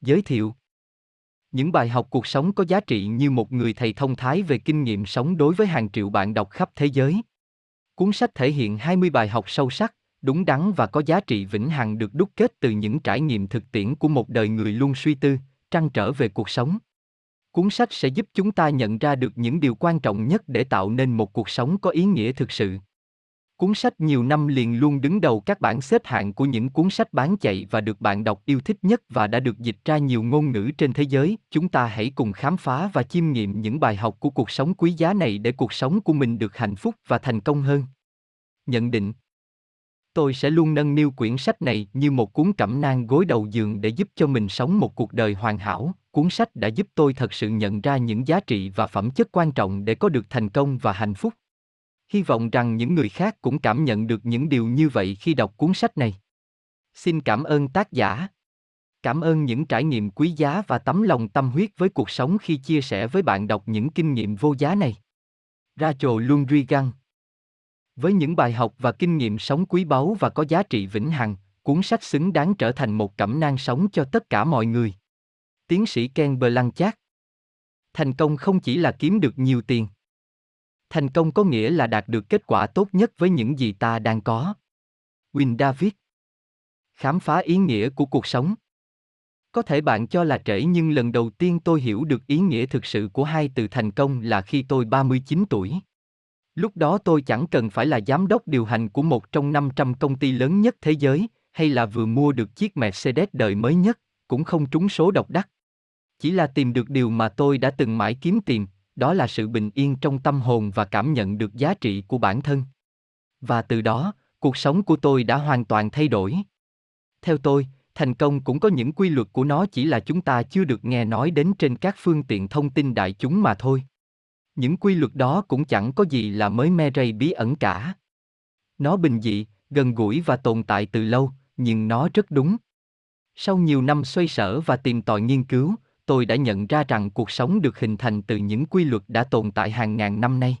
Giới thiệu Những bài học cuộc sống có giá trị như một người thầy thông thái về kinh nghiệm sống đối với hàng triệu bạn đọc khắp thế giới. Cuốn sách thể hiện 20 bài học sâu sắc, đúng đắn và có giá trị vĩnh hằng được đúc kết từ những trải nghiệm thực tiễn của một đời người luôn suy tư, trăn trở về cuộc sống. Cuốn sách sẽ giúp chúng ta nhận ra được những điều quan trọng nhất để tạo nên một cuộc sống có ý nghĩa thực sự. Cuốn sách nhiều năm liền luôn đứng đầu các bảng xếp hạng của những cuốn sách bán chạy và được bạn đọc yêu thích nhất và đã được dịch ra nhiều ngôn ngữ trên thế giới. Chúng ta hãy cùng khám phá và chiêm nghiệm những bài học của cuộc sống quý giá này để cuộc sống của mình được hạnh phúc và thành công hơn. Nhận định Tôi sẽ luôn nâng niu quyển sách này như một cuốn cẩm nang gối đầu giường để giúp cho mình sống một cuộc đời hoàn hảo. Cuốn sách đã giúp tôi thật sự nhận ra những giá trị và phẩm chất quan trọng để có được thành công và hạnh phúc. Hy vọng rằng những người khác cũng cảm nhận được những điều như vậy khi đọc cuốn sách này. Xin cảm ơn tác giả. Cảm ơn những trải nghiệm quý giá và tấm lòng tâm huyết với cuộc sống khi chia sẻ với bạn đọc những kinh nghiệm vô giá này. Rachel Lundrigan Với những bài học và kinh nghiệm sống quý báu và có giá trị vĩnh hằng, cuốn sách xứng đáng trở thành một cẩm nang sống cho tất cả mọi người. Tiến sĩ Ken Blanchard Thành công không chỉ là kiếm được nhiều tiền Thành công có nghĩa là đạt được kết quả tốt nhất với những gì ta đang có. Win David Khám phá ý nghĩa của cuộc sống Có thể bạn cho là trễ nhưng lần đầu tiên tôi hiểu được ý nghĩa thực sự của hai từ thành công là khi tôi 39 tuổi. Lúc đó tôi chẳng cần phải là giám đốc điều hành của một trong 500 công ty lớn nhất thế giới, hay là vừa mua được chiếc Mercedes đời mới nhất, cũng không trúng số độc đắc. Chỉ là tìm được điều mà tôi đã từng mãi kiếm tìm, đó là sự bình yên trong tâm hồn và cảm nhận được giá trị của bản thân. Và từ đó, cuộc sống của tôi đã hoàn toàn thay đổi. Theo tôi, thành công cũng có những quy luật của nó chỉ là chúng ta chưa được nghe nói đến trên các phương tiện thông tin đại chúng mà thôi. Những quy luật đó cũng chẳng có gì là mới me rây bí ẩn cả. Nó bình dị, gần gũi và tồn tại từ lâu, nhưng nó rất đúng. Sau nhiều năm xoay sở và tìm tòi nghiên cứu tôi đã nhận ra rằng cuộc sống được hình thành từ những quy luật đã tồn tại hàng ngàn năm nay.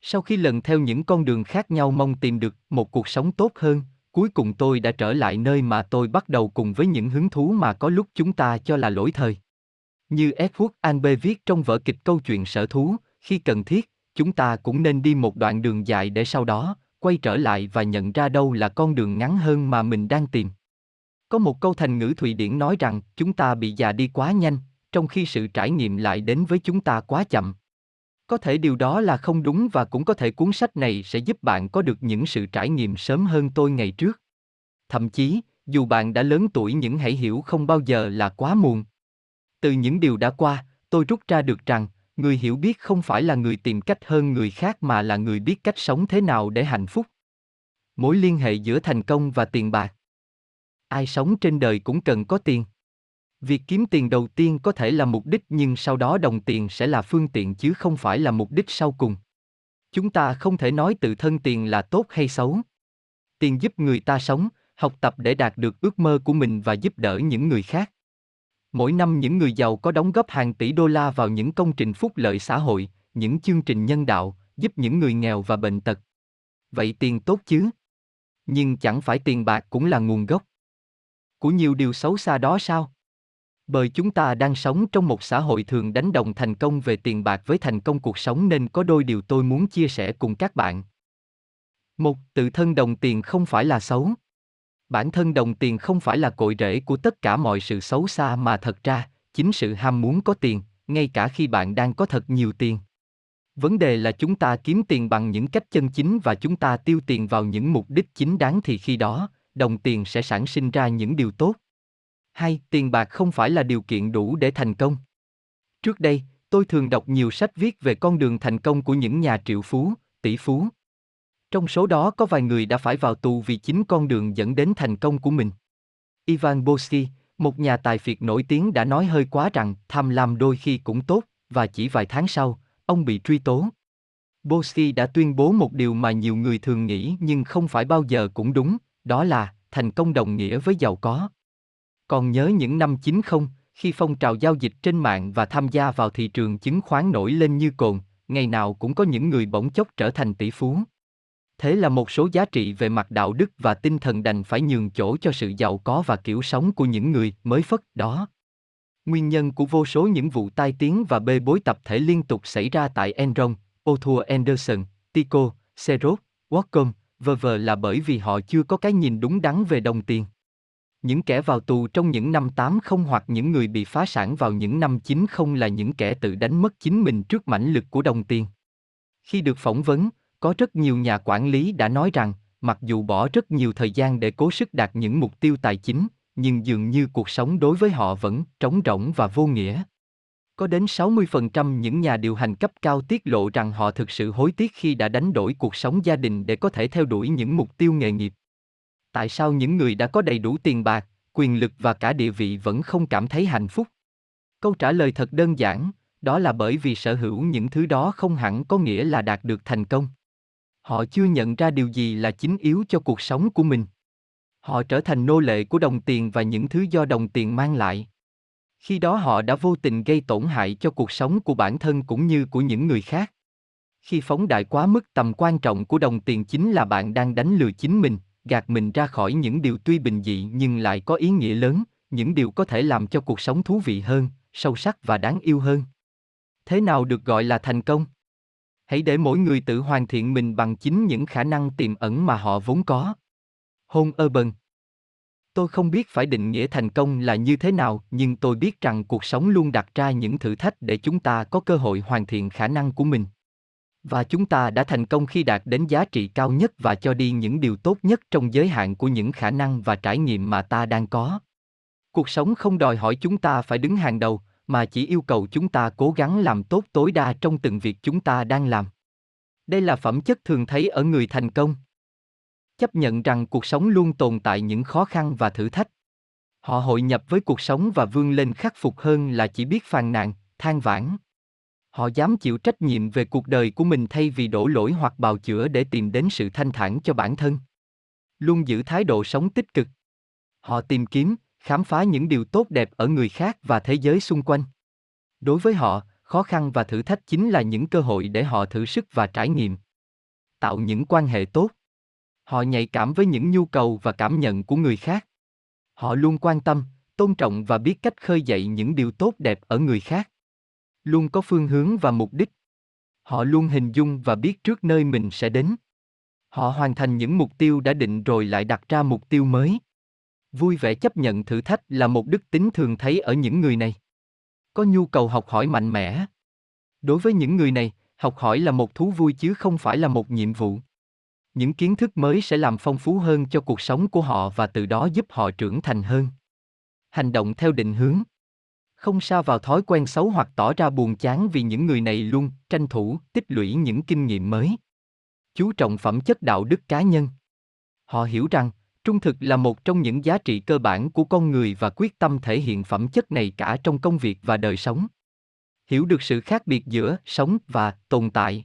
Sau khi lần theo những con đường khác nhau mong tìm được một cuộc sống tốt hơn, cuối cùng tôi đã trở lại nơi mà tôi bắt đầu cùng với những hứng thú mà có lúc chúng ta cho là lỗi thời. Như Edward albe viết trong vở kịch câu chuyện sở thú, khi cần thiết, chúng ta cũng nên đi một đoạn đường dài để sau đó, quay trở lại và nhận ra đâu là con đường ngắn hơn mà mình đang tìm. Có một câu thành ngữ Thụy Điển nói rằng chúng ta bị già đi quá nhanh, trong khi sự trải nghiệm lại đến với chúng ta quá chậm. Có thể điều đó là không đúng và cũng có thể cuốn sách này sẽ giúp bạn có được những sự trải nghiệm sớm hơn tôi ngày trước. Thậm chí, dù bạn đã lớn tuổi những hãy hiểu không bao giờ là quá muộn. Từ những điều đã qua, tôi rút ra được rằng, người hiểu biết không phải là người tìm cách hơn người khác mà là người biết cách sống thế nào để hạnh phúc. Mối liên hệ giữa thành công và tiền bạc. Ai sống trên đời cũng cần có tiền. Việc kiếm tiền đầu tiên có thể là mục đích nhưng sau đó đồng tiền sẽ là phương tiện chứ không phải là mục đích sau cùng. Chúng ta không thể nói tự thân tiền là tốt hay xấu. Tiền giúp người ta sống, học tập để đạt được ước mơ của mình và giúp đỡ những người khác. Mỗi năm những người giàu có đóng góp hàng tỷ đô la vào những công trình phúc lợi xã hội, những chương trình nhân đạo, giúp những người nghèo và bệnh tật. Vậy tiền tốt chứ? Nhưng chẳng phải tiền bạc cũng là nguồn gốc của nhiều điều xấu xa đó sao? Bởi chúng ta đang sống trong một xã hội thường đánh đồng thành công về tiền bạc với thành công cuộc sống nên có đôi điều tôi muốn chia sẻ cùng các bạn. Một, tự thân đồng tiền không phải là xấu. Bản thân đồng tiền không phải là cội rễ của tất cả mọi sự xấu xa mà thật ra, chính sự ham muốn có tiền, ngay cả khi bạn đang có thật nhiều tiền. Vấn đề là chúng ta kiếm tiền bằng những cách chân chính và chúng ta tiêu tiền vào những mục đích chính đáng thì khi đó, đồng tiền sẽ sản sinh ra những điều tốt. Hai, tiền bạc không phải là điều kiện đủ để thành công. Trước đây, tôi thường đọc nhiều sách viết về con đường thành công của những nhà triệu phú, tỷ phú. Trong số đó có vài người đã phải vào tù vì chính con đường dẫn đến thành công của mình. Ivan Bosi, một nhà tài phiệt nổi tiếng đã nói hơi quá rằng tham lam đôi khi cũng tốt, và chỉ vài tháng sau, ông bị truy tố. Bosi đã tuyên bố một điều mà nhiều người thường nghĩ nhưng không phải bao giờ cũng đúng, đó là thành công đồng nghĩa với giàu có. Còn nhớ những năm 90, khi phong trào giao dịch trên mạng và tham gia vào thị trường chứng khoán nổi lên như cồn, ngày nào cũng có những người bỗng chốc trở thành tỷ phú. Thế là một số giá trị về mặt đạo đức và tinh thần đành phải nhường chỗ cho sự giàu có và kiểu sống của những người mới phất đó. Nguyên nhân của vô số những vụ tai tiếng và bê bối tập thể liên tục xảy ra tại Enron, Othua Anderson, Tico, Xerox, Wacom, v.v. là bởi vì họ chưa có cái nhìn đúng đắn về đồng tiền. Những kẻ vào tù trong những năm 80 hoặc những người bị phá sản vào những năm 90 là những kẻ tự đánh mất chính mình trước mãnh lực của đồng tiền. Khi được phỏng vấn, có rất nhiều nhà quản lý đã nói rằng, mặc dù bỏ rất nhiều thời gian để cố sức đạt những mục tiêu tài chính, nhưng dường như cuộc sống đối với họ vẫn trống rỗng và vô nghĩa. Có đến 60% những nhà điều hành cấp cao tiết lộ rằng họ thực sự hối tiếc khi đã đánh đổi cuộc sống gia đình để có thể theo đuổi những mục tiêu nghề nghiệp. Tại sao những người đã có đầy đủ tiền bạc, quyền lực và cả địa vị vẫn không cảm thấy hạnh phúc? Câu trả lời thật đơn giản, đó là bởi vì sở hữu những thứ đó không hẳn có nghĩa là đạt được thành công. Họ chưa nhận ra điều gì là chính yếu cho cuộc sống của mình. Họ trở thành nô lệ của đồng tiền và những thứ do đồng tiền mang lại. Khi đó họ đã vô tình gây tổn hại cho cuộc sống của bản thân cũng như của những người khác. Khi phóng đại quá mức tầm quan trọng của đồng tiền chính là bạn đang đánh lừa chính mình, gạt mình ra khỏi những điều tuy bình dị nhưng lại có ý nghĩa lớn, những điều có thể làm cho cuộc sống thú vị hơn, sâu sắc và đáng yêu hơn. Thế nào được gọi là thành công? Hãy để mỗi người tự hoàn thiện mình bằng chính những khả năng tiềm ẩn mà họ vốn có. Hôn Urban Tôi không biết phải định nghĩa thành công là như thế nào, nhưng tôi biết rằng cuộc sống luôn đặt ra những thử thách để chúng ta có cơ hội hoàn thiện khả năng của mình. Và chúng ta đã thành công khi đạt đến giá trị cao nhất và cho đi những điều tốt nhất trong giới hạn của những khả năng và trải nghiệm mà ta đang có. Cuộc sống không đòi hỏi chúng ta phải đứng hàng đầu, mà chỉ yêu cầu chúng ta cố gắng làm tốt tối đa trong từng việc chúng ta đang làm. Đây là phẩm chất thường thấy ở người thành công chấp nhận rằng cuộc sống luôn tồn tại những khó khăn và thử thách họ hội nhập với cuộc sống và vươn lên khắc phục hơn là chỉ biết phàn nàn than vãn họ dám chịu trách nhiệm về cuộc đời của mình thay vì đổ lỗi hoặc bào chữa để tìm đến sự thanh thản cho bản thân. Luôn giữ thái độ sống tích cực. Họ tìm kiếm, khám phá những điều tốt đẹp ở người khác và thế giới xung quanh. Đối với họ, khó khăn và thử thách chính là những cơ hội để họ thử sức và trải nghiệm. Tạo những quan hệ tốt. Họ nhạy cảm với những nhu cầu và cảm nhận của người khác. Họ luôn quan tâm, tôn trọng và biết cách khơi dậy những điều tốt đẹp ở người khác luôn có phương hướng và mục đích. Họ luôn hình dung và biết trước nơi mình sẽ đến. Họ hoàn thành những mục tiêu đã định rồi lại đặt ra mục tiêu mới. Vui vẻ chấp nhận thử thách là một đức tính thường thấy ở những người này. Có nhu cầu học hỏi mạnh mẽ. Đối với những người này, học hỏi là một thú vui chứ không phải là một nhiệm vụ. Những kiến thức mới sẽ làm phong phú hơn cho cuộc sống của họ và từ đó giúp họ trưởng thành hơn. Hành động theo định hướng không sa vào thói quen xấu hoặc tỏ ra buồn chán vì những người này luôn tranh thủ tích lũy những kinh nghiệm mới. Chú trọng phẩm chất đạo đức cá nhân. Họ hiểu rằng, trung thực là một trong những giá trị cơ bản của con người và quyết tâm thể hiện phẩm chất này cả trong công việc và đời sống. Hiểu được sự khác biệt giữa sống và tồn tại.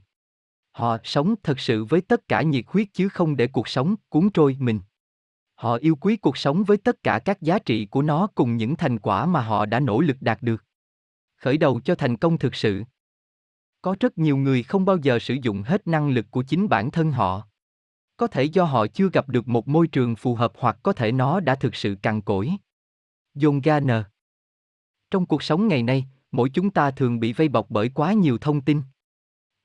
Họ sống thật sự với tất cả nhiệt huyết chứ không để cuộc sống cuốn trôi mình. Họ yêu quý cuộc sống với tất cả các giá trị của nó cùng những thành quả mà họ đã nỗ lực đạt được. Khởi đầu cho thành công thực sự. Có rất nhiều người không bao giờ sử dụng hết năng lực của chính bản thân họ. Có thể do họ chưa gặp được một môi trường phù hợp hoặc có thể nó đã thực sự cằn cỗi. John Garner Trong cuộc sống ngày nay, mỗi chúng ta thường bị vây bọc bởi quá nhiều thông tin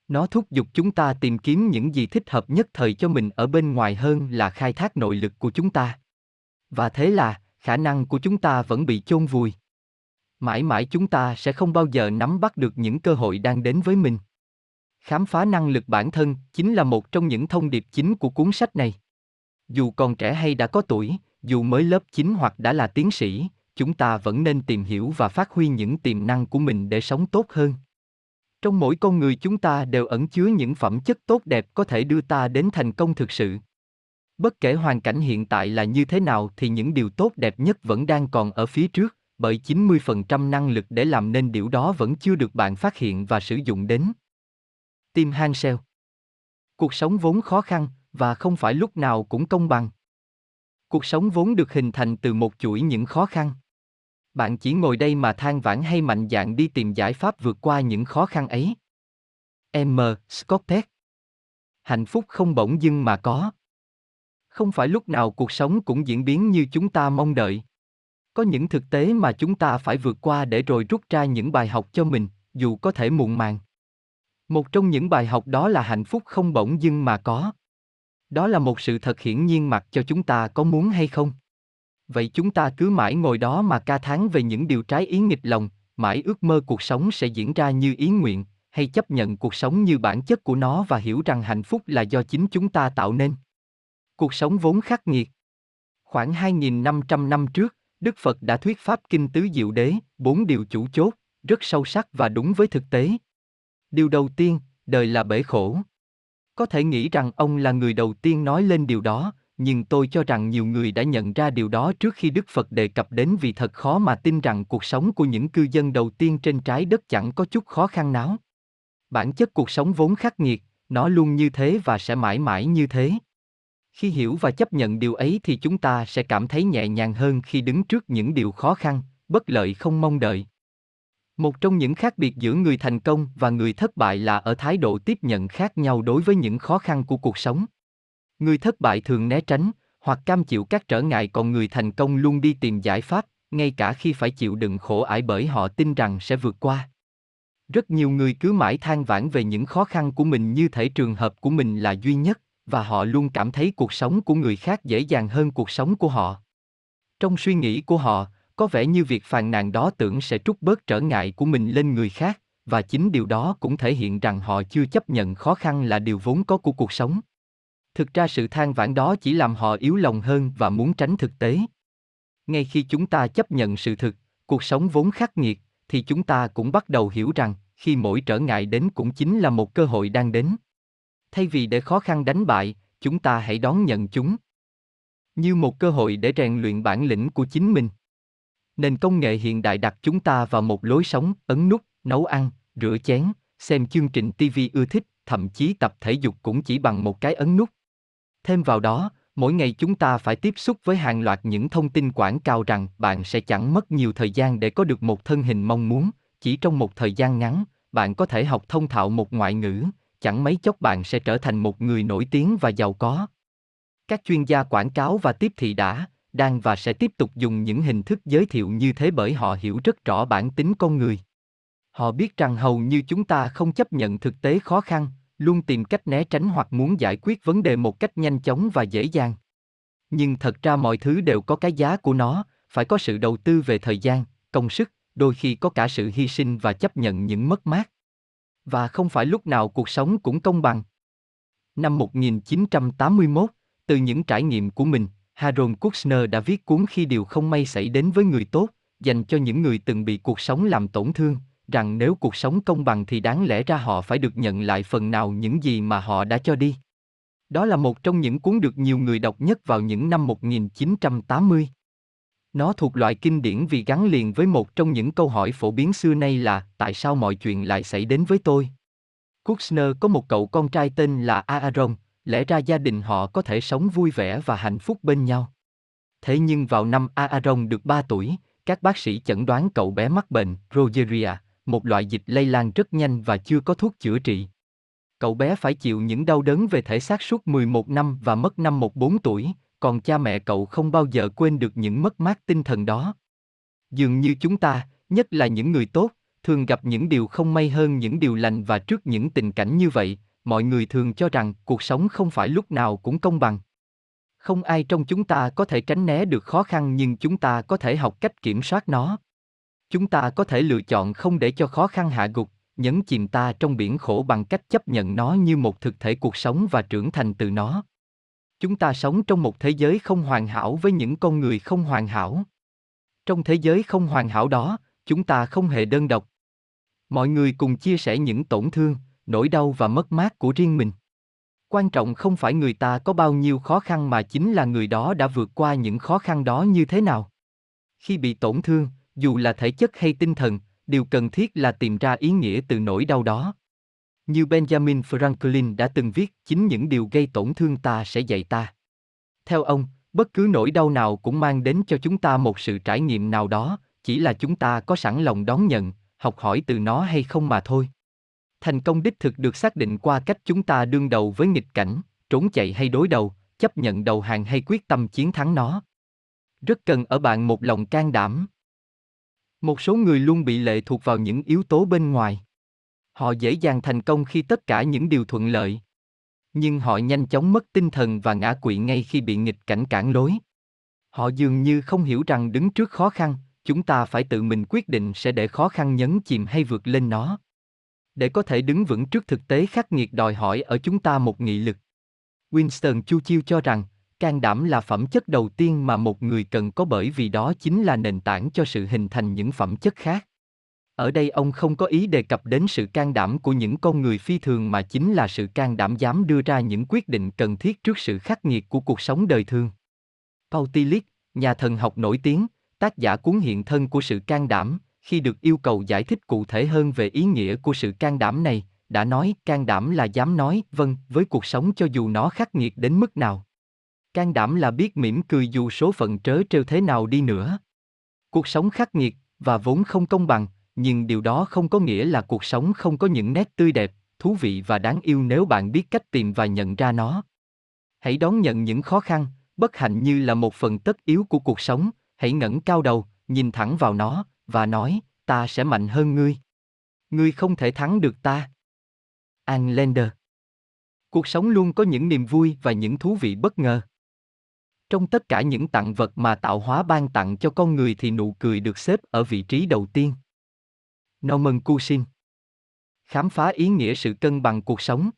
nó thúc giục chúng ta tìm kiếm những gì thích hợp nhất thời cho mình ở bên ngoài hơn là khai thác nội lực của chúng ta. Và thế là, khả năng của chúng ta vẫn bị chôn vùi. Mãi mãi chúng ta sẽ không bao giờ nắm bắt được những cơ hội đang đến với mình. Khám phá năng lực bản thân chính là một trong những thông điệp chính của cuốn sách này. Dù còn trẻ hay đã có tuổi, dù mới lớp 9 hoặc đã là tiến sĩ, chúng ta vẫn nên tìm hiểu và phát huy những tiềm năng của mình để sống tốt hơn trong mỗi con người chúng ta đều ẩn chứa những phẩm chất tốt đẹp có thể đưa ta đến thành công thực sự bất kể hoàn cảnh hiện tại là như thế nào thì những điều tốt đẹp nhất vẫn đang còn ở phía trước, bởi 90% năng lực để làm nên điều đó vẫn chưa được bạn phát hiện và sử dụng đến. Tim hang seo. Cuộc sống vốn khó khăn, và không phải lúc nào cũng công bằng. Cuộc sống vốn được hình thành từ một chuỗi những khó khăn. Bạn chỉ ngồi đây mà than vãn hay mạnh dạn đi tìm giải pháp vượt qua những khó khăn ấy. M. Scott Hạnh phúc không bỗng dưng mà có. Không phải lúc nào cuộc sống cũng diễn biến như chúng ta mong đợi. Có những thực tế mà chúng ta phải vượt qua để rồi rút ra những bài học cho mình, dù có thể muộn màng. Một trong những bài học đó là hạnh phúc không bỗng dưng mà có. Đó là một sự thật hiển nhiên mặc cho chúng ta có muốn hay không. Vậy chúng ta cứ mãi ngồi đó mà ca thán về những điều trái ý nghịch lòng, mãi ước mơ cuộc sống sẽ diễn ra như ý nguyện, hay chấp nhận cuộc sống như bản chất của nó và hiểu rằng hạnh phúc là do chính chúng ta tạo nên. Cuộc sống vốn khắc nghiệt. Khoảng 2.500 năm trước, Đức Phật đã thuyết pháp kinh tứ diệu đế, bốn điều chủ chốt, rất sâu sắc và đúng với thực tế. Điều đầu tiên, đời là bể khổ. Có thể nghĩ rằng ông là người đầu tiên nói lên điều đó, nhưng tôi cho rằng nhiều người đã nhận ra điều đó trước khi Đức Phật đề cập đến vì thật khó mà tin rằng cuộc sống của những cư dân đầu tiên trên trái đất chẳng có chút khó khăn nào. Bản chất cuộc sống vốn khắc nghiệt, nó luôn như thế và sẽ mãi mãi như thế. Khi hiểu và chấp nhận điều ấy thì chúng ta sẽ cảm thấy nhẹ nhàng hơn khi đứng trước những điều khó khăn, bất lợi không mong đợi. Một trong những khác biệt giữa người thành công và người thất bại là ở thái độ tiếp nhận khác nhau đối với những khó khăn của cuộc sống. Người thất bại thường né tránh hoặc cam chịu các trở ngại còn người thành công luôn đi tìm giải pháp, ngay cả khi phải chịu đựng khổ ải bởi họ tin rằng sẽ vượt qua. Rất nhiều người cứ mãi than vãn về những khó khăn của mình như thể trường hợp của mình là duy nhất và họ luôn cảm thấy cuộc sống của người khác dễ dàng hơn cuộc sống của họ. Trong suy nghĩ của họ, có vẻ như việc phàn nàn đó tưởng sẽ trút bớt trở ngại của mình lên người khác, và chính điều đó cũng thể hiện rằng họ chưa chấp nhận khó khăn là điều vốn có của cuộc sống. Thực ra sự than vãn đó chỉ làm họ yếu lòng hơn và muốn tránh thực tế. Ngay khi chúng ta chấp nhận sự thực, cuộc sống vốn khắc nghiệt, thì chúng ta cũng bắt đầu hiểu rằng, khi mỗi trở ngại đến cũng chính là một cơ hội đang đến. Thay vì để khó khăn đánh bại, chúng ta hãy đón nhận chúng như một cơ hội để rèn luyện bản lĩnh của chính mình. Nền công nghệ hiện đại đặt chúng ta vào một lối sống, ấn nút, nấu ăn, rửa chén, xem chương trình TV ưa thích, thậm chí tập thể dục cũng chỉ bằng một cái ấn nút. Thêm vào đó, mỗi ngày chúng ta phải tiếp xúc với hàng loạt những thông tin quảng cáo rằng bạn sẽ chẳng mất nhiều thời gian để có được một thân hình mong muốn, chỉ trong một thời gian ngắn, bạn có thể học thông thạo một ngoại ngữ, chẳng mấy chốc bạn sẽ trở thành một người nổi tiếng và giàu có. Các chuyên gia quảng cáo và tiếp thị đã, đang và sẽ tiếp tục dùng những hình thức giới thiệu như thế bởi họ hiểu rất rõ bản tính con người. Họ biết rằng hầu như chúng ta không chấp nhận thực tế khó khăn, luôn tìm cách né tránh hoặc muốn giải quyết vấn đề một cách nhanh chóng và dễ dàng. Nhưng thật ra mọi thứ đều có cái giá của nó, phải có sự đầu tư về thời gian, công sức, đôi khi có cả sự hy sinh và chấp nhận những mất mát. Và không phải lúc nào cuộc sống cũng công bằng. Năm 1981, từ những trải nghiệm của mình, Harold Kushner đã viết cuốn Khi điều không may xảy đến với người tốt, dành cho những người từng bị cuộc sống làm tổn thương, rằng nếu cuộc sống công bằng thì đáng lẽ ra họ phải được nhận lại phần nào những gì mà họ đã cho đi. Đó là một trong những cuốn được nhiều người đọc nhất vào những năm 1980. Nó thuộc loại kinh điển vì gắn liền với một trong những câu hỏi phổ biến xưa nay là tại sao mọi chuyện lại xảy đến với tôi? Kushner có một cậu con trai tên là Aaron, lẽ ra gia đình họ có thể sống vui vẻ và hạnh phúc bên nhau. Thế nhưng vào năm Aaron được 3 tuổi, các bác sĩ chẩn đoán cậu bé mắc bệnh Rogeria, một loại dịch lây lan rất nhanh và chưa có thuốc chữa trị. Cậu bé phải chịu những đau đớn về thể xác suốt 11 năm và mất năm 14 tuổi, còn cha mẹ cậu không bao giờ quên được những mất mát tinh thần đó. Dường như chúng ta, nhất là những người tốt, thường gặp những điều không may hơn những điều lành và trước những tình cảnh như vậy, mọi người thường cho rằng cuộc sống không phải lúc nào cũng công bằng. Không ai trong chúng ta có thể tránh né được khó khăn nhưng chúng ta có thể học cách kiểm soát nó. Chúng ta có thể lựa chọn không để cho khó khăn hạ gục, nhấn chìm ta trong biển khổ bằng cách chấp nhận nó như một thực thể cuộc sống và trưởng thành từ nó. Chúng ta sống trong một thế giới không hoàn hảo với những con người không hoàn hảo. Trong thế giới không hoàn hảo đó, chúng ta không hề đơn độc. Mọi người cùng chia sẻ những tổn thương, nỗi đau và mất mát của riêng mình. Quan trọng không phải người ta có bao nhiêu khó khăn mà chính là người đó đã vượt qua những khó khăn đó như thế nào. Khi bị tổn thương, dù là thể chất hay tinh thần, điều cần thiết là tìm ra ý nghĩa từ nỗi đau đó. Như Benjamin Franklin đã từng viết, chính những điều gây tổn thương ta sẽ dạy ta. Theo ông, bất cứ nỗi đau nào cũng mang đến cho chúng ta một sự trải nghiệm nào đó, chỉ là chúng ta có sẵn lòng đón nhận, học hỏi từ nó hay không mà thôi. Thành công đích thực được xác định qua cách chúng ta đương đầu với nghịch cảnh, trốn chạy hay đối đầu, chấp nhận đầu hàng hay quyết tâm chiến thắng nó. rất cần ở bạn một lòng can đảm. Một số người luôn bị lệ thuộc vào những yếu tố bên ngoài. Họ dễ dàng thành công khi tất cả những điều thuận lợi. Nhưng họ nhanh chóng mất tinh thần và ngã quỵ ngay khi bị nghịch cảnh cản lối. Họ dường như không hiểu rằng đứng trước khó khăn, chúng ta phải tự mình quyết định sẽ để khó khăn nhấn chìm hay vượt lên nó. Để có thể đứng vững trước thực tế khắc nghiệt đòi hỏi ở chúng ta một nghị lực. Winston Churchill cho rằng, can đảm là phẩm chất đầu tiên mà một người cần có bởi vì đó chính là nền tảng cho sự hình thành những phẩm chất khác. Ở đây ông không có ý đề cập đến sự can đảm của những con người phi thường mà chính là sự can đảm dám đưa ra những quyết định cần thiết trước sự khắc nghiệt của cuộc sống đời thường. Paul Tillich, nhà thần học nổi tiếng, tác giả cuốn hiện thân của sự can đảm, khi được yêu cầu giải thích cụ thể hơn về ý nghĩa của sự can đảm này, đã nói can đảm là dám nói vâng với cuộc sống cho dù nó khắc nghiệt đến mức nào. Can đảm là biết mỉm cười dù số phận trớ trêu thế nào đi nữa. Cuộc sống khắc nghiệt và vốn không công bằng, nhưng điều đó không có nghĩa là cuộc sống không có những nét tươi đẹp, thú vị và đáng yêu nếu bạn biết cách tìm và nhận ra nó. Hãy đón nhận những khó khăn, bất hạnh như là một phần tất yếu của cuộc sống, hãy ngẩng cao đầu, nhìn thẳng vào nó và nói, ta sẽ mạnh hơn ngươi. Ngươi không thể thắng được ta. An Lender Cuộc sống luôn có những niềm vui và những thú vị bất ngờ. Trong tất cả những tặng vật mà tạo hóa ban tặng cho con người thì nụ cười được xếp ở vị trí đầu tiên. Norman Cushing Khám phá ý nghĩa sự cân bằng cuộc sống.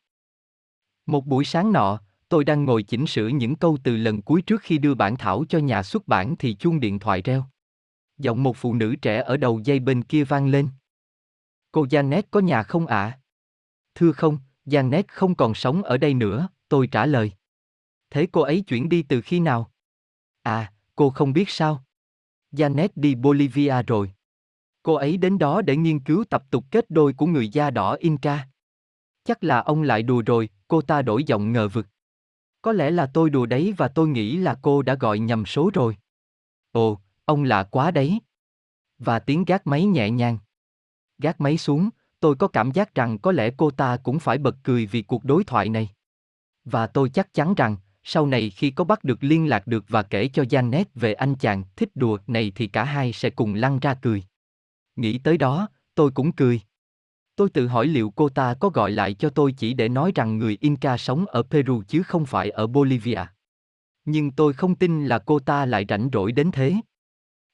Một buổi sáng nọ, tôi đang ngồi chỉnh sửa những câu từ lần cuối trước khi đưa bản thảo cho nhà xuất bản thì chuông điện thoại reo. Giọng một phụ nữ trẻ ở đầu dây bên kia vang lên. Cô Janet có nhà không ạ? À? Thưa không, Janet không còn sống ở đây nữa, tôi trả lời. Thế cô ấy chuyển đi từ khi nào? À, cô không biết sao? Janet đi Bolivia rồi. Cô ấy đến đó để nghiên cứu tập tục kết đôi của người da đỏ Inca. Chắc là ông lại đùa rồi, cô ta đổi giọng ngờ vực. Có lẽ là tôi đùa đấy và tôi nghĩ là cô đã gọi nhầm số rồi. Ồ, ông lạ quá đấy. Và tiếng gác máy nhẹ nhàng. Gác máy xuống, tôi có cảm giác rằng có lẽ cô ta cũng phải bật cười vì cuộc đối thoại này. Và tôi chắc chắn rằng, sau này khi có bắt được liên lạc được và kể cho Janet về anh chàng thích đùa này thì cả hai sẽ cùng lăn ra cười. Nghĩ tới đó, tôi cũng cười. Tôi tự hỏi liệu cô ta có gọi lại cho tôi chỉ để nói rằng người Inca sống ở Peru chứ không phải ở Bolivia. Nhưng tôi không tin là cô ta lại rảnh rỗi đến thế.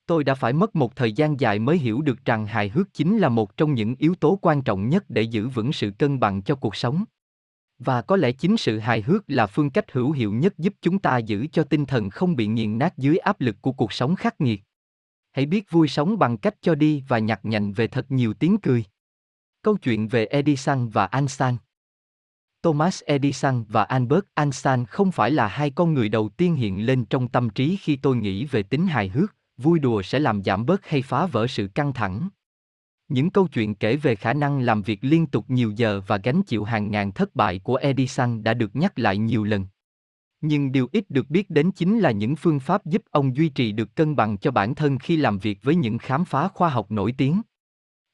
Tôi đã phải mất một thời gian dài mới hiểu được rằng hài hước chính là một trong những yếu tố quan trọng nhất để giữ vững sự cân bằng cho cuộc sống. Và có lẽ chính sự hài hước là phương cách hữu hiệu nhất giúp chúng ta giữ cho tinh thần không bị nghiền nát dưới áp lực của cuộc sống khắc nghiệt. Hãy biết vui sống bằng cách cho đi và nhặt nhạnh về thật nhiều tiếng cười. Câu chuyện về Edison và Einstein Thomas Edison và Albert Einstein không phải là hai con người đầu tiên hiện lên trong tâm trí khi tôi nghĩ về tính hài hước, vui đùa sẽ làm giảm bớt hay phá vỡ sự căng thẳng. Những câu chuyện kể về khả năng làm việc liên tục nhiều giờ và gánh chịu hàng ngàn thất bại của Edison đã được nhắc lại nhiều lần. Nhưng điều ít được biết đến chính là những phương pháp giúp ông duy trì được cân bằng cho bản thân khi làm việc với những khám phá khoa học nổi tiếng.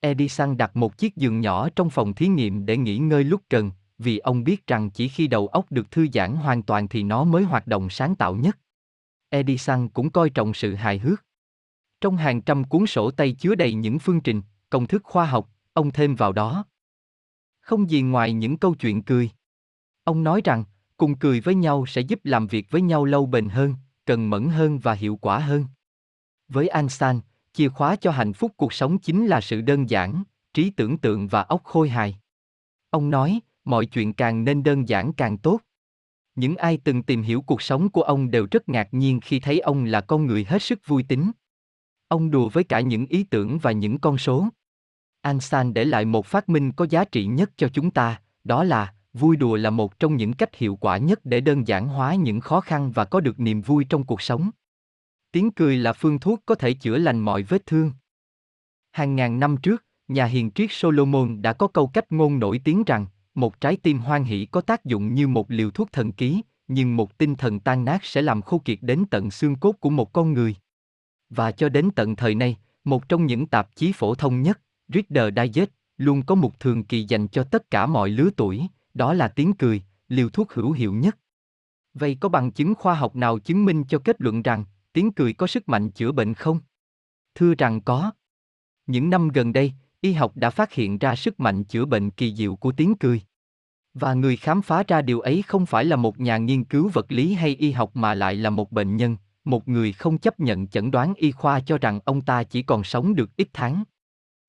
Edison đặt một chiếc giường nhỏ trong phòng thí nghiệm để nghỉ ngơi lúc cần, vì ông biết rằng chỉ khi đầu óc được thư giãn hoàn toàn thì nó mới hoạt động sáng tạo nhất. Edison cũng coi trọng sự hài hước. Trong hàng trăm cuốn sổ tay chứa đầy những phương trình, công thức khoa học, ông thêm vào đó. Không gì ngoài những câu chuyện cười. Ông nói rằng, cùng cười với nhau sẽ giúp làm việc với nhau lâu bền hơn, cần mẫn hơn và hiệu quả hơn. Với Einstein, chìa khóa cho hạnh phúc cuộc sống chính là sự đơn giản, trí tưởng tượng và óc khôi hài. Ông nói, mọi chuyện càng nên đơn giản càng tốt. Những ai từng tìm hiểu cuộc sống của ông đều rất ngạc nhiên khi thấy ông là con người hết sức vui tính. Ông đùa với cả những ý tưởng và những con số. Einstein để lại một phát minh có giá trị nhất cho chúng ta, đó là vui đùa là một trong những cách hiệu quả nhất để đơn giản hóa những khó khăn và có được niềm vui trong cuộc sống. Tiếng cười là phương thuốc có thể chữa lành mọi vết thương. Hàng ngàn năm trước, nhà hiền triết Solomon đã có câu cách ngôn nổi tiếng rằng, một trái tim hoan hỷ có tác dụng như một liều thuốc thần ký, nhưng một tinh thần tan nát sẽ làm khô kiệt đến tận xương cốt của một con người. Và cho đến tận thời nay, một trong những tạp chí phổ thông nhất, Reader Digest, luôn có một thường kỳ dành cho tất cả mọi lứa tuổi, đó là tiếng cười, liều thuốc hữu hiệu nhất. Vậy có bằng chứng khoa học nào chứng minh cho kết luận rằng, tiếng cười có sức mạnh chữa bệnh không? Thưa rằng có. Những năm gần đây, y học đã phát hiện ra sức mạnh chữa bệnh kỳ diệu của tiếng cười. Và người khám phá ra điều ấy không phải là một nhà nghiên cứu vật lý hay y học mà lại là một bệnh nhân, một người không chấp nhận chẩn đoán y khoa cho rằng ông ta chỉ còn sống được ít tháng.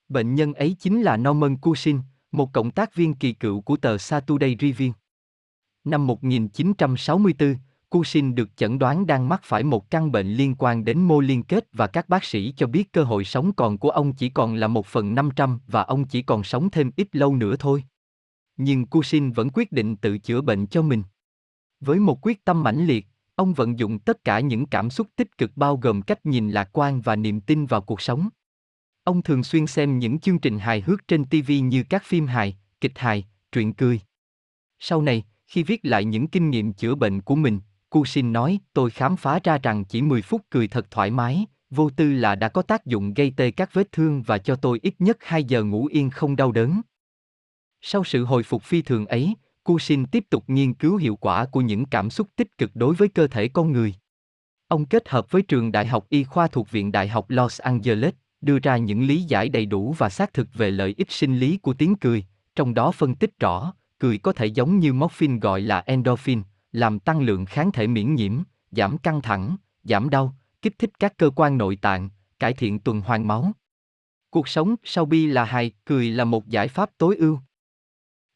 Bệnh nhân ấy chính là Norman Cushing, một cộng tác viên kỳ cựu của tờ Saturday Review. Năm 1964, Cushing được chẩn đoán đang mắc phải một căn bệnh liên quan đến mô liên kết và các bác sĩ cho biết cơ hội sống còn của ông chỉ còn là một phần 500 và ông chỉ còn sống thêm ít lâu nữa thôi. Nhưng Cushing vẫn quyết định tự chữa bệnh cho mình. Với một quyết tâm mãnh liệt, ông vận dụng tất cả những cảm xúc tích cực bao gồm cách nhìn lạc quan và niềm tin vào cuộc sống. Ông thường xuyên xem những chương trình hài hước trên TV như các phim hài, kịch hài, truyện cười. Sau này, khi viết lại những kinh nghiệm chữa bệnh của mình, Cushing nói, tôi khám phá ra rằng chỉ 10 phút cười thật thoải mái, vô tư là đã có tác dụng gây tê các vết thương và cho tôi ít nhất 2 giờ ngủ yên không đau đớn. Sau sự hồi phục phi thường ấy, Cushing tiếp tục nghiên cứu hiệu quả của những cảm xúc tích cực đối với cơ thể con người. Ông kết hợp với trường đại học y khoa thuộc Viện Đại học Los Angeles, đưa ra những lý giải đầy đủ và xác thực về lợi ích sinh lý của tiếng cười, trong đó phân tích rõ, cười có thể giống như morphine gọi là endorphin, làm tăng lượng kháng thể miễn nhiễm, giảm căng thẳng, giảm đau, kích thích các cơ quan nội tạng, cải thiện tuần hoàn máu. Cuộc sống sau bi là hài, cười là một giải pháp tối ưu.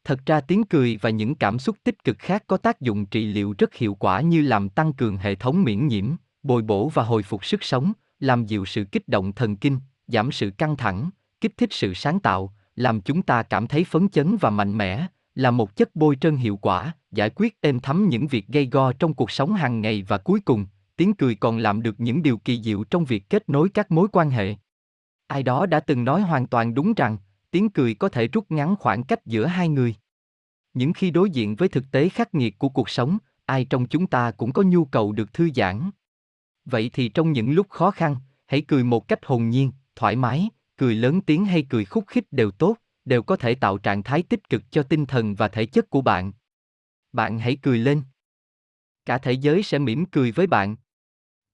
Thật ra tiếng cười và những cảm xúc tích cực khác có tác dụng trị liệu rất hiệu quả như làm tăng cường hệ thống miễn nhiễm, bồi bổ và hồi phục sức sống, làm dịu sự kích động thần kinh, giảm sự căng thẳng, kích thích sự sáng tạo, làm chúng ta cảm thấy phấn chấn và mạnh mẽ, là một chất bôi trơn hiệu quả, giải quyết êm thấm những việc gây go trong cuộc sống hàng ngày và cuối cùng, tiếng cười còn làm được những điều kỳ diệu trong việc kết nối các mối quan hệ. Ai đó đã từng nói hoàn toàn đúng rằng, tiếng cười có thể rút ngắn khoảng cách giữa hai người. Những khi đối diện với thực tế khắc nghiệt của cuộc sống, ai trong chúng ta cũng có nhu cầu được thư giãn. Vậy thì trong những lúc khó khăn, hãy cười một cách hồn nhiên, thoải mái, cười lớn tiếng hay cười khúc khích đều tốt, đều có thể tạo trạng thái tích cực cho tinh thần và thể chất của bạn. Bạn hãy cười lên. Cả thế giới sẽ mỉm cười với bạn.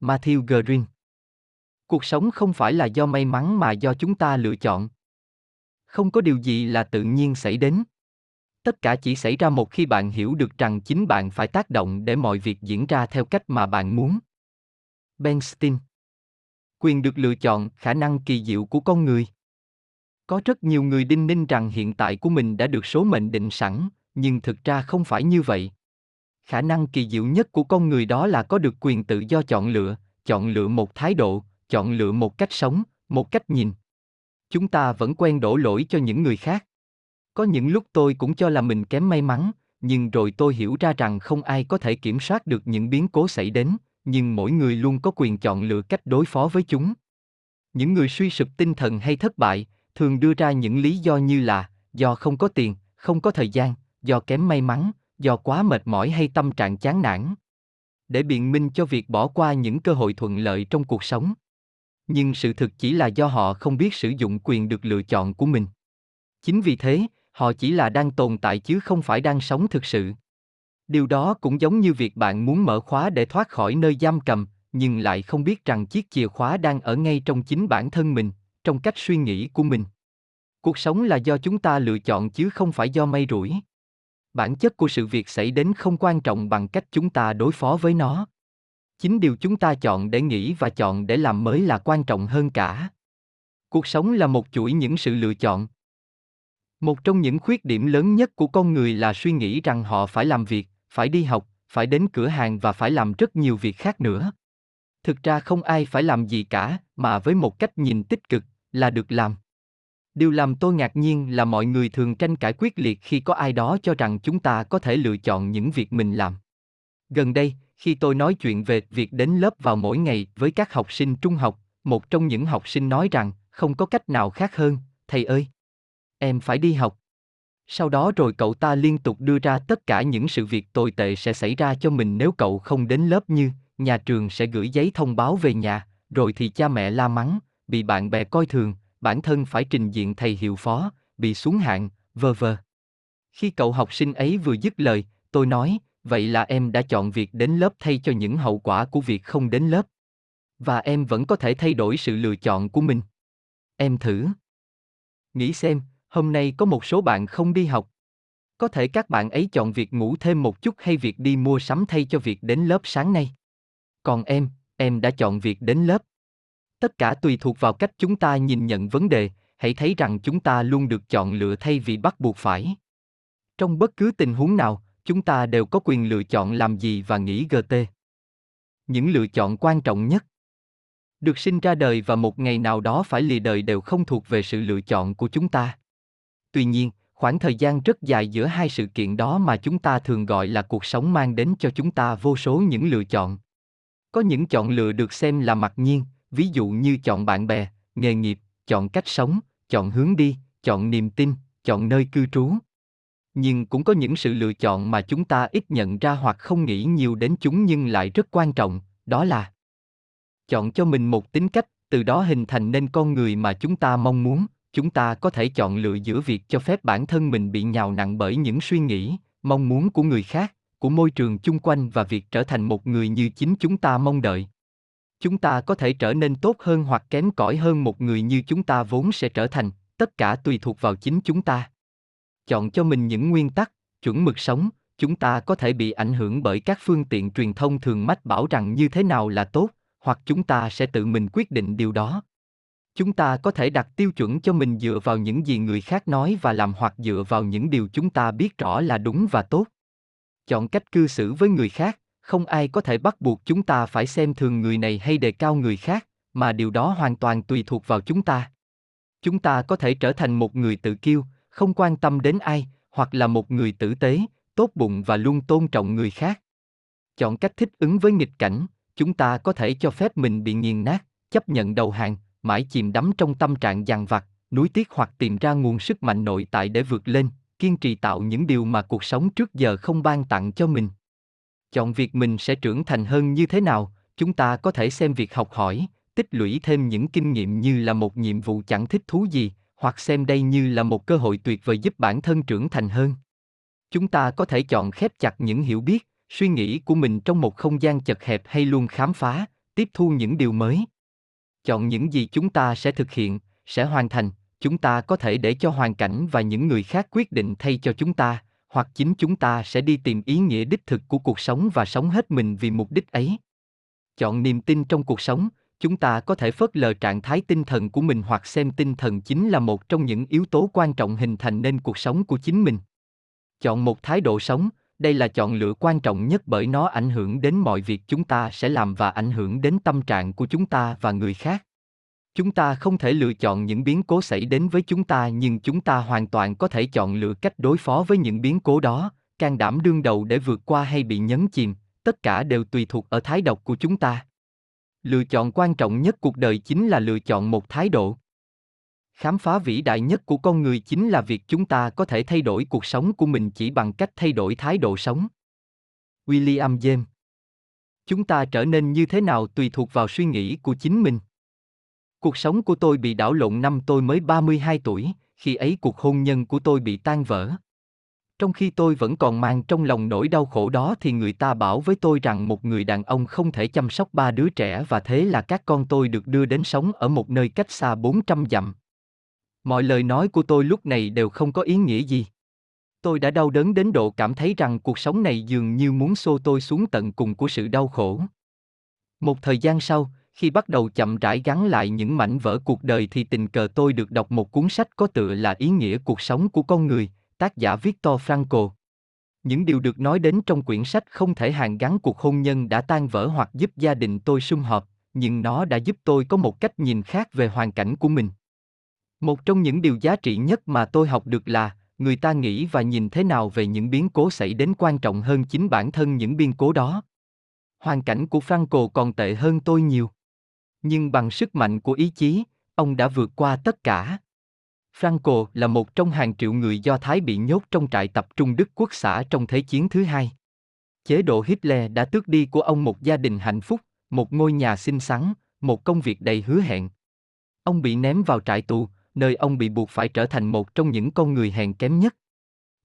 Matthew Green Cuộc sống không phải là do may mắn mà do chúng ta lựa chọn. Không có điều gì là tự nhiên xảy đến. Tất cả chỉ xảy ra một khi bạn hiểu được rằng chính bạn phải tác động để mọi việc diễn ra theo cách mà bạn muốn. Ben Stein Quyền được lựa chọn, khả năng kỳ diệu của con người. Có rất nhiều người đinh ninh rằng hiện tại của mình đã được số mệnh định sẵn, nhưng thực ra không phải như vậy. Khả năng kỳ diệu nhất của con người đó là có được quyền tự do chọn lựa, chọn lựa một thái độ, chọn lựa một cách sống, một cách nhìn. Chúng ta vẫn quen đổ lỗi cho những người khác. Có những lúc tôi cũng cho là mình kém may mắn, nhưng rồi tôi hiểu ra rằng không ai có thể kiểm soát được những biến cố xảy đến, nhưng mỗi người luôn có quyền chọn lựa cách đối phó với chúng. Những người suy sụp tinh thần hay thất bại, thường đưa ra những lý do như là do không có tiền, không có thời gian, do kém may mắn, do quá mệt mỏi hay tâm trạng chán nản. Để biện minh cho việc bỏ qua những cơ hội thuận lợi trong cuộc sống. Nhưng sự thực chỉ là do họ không biết sử dụng quyền được lựa chọn của mình. Chính vì thế, họ chỉ là đang tồn tại chứ không phải đang sống thực sự. Điều đó cũng giống như việc bạn muốn mở khóa để thoát khỏi nơi giam cầm, nhưng lại không biết rằng chiếc chìa khóa đang ở ngay trong chính bản thân mình, trong cách suy nghĩ của mình. Cuộc sống là do chúng ta lựa chọn chứ không phải do may rủi. Bản chất của sự việc xảy đến không quan trọng bằng cách chúng ta đối phó với nó. Chính điều chúng ta chọn để nghĩ và chọn để làm mới là quan trọng hơn cả. Cuộc sống là một chuỗi những sự lựa chọn. Một trong những khuyết điểm lớn nhất của con người là suy nghĩ rằng họ phải làm việc, phải đi học, phải đến cửa hàng và phải làm rất nhiều việc khác nữa. Thực ra không ai phải làm gì cả, mà với một cách nhìn tích cực, là được làm. Điều làm tôi ngạc nhiên là mọi người thường tranh cãi quyết liệt khi có ai đó cho rằng chúng ta có thể lựa chọn những việc mình làm. Gần đây, khi tôi nói chuyện về việc đến lớp vào mỗi ngày với các học sinh trung học, một trong những học sinh nói rằng, không có cách nào khác hơn, thầy ơi. Em phải đi học. Sau đó rồi cậu ta liên tục đưa ra tất cả những sự việc tồi tệ sẽ xảy ra cho mình nếu cậu không đến lớp như, nhà trường sẽ gửi giấy thông báo về nhà, rồi thì cha mẹ la mắng, bị bạn bè coi thường, bản thân phải trình diện thầy hiệu phó, bị xuống hạng, vờ vờ. Khi cậu học sinh ấy vừa dứt lời, tôi nói, vậy là em đã chọn việc đến lớp thay cho những hậu quả của việc không đến lớp. Và em vẫn có thể thay đổi sự lựa chọn của mình. Em thử. Nghĩ xem, hôm nay có một số bạn không đi học. Có thể các bạn ấy chọn việc ngủ thêm một chút hay việc đi mua sắm thay cho việc đến lớp sáng nay. Còn em, em đã chọn việc đến lớp. Tất cả tùy thuộc vào cách chúng ta nhìn nhận vấn đề, hãy thấy rằng chúng ta luôn được chọn lựa thay vì bắt buộc phải. Trong bất cứ tình huống nào, chúng ta đều có quyền lựa chọn làm gì và nghĩ GT. Những lựa chọn quan trọng nhất được sinh ra đời và một ngày nào đó phải lìa đời đều không thuộc về sự lựa chọn của chúng ta. Tuy nhiên, khoảng thời gian rất dài giữa hai sự kiện đó mà chúng ta thường gọi là cuộc sống mang đến cho chúng ta vô số những lựa chọn. Có những chọn lựa được xem là mặc nhiên, ví dụ như chọn bạn bè, nghề nghiệp, chọn cách sống, chọn hướng đi, chọn niềm tin, chọn nơi cư trú. Nhưng cũng có những sự lựa chọn mà chúng ta ít nhận ra hoặc không nghĩ nhiều đến chúng nhưng lại rất quan trọng, đó là chọn cho mình một tính cách, từ đó hình thành nên con người mà chúng ta mong muốn, chúng ta có thể chọn lựa giữa việc cho phép bản thân mình bị nhào nặng bởi những suy nghĩ, mong muốn của người khác, của môi trường chung quanh và việc trở thành một người như chính chúng ta mong đợi. Chúng ta có thể trở nên tốt hơn hoặc kém cỏi hơn một người như chúng ta vốn sẽ trở thành tất cả tùy thuộc vào chính chúng ta chọn cho mình những nguyên tắc, chuẩn mực sống, chúng ta có thể bị ảnh hưởng bởi các phương tiện truyền thông thường mách bảo rằng như thế nào là tốt, hoặc chúng ta sẽ tự mình quyết định điều đó. Chúng ta có thể đặt tiêu chuẩn cho mình dựa vào những gì người khác nói và làm hoặc dựa vào những điều chúng ta biết rõ là đúng và tốt. Chọn cách cư xử với người khác, không ai có thể bắt buộc chúng ta phải xem thường người này hay đề cao người khác, mà điều đó hoàn toàn tùy thuộc vào chúng ta. Chúng ta có thể trở thành một người tự kiêu không quan tâm đến ai, hoặc là một người tử tế, tốt bụng và luôn tôn trọng người khác. Chọn cách thích ứng với nghịch cảnh, chúng ta có thể cho phép mình bị nghiền nát, chấp nhận đầu hàng, mãi chìm đắm trong tâm trạng dằn vặt, nuối tiếc hoặc tìm ra nguồn sức mạnh nội tại để vượt lên, kiên trì tạo những điều mà cuộc sống trước giờ không ban tặng cho mình. Chọn việc mình sẽ trưởng thành hơn như thế nào, chúng ta có thể xem việc học hỏi, tích lũy thêm những kinh nghiệm như là một nhiệm vụ chẳng thích thú gì hoặc xem đây như là một cơ hội tuyệt vời giúp bản thân trưởng thành hơn. Chúng ta có thể chọn khép chặt những hiểu biết, suy nghĩ của mình trong một không gian chật hẹp hay luôn khám phá, tiếp thu những điều mới. Chọn những gì chúng ta sẽ thực hiện, sẽ hoàn thành, chúng ta có thể để cho hoàn cảnh và những người khác quyết định thay cho chúng ta, hoặc chính chúng ta sẽ đi tìm ý nghĩa đích thực của cuộc sống và sống hết mình vì mục đích ấy. Chọn niềm tin trong cuộc sống chúng ta có thể phớt lờ trạng thái tinh thần của mình hoặc xem tinh thần chính là một trong những yếu tố quan trọng hình thành nên cuộc sống của chính mình. Chọn một thái độ sống, đây là chọn lựa quan trọng nhất bởi nó ảnh hưởng đến mọi việc chúng ta sẽ làm và ảnh hưởng đến tâm trạng của chúng ta và người khác. Chúng ta không thể lựa chọn những biến cố xảy đến với chúng ta, nhưng chúng ta hoàn toàn có thể chọn lựa cách đối phó với những biến cố đó, can đảm đương đầu để vượt qua hay bị nhấn chìm, tất cả đều tùy thuộc ở thái độ của chúng ta lựa chọn quan trọng nhất cuộc đời chính là lựa chọn một thái độ. Khám phá vĩ đại nhất của con người chính là việc chúng ta có thể thay đổi cuộc sống của mình chỉ bằng cách thay đổi thái độ sống. William james. Chúng ta trở nên như thế nào tùy thuộc vào suy nghĩ của chính mình. Cuộc sống của tôi bị đảo lộn năm tôi mới 32 tuổi, khi ấy cuộc hôn nhân của tôi bị tan vỡ. Trong khi tôi vẫn còn mang trong lòng nỗi đau khổ đó thì người ta bảo với tôi rằng một người đàn ông không thể chăm sóc ba đứa trẻ và thế là các con tôi được đưa đến sống ở một nơi cách xa 400 dặm. Mọi lời nói của tôi lúc này đều không có ý nghĩa gì. Tôi đã đau đớn đến độ cảm thấy rằng cuộc sống này dường như muốn xô tôi xuống tận cùng của sự đau khổ. Một thời gian sau, khi bắt đầu chậm rãi gắn lại những mảnh vỡ cuộc đời thì tình cờ tôi được đọc một cuốn sách có tựa là Ý nghĩa cuộc sống của con người, tác giả Victor Frankl. Những điều được nói đến trong quyển sách không thể hàn gắn cuộc hôn nhân đã tan vỡ hoặc giúp gia đình tôi sum họp, nhưng nó đã giúp tôi có một cách nhìn khác về hoàn cảnh của mình. Một trong những điều giá trị nhất mà tôi học được là, người ta nghĩ và nhìn thế nào về những biến cố xảy đến quan trọng hơn chính bản thân những biến cố đó. Hoàn cảnh của Franco còn tệ hơn tôi nhiều nhưng bằng sức mạnh của ý chí, ông đã vượt qua tất cả. Franco là một trong hàng triệu người Do Thái bị nhốt trong trại tập trung Đức Quốc xã trong Thế chiến thứ hai. Chế độ Hitler đã tước đi của ông một gia đình hạnh phúc, một ngôi nhà xinh xắn, một công việc đầy hứa hẹn. Ông bị ném vào trại tù, nơi ông bị buộc phải trở thành một trong những con người hèn kém nhất.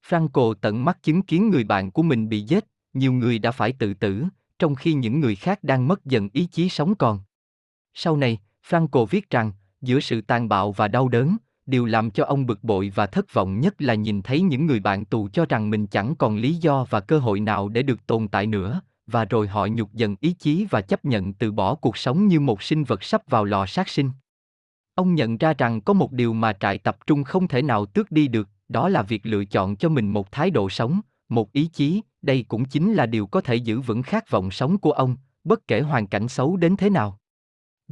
Franco tận mắt chứng kiến người bạn của mình bị giết, nhiều người đã phải tự tử, trong khi những người khác đang mất dần ý chí sống còn. Sau này, Franco viết rằng, giữa sự tàn bạo và đau đớn, điều làm cho ông bực bội và thất vọng nhất là nhìn thấy những người bạn tù cho rằng mình chẳng còn lý do và cơ hội nào để được tồn tại nữa, và rồi họ nhục dần ý chí và chấp nhận từ bỏ cuộc sống như một sinh vật sắp vào lò sát sinh. Ông nhận ra rằng có một điều mà trại tập trung không thể nào tước đi được, đó là việc lựa chọn cho mình một thái độ sống, một ý chí, đây cũng chính là điều có thể giữ vững khát vọng sống của ông, bất kể hoàn cảnh xấu đến thế nào.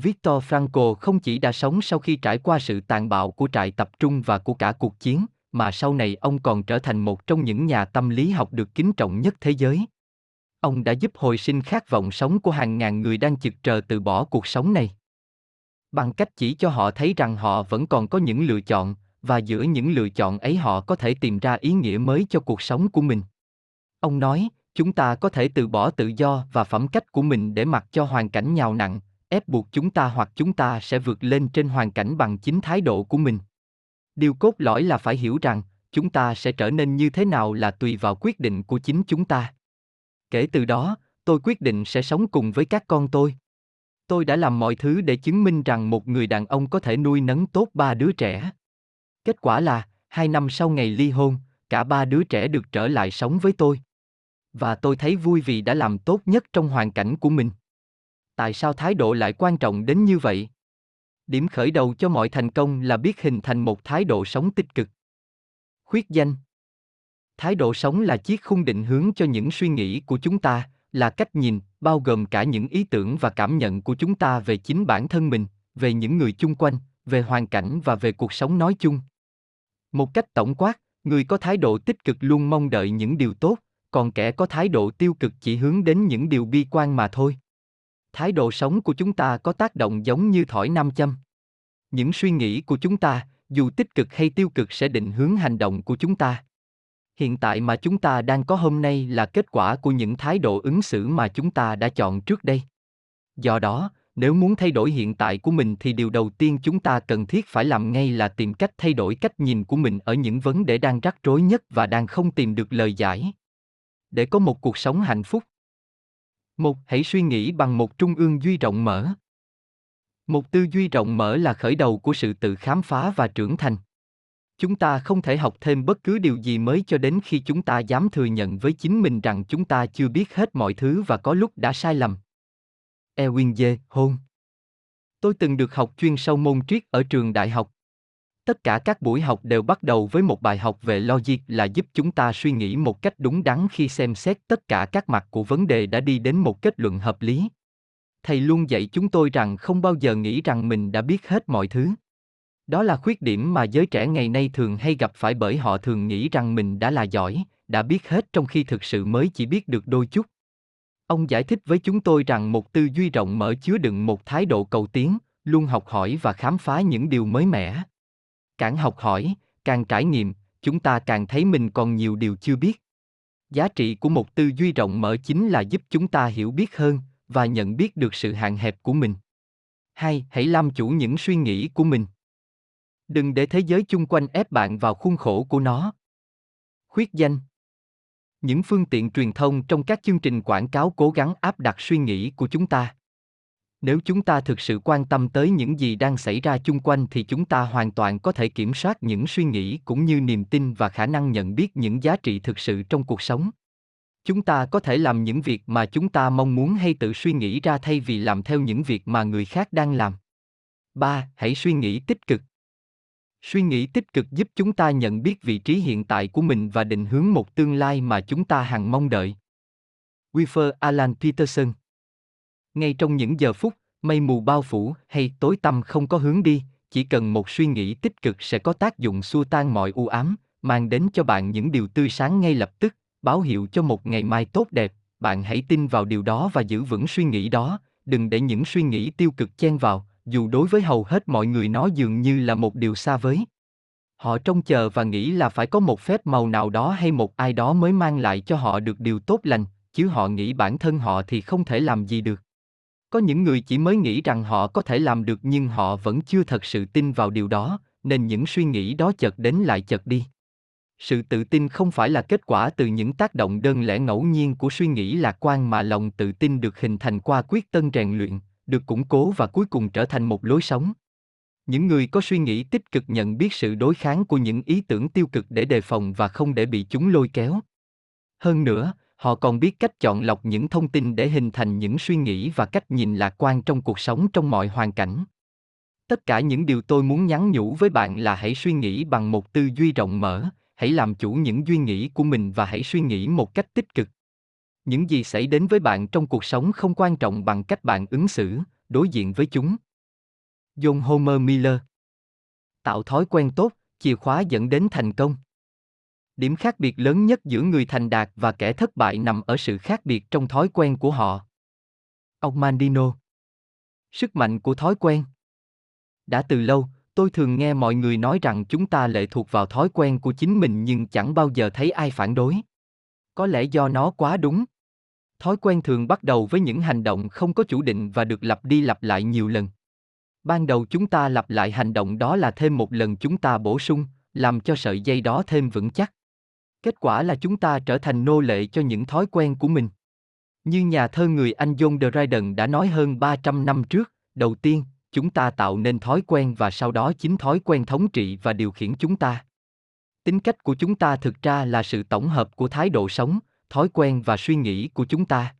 Victor Franco không chỉ đã sống sau khi trải qua sự tàn bạo của trại tập trung và của cả cuộc chiến, mà sau này ông còn trở thành một trong những nhà tâm lý học được kính trọng nhất thế giới. Ông đã giúp hồi sinh khát vọng sống của hàng ngàn người đang chực chờ từ bỏ cuộc sống này. Bằng cách chỉ cho họ thấy rằng họ vẫn còn có những lựa chọn, và giữa những lựa chọn ấy họ có thể tìm ra ý nghĩa mới cho cuộc sống của mình. Ông nói, chúng ta có thể từ bỏ tự do và phẩm cách của mình để mặc cho hoàn cảnh nhào nặng, ép buộc chúng ta hoặc chúng ta sẽ vượt lên trên hoàn cảnh bằng chính thái độ của mình. Điều cốt lõi là phải hiểu rằng, chúng ta sẽ trở nên như thế nào là tùy vào quyết định của chính chúng ta. Kể từ đó, tôi quyết định sẽ sống cùng với các con tôi. Tôi đã làm mọi thứ để chứng minh rằng một người đàn ông có thể nuôi nấng tốt ba đứa trẻ. Kết quả là, hai năm sau ngày ly hôn, cả ba đứa trẻ được trở lại sống với tôi. Và tôi thấy vui vì đã làm tốt nhất trong hoàn cảnh của mình. Tại sao thái độ lại quan trọng đến như vậy? Điểm khởi đầu cho mọi thành công là biết hình thành một thái độ sống tích cực. Khuyết danh Thái độ sống là chiếc khung định hướng cho những suy nghĩ của chúng ta, là cách nhìn, bao gồm cả những ý tưởng và cảm nhận của chúng ta về chính bản thân mình, về những người chung quanh, về hoàn cảnh và về cuộc sống nói chung. Một cách tổng quát, người có thái độ tích cực luôn mong đợi những điều tốt, còn kẻ có thái độ tiêu cực chỉ hướng đến những điều bi quan mà thôi. Thái độ sống của chúng ta có tác động giống như thỏi nam châm. Những suy nghĩ của chúng ta, dù tích cực hay tiêu cực sẽ định hướng hành động của chúng ta. Hiện tại mà chúng ta đang có hôm nay là kết quả của những thái độ ứng xử mà chúng ta đã chọn trước đây. Do đó, nếu muốn thay đổi hiện tại của mình thì điều đầu tiên chúng ta cần thiết phải làm ngay là tìm cách thay đổi cách nhìn của mình ở những vấn đề đang rắc rối nhất và đang không tìm được lời giải để có một cuộc sống hạnh phúc một, hãy suy nghĩ bằng một trung ương duy rộng mở một tư duy rộng mở là khởi đầu của sự tự khám phá và trưởng thành chúng ta không thể học thêm bất cứ điều gì mới cho đến khi chúng ta dám thừa nhận với chính mình rằng chúng ta chưa biết hết mọi thứ và có lúc đã sai lầm ewin J. Hôn. Tôi từng được học chuyên sâu môn triết ở trường đại học. Tất cả các buổi học đều bắt đầu với một bài học về logic là giúp chúng ta suy nghĩ một cách đúng đắn khi xem xét tất cả các mặt của vấn đề đã đi đến một kết luận hợp lý. Thầy luôn dạy chúng tôi rằng không bao giờ nghĩ rằng mình đã biết hết mọi thứ. Đó là khuyết điểm mà giới trẻ ngày nay thường hay gặp phải bởi họ thường nghĩ rằng mình đã là giỏi, đã biết hết trong khi thực sự mới chỉ biết được đôi chút. Ông giải thích với chúng tôi rằng một tư duy rộng mở chứa đựng một thái độ cầu tiến, luôn học hỏi và khám phá những điều mới mẻ. Càng học hỏi, càng trải nghiệm, chúng ta càng thấy mình còn nhiều điều chưa biết. Giá trị của một tư duy rộng mở chính là giúp chúng ta hiểu biết hơn và nhận biết được sự hạn hẹp của mình. Hai, hãy làm chủ những suy nghĩ của mình. Đừng để thế giới chung quanh ép bạn vào khuôn khổ của nó. Khuyết danh những phương tiện truyền thông trong các chương trình quảng cáo cố gắng áp đặt suy nghĩ của chúng ta nếu chúng ta thực sự quan tâm tới những gì đang xảy ra chung quanh thì chúng ta hoàn toàn có thể kiểm soát những suy nghĩ cũng như niềm tin và khả năng nhận biết những giá trị thực sự trong cuộc sống chúng ta có thể làm những việc mà chúng ta mong muốn hay tự suy nghĩ ra thay vì làm theo những việc mà người khác đang làm 3. Hãy suy nghĩ tích cực. Suy nghĩ tích cực giúp chúng ta nhận biết vị trí hiện tại của mình và định hướng một tương lai mà chúng ta hằng mong đợi. Wifer Alan Peterson ngay trong những giờ phút, mây mù bao phủ hay tối tăm không có hướng đi, chỉ cần một suy nghĩ tích cực sẽ có tác dụng xua tan mọi u ám, mang đến cho bạn những điều tươi sáng ngay lập tức, báo hiệu cho một ngày mai tốt đẹp. Bạn hãy tin vào điều đó và giữ vững suy nghĩ đó, đừng để những suy nghĩ tiêu cực chen vào, dù đối với hầu hết mọi người nó dường như là một điều xa vời. Họ trông chờ và nghĩ là phải có một phép màu nào đó hay một ai đó mới mang lại cho họ được điều tốt lành, chứ họ nghĩ bản thân họ thì không thể làm gì được. Có những người chỉ mới nghĩ rằng họ có thể làm được nhưng họ vẫn chưa thật sự tin vào điều đó, nên những suy nghĩ đó chợt đến lại chợt đi. Sự tự tin không phải là kết quả từ những tác động đơn lẻ ngẫu nhiên của suy nghĩ lạc quan mà lòng tự tin được hình thành qua quyết tân rèn luyện, được củng cố và cuối cùng trở thành một lối sống. Những người có suy nghĩ tích cực nhận biết sự đối kháng của những ý tưởng tiêu cực để đề phòng và không để bị chúng lôi kéo. Hơn nữa, họ còn biết cách chọn lọc những thông tin để hình thành những suy nghĩ và cách nhìn lạc quan trong cuộc sống trong mọi hoàn cảnh. Tất cả những điều tôi muốn nhắn nhủ với bạn là hãy suy nghĩ bằng một tư duy rộng mở, hãy làm chủ những suy nghĩ của mình và hãy suy nghĩ một cách tích cực. Những gì xảy đến với bạn trong cuộc sống không quan trọng bằng cách bạn ứng xử, đối diện với chúng. John Homer Miller Tạo thói quen tốt, chìa khóa dẫn đến thành công. Điểm khác biệt lớn nhất giữa người thành đạt và kẻ thất bại nằm ở sự khác biệt trong thói quen của họ. Ông Mandino Sức mạnh của thói quen Đã từ lâu, tôi thường nghe mọi người nói rằng chúng ta lệ thuộc vào thói quen của chính mình nhưng chẳng bao giờ thấy ai phản đối. Có lẽ do nó quá đúng. Thói quen thường bắt đầu với những hành động không có chủ định và được lặp đi lặp lại nhiều lần. Ban đầu chúng ta lặp lại hành động đó là thêm một lần chúng ta bổ sung, làm cho sợi dây đó thêm vững chắc. Kết quả là chúng ta trở thành nô lệ cho những thói quen của mình. Như nhà thơ người Anh John Dryden đã nói hơn 300 năm trước, đầu tiên, chúng ta tạo nên thói quen và sau đó chính thói quen thống trị và điều khiển chúng ta. Tính cách của chúng ta thực ra là sự tổng hợp của thái độ sống, thói quen và suy nghĩ của chúng ta.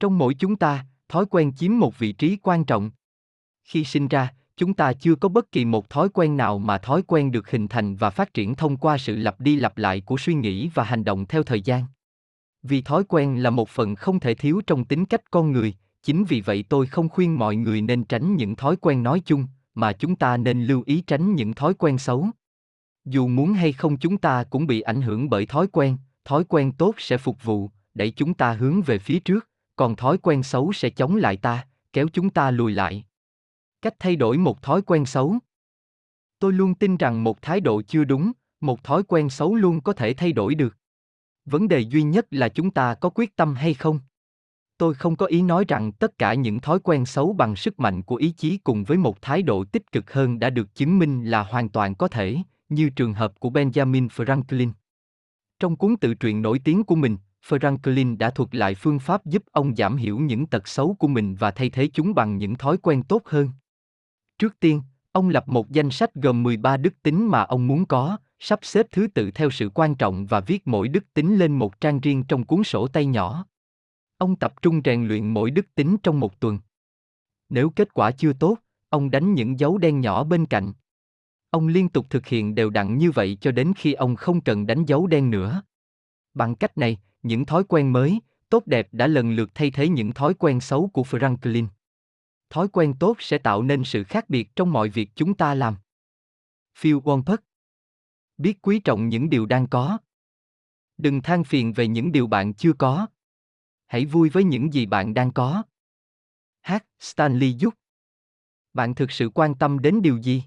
Trong mỗi chúng ta, thói quen chiếm một vị trí quan trọng. Khi sinh ra, chúng ta chưa có bất kỳ một thói quen nào mà thói quen được hình thành và phát triển thông qua sự lặp đi lặp lại của suy nghĩ và hành động theo thời gian. Vì thói quen là một phần không thể thiếu trong tính cách con người, chính vì vậy tôi không khuyên mọi người nên tránh những thói quen nói chung, mà chúng ta nên lưu ý tránh những thói quen xấu. Dù muốn hay không chúng ta cũng bị ảnh hưởng bởi thói quen thói quen tốt sẽ phục vụ, đẩy chúng ta hướng về phía trước, còn thói quen xấu sẽ chống lại ta, kéo chúng ta lùi lại cách thay đổi một thói quen xấu. Tôi luôn tin rằng một thái độ chưa đúng, một thói quen xấu luôn có thể thay đổi được. Vấn đề duy nhất là chúng ta có quyết tâm hay không? Tôi không có ý nói rằng tất cả những thói quen xấu bằng sức mạnh của ý chí cùng với một thái độ tích cực hơn đã được chứng minh là hoàn toàn có thể, như trường hợp của benjamin franklin. Trong cuốn tự truyện nổi tiếng của mình, franklin đã thuật lại phương pháp giúp ông giảm hiểu những tật xấu của mình và thay thế chúng bằng những thói quen tốt hơn. Trước tiên, ông lập một danh sách gồm 13 đức tính mà ông muốn có, sắp xếp thứ tự theo sự quan trọng và viết mỗi đức tính lên một trang riêng trong cuốn sổ tay nhỏ. Ông tập trung rèn luyện mỗi đức tính trong một tuần. Nếu kết quả chưa tốt, ông đánh những dấu đen nhỏ bên cạnh. Ông liên tục thực hiện đều đặn như vậy cho đến khi ông không cần đánh dấu đen nữa. Bằng cách này, những thói quen mới, tốt đẹp đã lần lượt thay thế những thói quen xấu của Franklin thói quen tốt sẽ tạo nên sự khác biệt trong mọi việc chúng ta làm. Phil Wonpert Biết quý trọng những điều đang có. Đừng than phiền về những điều bạn chưa có. Hãy vui với những gì bạn đang có. Hát Stanley Giúp Bạn thực sự quan tâm đến điều gì?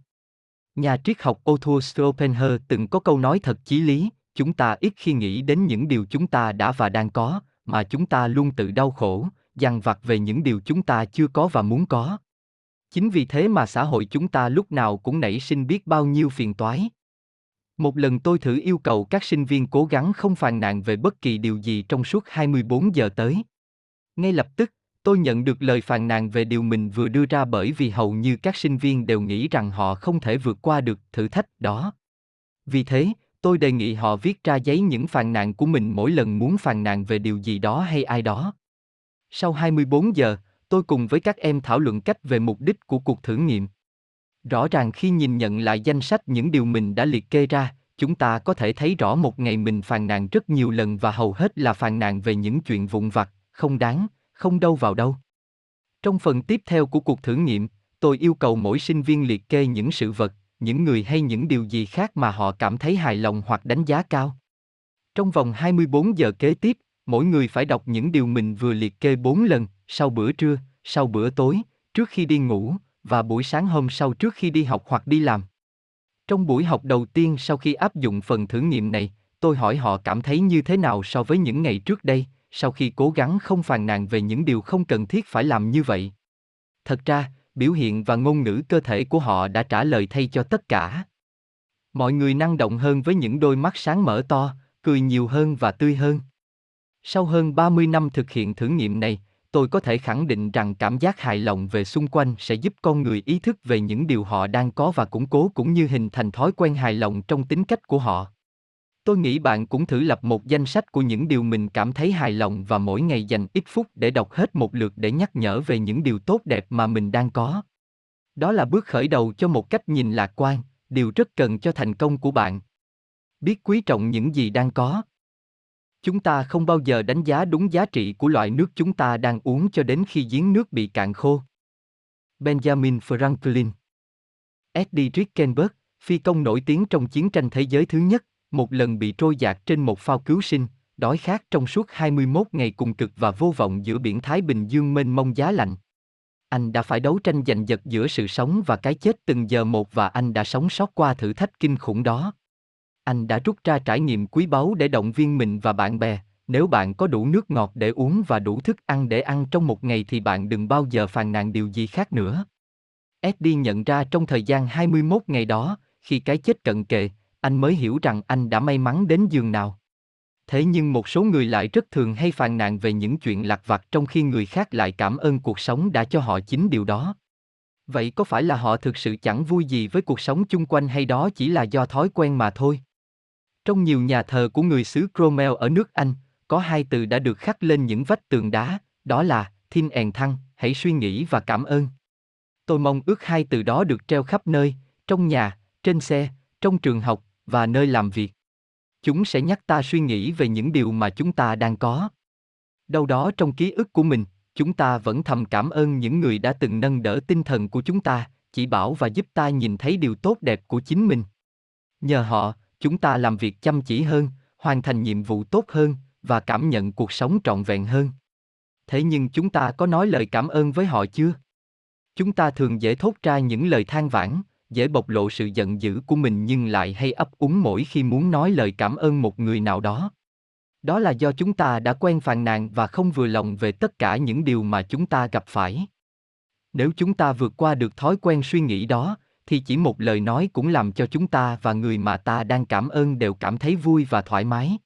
Nhà triết học Arthur Schopenhauer từng có câu nói thật chí lý, chúng ta ít khi nghĩ đến những điều chúng ta đã và đang có, mà chúng ta luôn tự đau khổ, dằn vặt về những điều chúng ta chưa có và muốn có. Chính vì thế mà xã hội chúng ta lúc nào cũng nảy sinh biết bao nhiêu phiền toái. Một lần tôi thử yêu cầu các sinh viên cố gắng không phàn nàn về bất kỳ điều gì trong suốt 24 giờ tới. Ngay lập tức, tôi nhận được lời phàn nàn về điều mình vừa đưa ra bởi vì hầu như các sinh viên đều nghĩ rằng họ không thể vượt qua được thử thách đó. Vì thế, tôi đề nghị họ viết ra giấy những phàn nàn của mình mỗi lần muốn phàn nàn về điều gì đó hay ai đó. Sau 24 giờ, tôi cùng với các em thảo luận cách về mục đích của cuộc thử nghiệm. Rõ ràng khi nhìn nhận lại danh sách những điều mình đã liệt kê ra, chúng ta có thể thấy rõ một ngày mình phàn nàn rất nhiều lần và hầu hết là phàn nàn về những chuyện vụn vặt, không đáng, không đâu vào đâu. Trong phần tiếp theo của cuộc thử nghiệm, tôi yêu cầu mỗi sinh viên liệt kê những sự vật, những người hay những điều gì khác mà họ cảm thấy hài lòng hoặc đánh giá cao. Trong vòng 24 giờ kế tiếp, Mỗi người phải đọc những điều mình vừa liệt kê bốn lần, sau bữa trưa, sau bữa tối, trước khi đi ngủ, và buổi sáng hôm sau trước khi đi học hoặc đi làm. Trong buổi học đầu tiên sau khi áp dụng phần thử nghiệm này, tôi hỏi họ cảm thấy như thế nào so với những ngày trước đây, sau khi cố gắng không phàn nàn về những điều không cần thiết phải làm như vậy. Thật ra, biểu hiện và ngôn ngữ cơ thể của họ đã trả lời thay cho tất cả. Mọi người năng động hơn với những đôi mắt sáng mở to, cười nhiều hơn và tươi hơn. Sau hơn 30 năm thực hiện thử nghiệm này, tôi có thể khẳng định rằng cảm giác hài lòng về xung quanh sẽ giúp con người ý thức về những điều họ đang có và củng cố cũng như hình thành thói quen hài lòng trong tính cách của họ. Tôi nghĩ bạn cũng thử lập một danh sách của những điều mình cảm thấy hài lòng và mỗi ngày dành ít phút để đọc hết một lượt để nhắc nhở về những điều tốt đẹp mà mình đang có. Đó là bước khởi đầu cho một cách nhìn lạc quan điều rất cần cho thành công của bạn. Biết quý trọng những gì đang có chúng ta không bao giờ đánh giá đúng giá trị của loại nước chúng ta đang uống cho đến khi giếng nước bị cạn khô benjamin franklin eddie rickenberg phi công nổi tiếng trong chiến tranh thế giới thứ nhất, một lần bị trôi dạt trên một phao cứu sinh, đói khát trong suốt 21 ngày cùng cực và vô vọng giữa biển Thái Bình Dương mênh mông giá lạnh. Anh đã phải đấu tranh giành giật giữa sự sống và cái chết từng giờ một và anh đã sống sót qua thử thách kinh khủng đó. Anh đã rút ra trải nghiệm quý báu để động viên mình và bạn bè. Nếu bạn có đủ nước ngọt để uống và đủ thức ăn để ăn trong một ngày thì bạn đừng bao giờ phàn nàn điều gì khác nữa. Eddie nhận ra trong thời gian 21 ngày đó, khi cái chết cận kề, anh mới hiểu rằng anh đã may mắn đến giường nào. Thế nhưng một số người lại rất thường hay phàn nàn về những chuyện lạc vặt trong khi người khác lại cảm ơn cuộc sống đã cho họ chính điều đó. Vậy có phải là họ thực sự chẳng vui gì với cuộc sống chung quanh hay đó chỉ là do thói quen mà thôi? Trong nhiều nhà thờ của người xứ Cromwell ở nước Anh, có hai từ đã được khắc lên những vách tường đá, đó là Thiên èn thăng, hãy suy nghĩ và cảm ơn. Tôi mong ước hai từ đó được treo khắp nơi, trong nhà, trên xe, trong trường học và nơi làm việc. Chúng sẽ nhắc ta suy nghĩ về những điều mà chúng ta đang có. Đâu đó trong ký ức của mình, chúng ta vẫn thầm cảm ơn những người đã từng nâng đỡ tinh thần của chúng ta, chỉ bảo và giúp ta nhìn thấy điều tốt đẹp của chính mình. Nhờ họ, chúng ta làm việc chăm chỉ hơn, hoàn thành nhiệm vụ tốt hơn và cảm nhận cuộc sống trọn vẹn hơn. Thế nhưng chúng ta có nói lời cảm ơn với họ chưa? Chúng ta thường dễ thốt ra những lời than vãn, dễ bộc lộ sự giận dữ của mình nhưng lại hay ấp úng mỗi khi muốn nói lời cảm ơn một người nào đó đó là do chúng ta đã quen phàn nàn và không vừa lòng về tất cả những điều mà chúng ta gặp phải nếu chúng ta vượt qua được thói quen suy nghĩ đó thì chỉ một lời nói cũng làm cho chúng ta và người mà ta đang cảm ơn đều cảm thấy vui và thoải mái.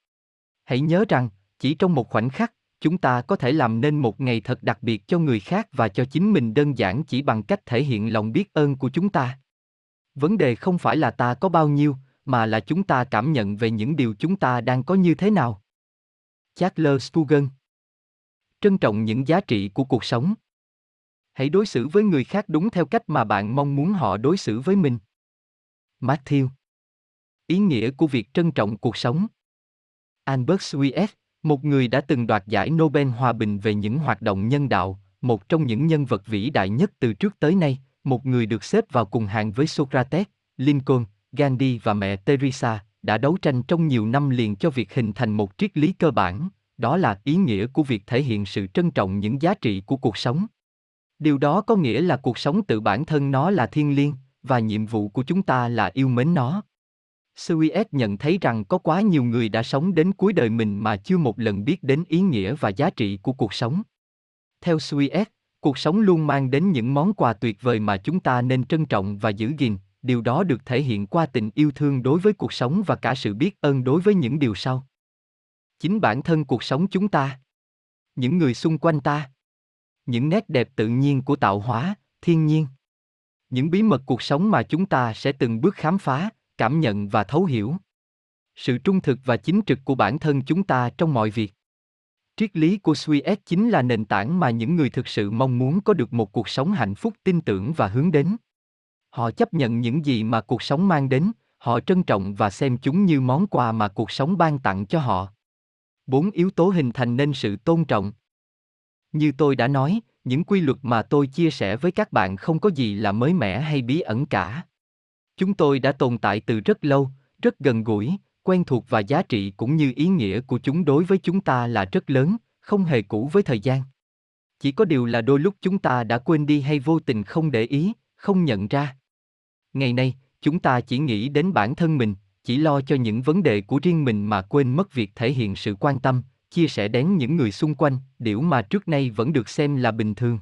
Hãy nhớ rằng, chỉ trong một khoảnh khắc, chúng ta có thể làm nên một ngày thật đặc biệt cho người khác và cho chính mình đơn giản chỉ bằng cách thể hiện lòng biết ơn của chúng ta. Vấn đề không phải là ta có bao nhiêu, mà là chúng ta cảm nhận về những điều chúng ta đang có như thế nào. Charles spurgeon trân trọng những giá trị của cuộc sống hãy đối xử với người khác đúng theo cách mà bạn mong muốn họ đối xử với mình. Matthew. Ý nghĩa của việc trân trọng cuộc sống. Albert swift một người đã từng đoạt giải nobel hòa bình về những hoạt động nhân đạo một trong những nhân vật vĩ đại nhất từ trước tới nay một người được xếp vào cùng hàng với Socrates, Lincoln, Gandhi và mẹ Teresa, đã đấu tranh trong nhiều năm liền cho việc hình thành một triết lý cơ bản, đó là ý nghĩa của việc thể hiện sự trân trọng những giá trị của cuộc sống. Điều đó có nghĩa là cuộc sống tự bản thân nó là thiên liêng, và nhiệm vụ của chúng ta là yêu mến nó. Suez nhận thấy rằng có quá nhiều người đã sống đến cuối đời mình mà chưa một lần biết đến ý nghĩa và giá trị của cuộc sống. Theo Suez, cuộc sống luôn mang đến những món quà tuyệt vời mà chúng ta nên trân trọng và giữ gìn điều đó được thể hiện qua tình yêu thương đối với cuộc sống và cả sự biết ơn đối với những điều sau chính bản thân cuộc sống chúng ta những người xung quanh ta những nét đẹp tự nhiên của tạo hóa thiên nhiên những bí mật cuộc sống mà chúng ta sẽ từng bước khám phá cảm nhận và thấu hiểu sự trung thực và chính trực của bản thân chúng ta trong mọi việc Triết lý của suy Suez chính là nền tảng mà những người thực sự mong muốn có được một cuộc sống hạnh phúc tin tưởng và hướng đến. Họ chấp nhận những gì mà cuộc sống mang đến, họ trân trọng và xem chúng như món quà mà cuộc sống ban tặng cho họ. Bốn yếu tố hình thành nên sự tôn trọng. Như tôi đã nói, những quy luật mà tôi chia sẻ với các bạn không có gì là mới mẻ hay bí ẩn cả. Chúng tôi đã tồn tại từ rất lâu, rất gần gũi, quen thuộc và giá trị cũng như ý nghĩa của chúng đối với chúng ta là rất lớn, không hề cũ với thời gian. Chỉ có điều là đôi lúc chúng ta đã quên đi hay vô tình không để ý, không nhận ra. Ngày nay, chúng ta chỉ nghĩ đến bản thân mình, chỉ lo cho những vấn đề của riêng mình mà quên mất việc thể hiện sự quan tâm, chia sẻ đến những người xung quanh, điều mà trước nay vẫn được xem là bình thường.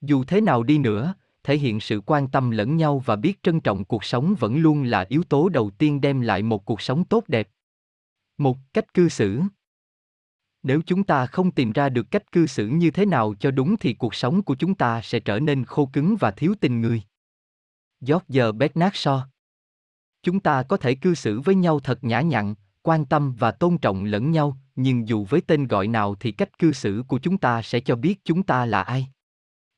Dù thế nào đi nữa, thể hiện sự quan tâm lẫn nhau và biết trân trọng cuộc sống vẫn luôn là yếu tố đầu tiên đem lại một cuộc sống tốt đẹp một cách cư xử Nếu chúng ta không tìm ra được cách cư xử như thế nào cho đúng thì cuộc sống của chúng ta sẽ trở nên khô cứng và thiếu tình người. George Bernard Shaw Chúng ta có thể cư xử với nhau thật nhã nhặn, quan tâm và tôn trọng lẫn nhau, nhưng dù với tên gọi nào thì cách cư xử của chúng ta sẽ cho biết chúng ta là ai.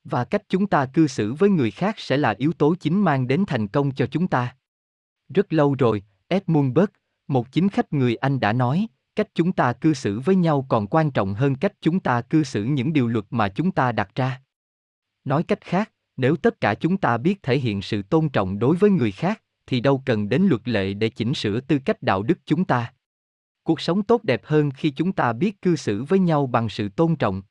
Và cách chúng ta cư xử với người khác sẽ là yếu tố chính mang đến thành công cho chúng ta. Rất lâu rồi, Edmund Burke, một chính khách người Anh đã nói, cách chúng ta cư xử với nhau còn quan trọng hơn cách chúng ta cư xử những điều luật mà chúng ta đặt ra. Nói cách khác, nếu tất cả chúng ta biết thể hiện sự tôn trọng đối với người khác, thì đâu cần đến luật lệ để chỉnh sửa tư cách đạo đức chúng ta. Cuộc sống tốt đẹp hơn khi chúng ta biết cư xử với nhau bằng sự tôn trọng.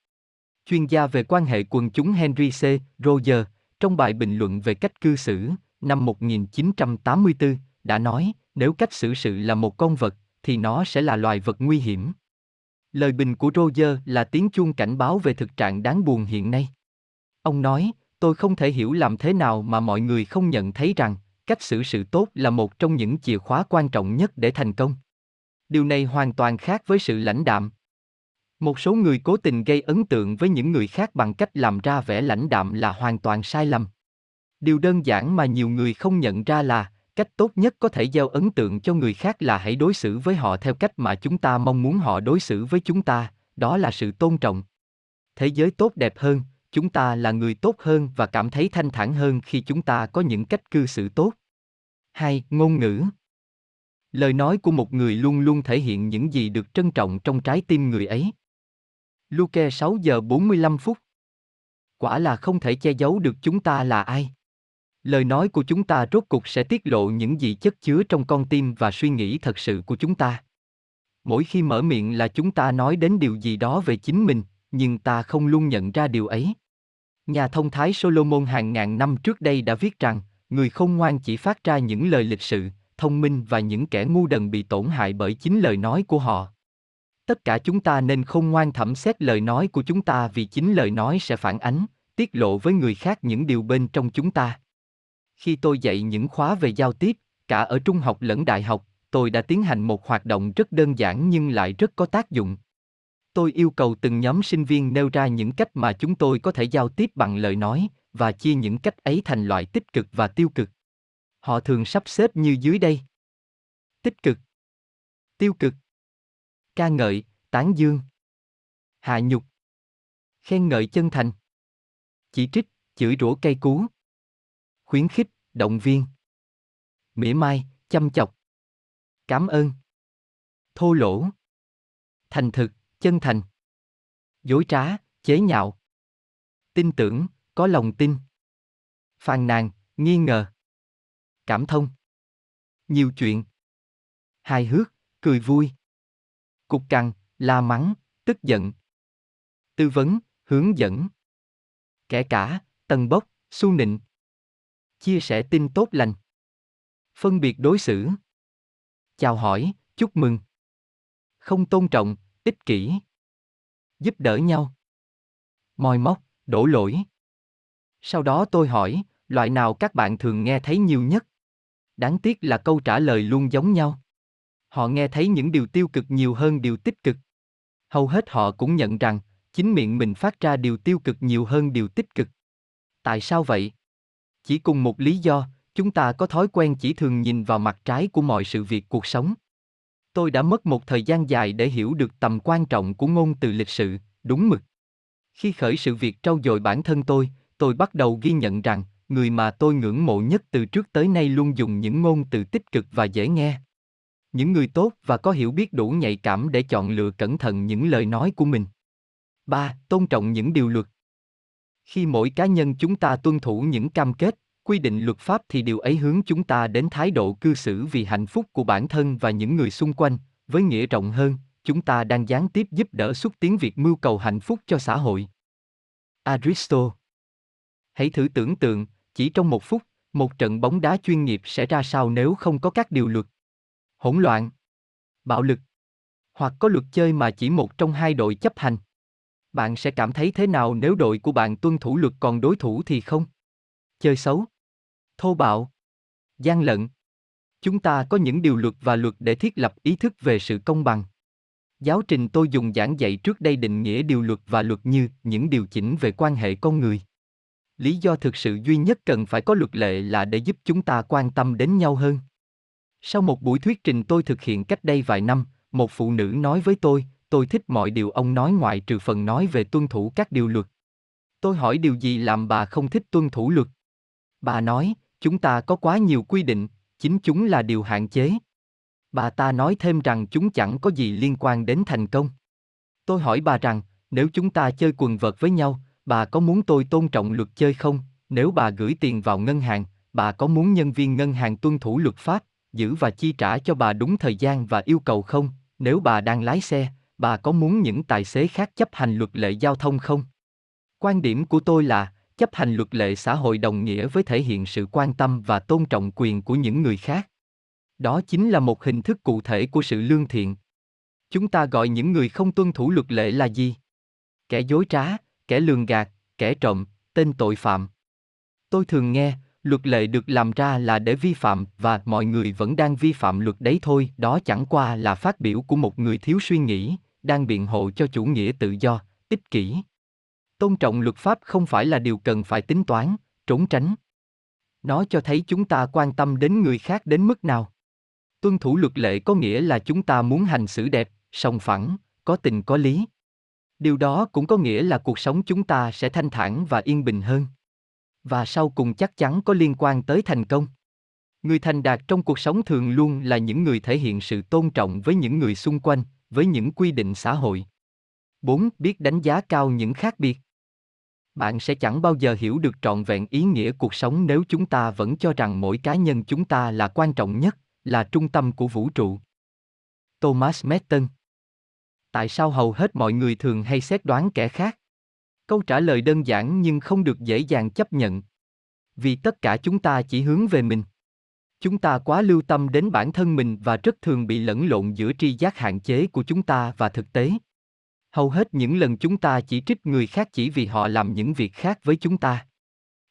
Chuyên gia về quan hệ quần chúng Henry C. Roger, trong bài bình luận về cách cư xử, năm 1984, đã nói, nếu cách xử sự là một con vật, thì nó sẽ là loài vật nguy hiểm. Lời bình của Roger là tiếng chuông cảnh báo về thực trạng đáng buồn hiện nay. Ông nói, tôi không thể hiểu làm thế nào mà mọi người không nhận thấy rằng, cách xử sự tốt là một trong những chìa khóa quan trọng nhất để thành công. Điều này hoàn toàn khác với sự lãnh đạm. Một số người cố tình gây ấn tượng với những người khác bằng cách làm ra vẻ lãnh đạm là hoàn toàn sai lầm. Điều đơn giản mà nhiều người không nhận ra là, cách tốt nhất có thể gieo ấn tượng cho người khác là hãy đối xử với họ theo cách mà chúng ta mong muốn họ đối xử với chúng ta, đó là sự tôn trọng. Thế giới tốt đẹp hơn, chúng ta là người tốt hơn và cảm thấy thanh thản hơn khi chúng ta có những cách cư xử tốt. 2. Ngôn ngữ Lời nói của một người luôn luôn thể hiện những gì được trân trọng trong trái tim người ấy. Luke 6 giờ 45 phút Quả là không thể che giấu được chúng ta là ai. Lời nói của chúng ta rốt cục sẽ tiết lộ những gì chất chứa trong con tim và suy nghĩ thật sự của chúng ta. Mỗi khi mở miệng là chúng ta nói đến điều gì đó về chính mình, nhưng ta không luôn nhận ra điều ấy. Nhà thông thái Solomon hàng ngàn năm trước đây đã viết rằng, người không ngoan chỉ phát ra những lời lịch sự, thông minh và những kẻ ngu đần bị tổn hại bởi chính lời nói của họ. Tất cả chúng ta nên không ngoan thẩm xét lời nói của chúng ta vì chính lời nói sẽ phản ánh, tiết lộ với người khác những điều bên trong chúng ta. Khi tôi dạy những khóa về giao tiếp, cả ở trung học lẫn đại học, tôi đã tiến hành một hoạt động rất đơn giản nhưng lại rất có tác dụng. Tôi yêu cầu từng nhóm sinh viên nêu ra những cách mà chúng tôi có thể giao tiếp bằng lời nói và chia những cách ấy thành loại tích cực và tiêu cực. Họ thường sắp xếp như dưới đây. Tích cực, tiêu cực, ca ngợi, tán dương, hạ nhục, khen ngợi chân thành, chỉ trích, chửi rủa cây cú, khuyến khích, động viên, mỉa mai, chăm chọc, cảm ơn, thô lỗ, thành thực, chân thành, dối trá, chế nhạo, tin tưởng, có lòng tin, phàn nàn, nghi ngờ, cảm thông, nhiều chuyện, hài hước, cười vui, cục cằn, la mắng, tức giận, tư vấn, hướng dẫn, kẻ cả, tầng bốc, su nịnh, chia sẻ tin tốt lành, phân biệt đối xử, chào hỏi, chúc mừng, không tôn trọng, ích kỷ, giúp đỡ nhau, moi móc, đổ lỗi. Sau đó tôi hỏi, loại nào các bạn thường nghe thấy nhiều nhất? Đáng tiếc là câu trả lời luôn giống nhau. Họ nghe thấy những điều tiêu cực nhiều hơn điều tích cực. Hầu hết họ cũng nhận rằng, chính miệng mình phát ra điều tiêu cực nhiều hơn điều tích cực. Tại sao vậy? Chỉ cùng một lý do, chúng ta có thói quen chỉ thường nhìn vào mặt trái của mọi sự việc cuộc sống. Tôi đã mất một thời gian dài để hiểu được tầm quan trọng của ngôn từ lịch sự, đúng mực. Khi khởi sự việc trau dồi bản thân tôi, tôi bắt đầu ghi nhận rằng, người mà tôi ngưỡng mộ nhất từ trước tới nay luôn dùng những ngôn từ tích cực và dễ nghe. Những người tốt và có hiểu biết đủ nhạy cảm để chọn lựa cẩn thận những lời nói của mình. 3. Tôn trọng những điều luật. Khi mỗi cá nhân chúng ta tuân thủ những cam kết, quy định luật pháp thì điều ấy hướng chúng ta đến thái độ cư xử vì hạnh phúc của bản thân và những người xung quanh, với nghĩa rộng hơn, chúng ta đang gián tiếp giúp đỡ xúc tiến việc mưu cầu hạnh phúc cho xã hội. Aristotle Hãy thử tưởng tượng, chỉ trong một phút, một trận bóng đá chuyên nghiệp sẽ ra sao nếu không có các điều luật. Hỗn loạn, bạo lực, hoặc có luật chơi mà chỉ một trong hai đội chấp hành. Bạn sẽ cảm thấy thế nào nếu đội của bạn tuân thủ luật còn đối thủ thì không? Chơi xấu, thô bạo, gian lận. Chúng ta có những điều luật và luật để thiết lập ý thức về sự công bằng. Giáo trình tôi dùng giảng dạy trước đây định nghĩa điều luật và luật như những điều chỉnh về quan hệ con người. Lý do thực sự duy nhất cần phải có luật lệ là để giúp chúng ta quan tâm đến nhau hơn. Sau một buổi thuyết trình tôi thực hiện cách đây vài năm, một phụ nữ nói với tôi, tôi thích mọi điều ông nói ngoại trừ phần nói về tuân thủ các điều luật. Tôi hỏi điều gì làm bà không thích tuân thủ luật? Bà nói, chúng ta có quá nhiều quy định, chính chúng là điều hạn chế. Bà ta nói thêm rằng chúng chẳng có gì liên quan đến thành công. Tôi hỏi bà rằng, nếu chúng ta chơi quần vợt với nhau, bà có muốn tôi tôn trọng luật chơi không? Nếu bà gửi tiền vào ngân hàng, bà có muốn nhân viên ngân hàng tuân thủ luật pháp, giữ và chi trả cho bà đúng thời gian và yêu cầu không? Nếu bà đang lái xe, bà có muốn những tài xế khác chấp hành luật lệ giao thông không? Quan điểm của tôi là, chấp hành luật lệ xã hội đồng nghĩa với thể hiện sự quan tâm và tôn trọng quyền của những người khác. Đó chính là một hình thức cụ thể của sự lương thiện. Chúng ta gọi những người không tuân thủ luật lệ là gì? Kẻ dối trá, kẻ lường gạt, kẻ trộm, tên tội phạm. Tôi thường nghe, luật lệ được làm ra là để vi phạm và mọi người vẫn đang vi phạm luật đấy thôi, đó chẳng qua là phát biểu của một người thiếu suy nghĩ, đang biện hộ cho chủ nghĩa tự do, ích kỷ. Tôn trọng luật pháp không phải là điều cần phải tính toán, trốn tránh. Nó cho thấy chúng ta quan tâm đến người khác đến mức nào. Tuân thủ luật lệ có nghĩa là chúng ta muốn hành xử đẹp, sòng phẳng, có tình có lý. Điều đó cũng có nghĩa là cuộc sống chúng ta sẽ thanh thản và yên bình hơn. Và sau cùng chắc chắn có liên quan tới thành công. Người thành đạt trong cuộc sống thường luôn là những người thể hiện sự tôn trọng với những người xung quanh, với những quy định xã hội. 4. Biết đánh giá cao những khác biệt. Bạn sẽ chẳng bao giờ hiểu được trọn vẹn ý nghĩa cuộc sống nếu chúng ta vẫn cho rằng mỗi cá nhân chúng ta là quan trọng nhất, là trung tâm của vũ trụ. Thomas Merton Tại sao hầu hết mọi người thường hay xét đoán kẻ khác? Câu trả lời đơn giản nhưng không được dễ dàng chấp nhận. Vì tất cả chúng ta chỉ hướng về mình. Chúng ta quá lưu tâm đến bản thân mình và rất thường bị lẫn lộn giữa tri giác hạn chế của chúng ta và thực tế. Hầu hết những lần chúng ta chỉ trích người khác chỉ vì họ làm những việc khác với chúng ta.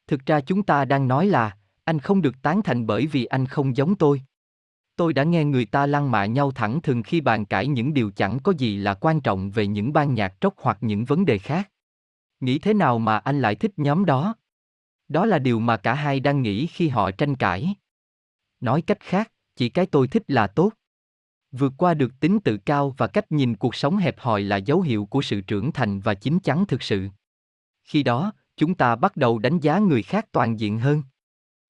Thực ra chúng ta đang nói là, anh không được tán thành bởi vì anh không giống tôi. Tôi đã nghe người ta lăng mạ nhau thẳng thừng khi bàn cãi những điều chẳng có gì là quan trọng về những ban nhạc rock hoặc những vấn đề khác. Nghĩ thế nào mà anh lại thích nhóm đó? Đó là điều mà cả hai đang nghĩ khi họ tranh cãi. Nói cách khác, chỉ cái tôi thích là tốt. Vượt qua được tính tự cao và cách nhìn cuộc sống hẹp hòi là dấu hiệu của sự trưởng thành và chín chắn thực sự. Khi đó, chúng ta bắt đầu đánh giá người khác toàn diện hơn.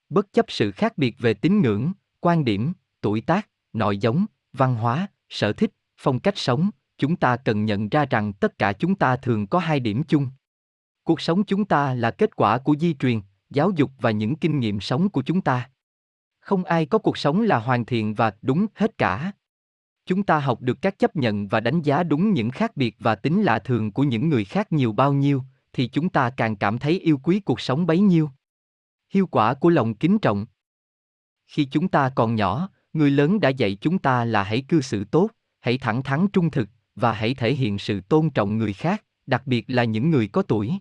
Bất chấp sự khác biệt về tín ngưỡng, quan điểm, tuổi tác, nội giống, văn hóa, sở thích, phong cách sống, chúng ta cần nhận ra rằng tất cả chúng ta thường có hai điểm chung. Cuộc sống chúng ta là kết quả của di truyền, giáo dục và những kinh nghiệm sống của chúng ta. Không ai có cuộc sống là hoàn thiện và đúng hết cả. Chúng ta học được các chấp nhận và đánh giá đúng những khác biệt và tính lạ thường của những người khác nhiều bao nhiêu, thì chúng ta càng cảm thấy yêu quý cuộc sống bấy nhiêu. Hiệu quả của lòng kính trọng. Khi chúng ta còn nhỏ, người lớn đã dạy chúng ta là hãy cư xử tốt, hãy thẳng thắn trung thực và hãy thể hiện sự tôn trọng người khác, đặc biệt là những người có tuổi.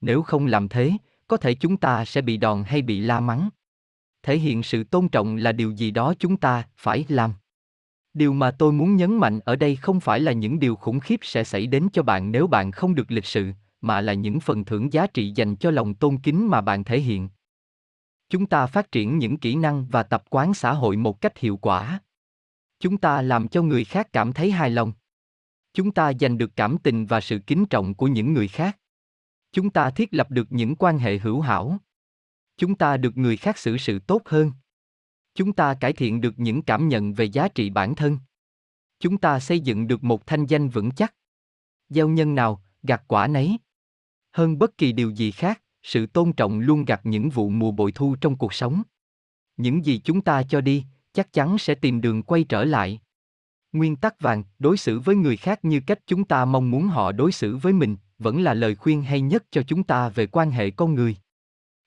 Nếu không làm thế, có thể chúng ta sẽ bị đòn hay bị la mắng. Thể hiện sự tôn trọng là điều gì đó chúng ta phải làm. Điều mà tôi muốn nhấn mạnh ở đây không phải là những điều khủng khiếp sẽ xảy đến cho bạn nếu bạn không được lịch sự, mà là những phần thưởng giá trị dành cho lòng tôn kính mà bạn thể hiện. Chúng ta phát triển những kỹ năng và tập quán xã hội một cách hiệu quả. Chúng ta làm cho người khác cảm thấy hài lòng. Chúng ta giành được cảm tình và sự kính trọng của những người khác. Chúng ta thiết lập được những quan hệ hữu hảo. Chúng ta được người khác xử sự tốt hơn chúng ta cải thiện được những cảm nhận về giá trị bản thân chúng ta xây dựng được một thanh danh vững chắc gieo nhân nào gặt quả nấy hơn bất kỳ điều gì khác sự tôn trọng luôn gặt những vụ mùa bội thu trong cuộc sống. Những gì chúng ta cho đi, chắc chắn sẽ tìm đường quay trở lại. Nguyên tắc vàng, đối xử với người khác như cách chúng ta mong muốn họ đối xử với mình, vẫn là lời khuyên hay nhất cho chúng ta về quan hệ con người.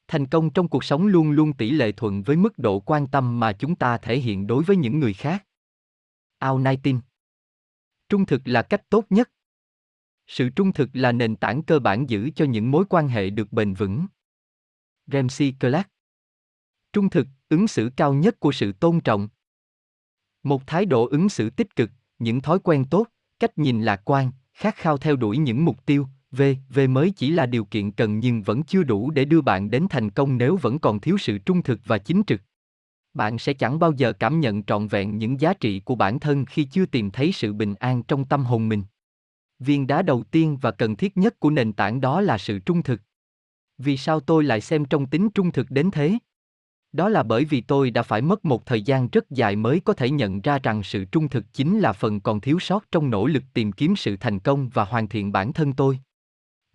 Thành công trong cuộc sống luôn luôn tỷ lệ thuận với mức độ quan tâm mà chúng ta thể hiện đối với những người khác. Ao Nai tin Trung thực là cách tốt nhất sự trung thực là nền tảng cơ bản giữ cho những mối quan hệ được bền vững. Ramsey Clark Trung thực, ứng xử cao nhất của sự tôn trọng. Một thái độ ứng xử tích cực, những thói quen tốt, cách nhìn lạc quan, khát khao theo đuổi những mục tiêu, V, V mới chỉ là điều kiện cần nhưng vẫn chưa đủ để đưa bạn đến thành công nếu vẫn còn thiếu sự trung thực và chính trực. Bạn sẽ chẳng bao giờ cảm nhận trọn vẹn những giá trị của bản thân khi chưa tìm thấy sự bình an trong tâm hồn mình. Viên đá đầu tiên và cần thiết nhất của nền tảng đó là sự trung thực. Vì sao tôi lại xem trong tính trung thực đến thế? Đó là bởi vì tôi đã phải mất một thời gian rất dài mới có thể nhận ra rằng sự trung thực chính là phần còn thiếu sót trong nỗ lực tìm kiếm sự thành công và hoàn thiện bản thân tôi.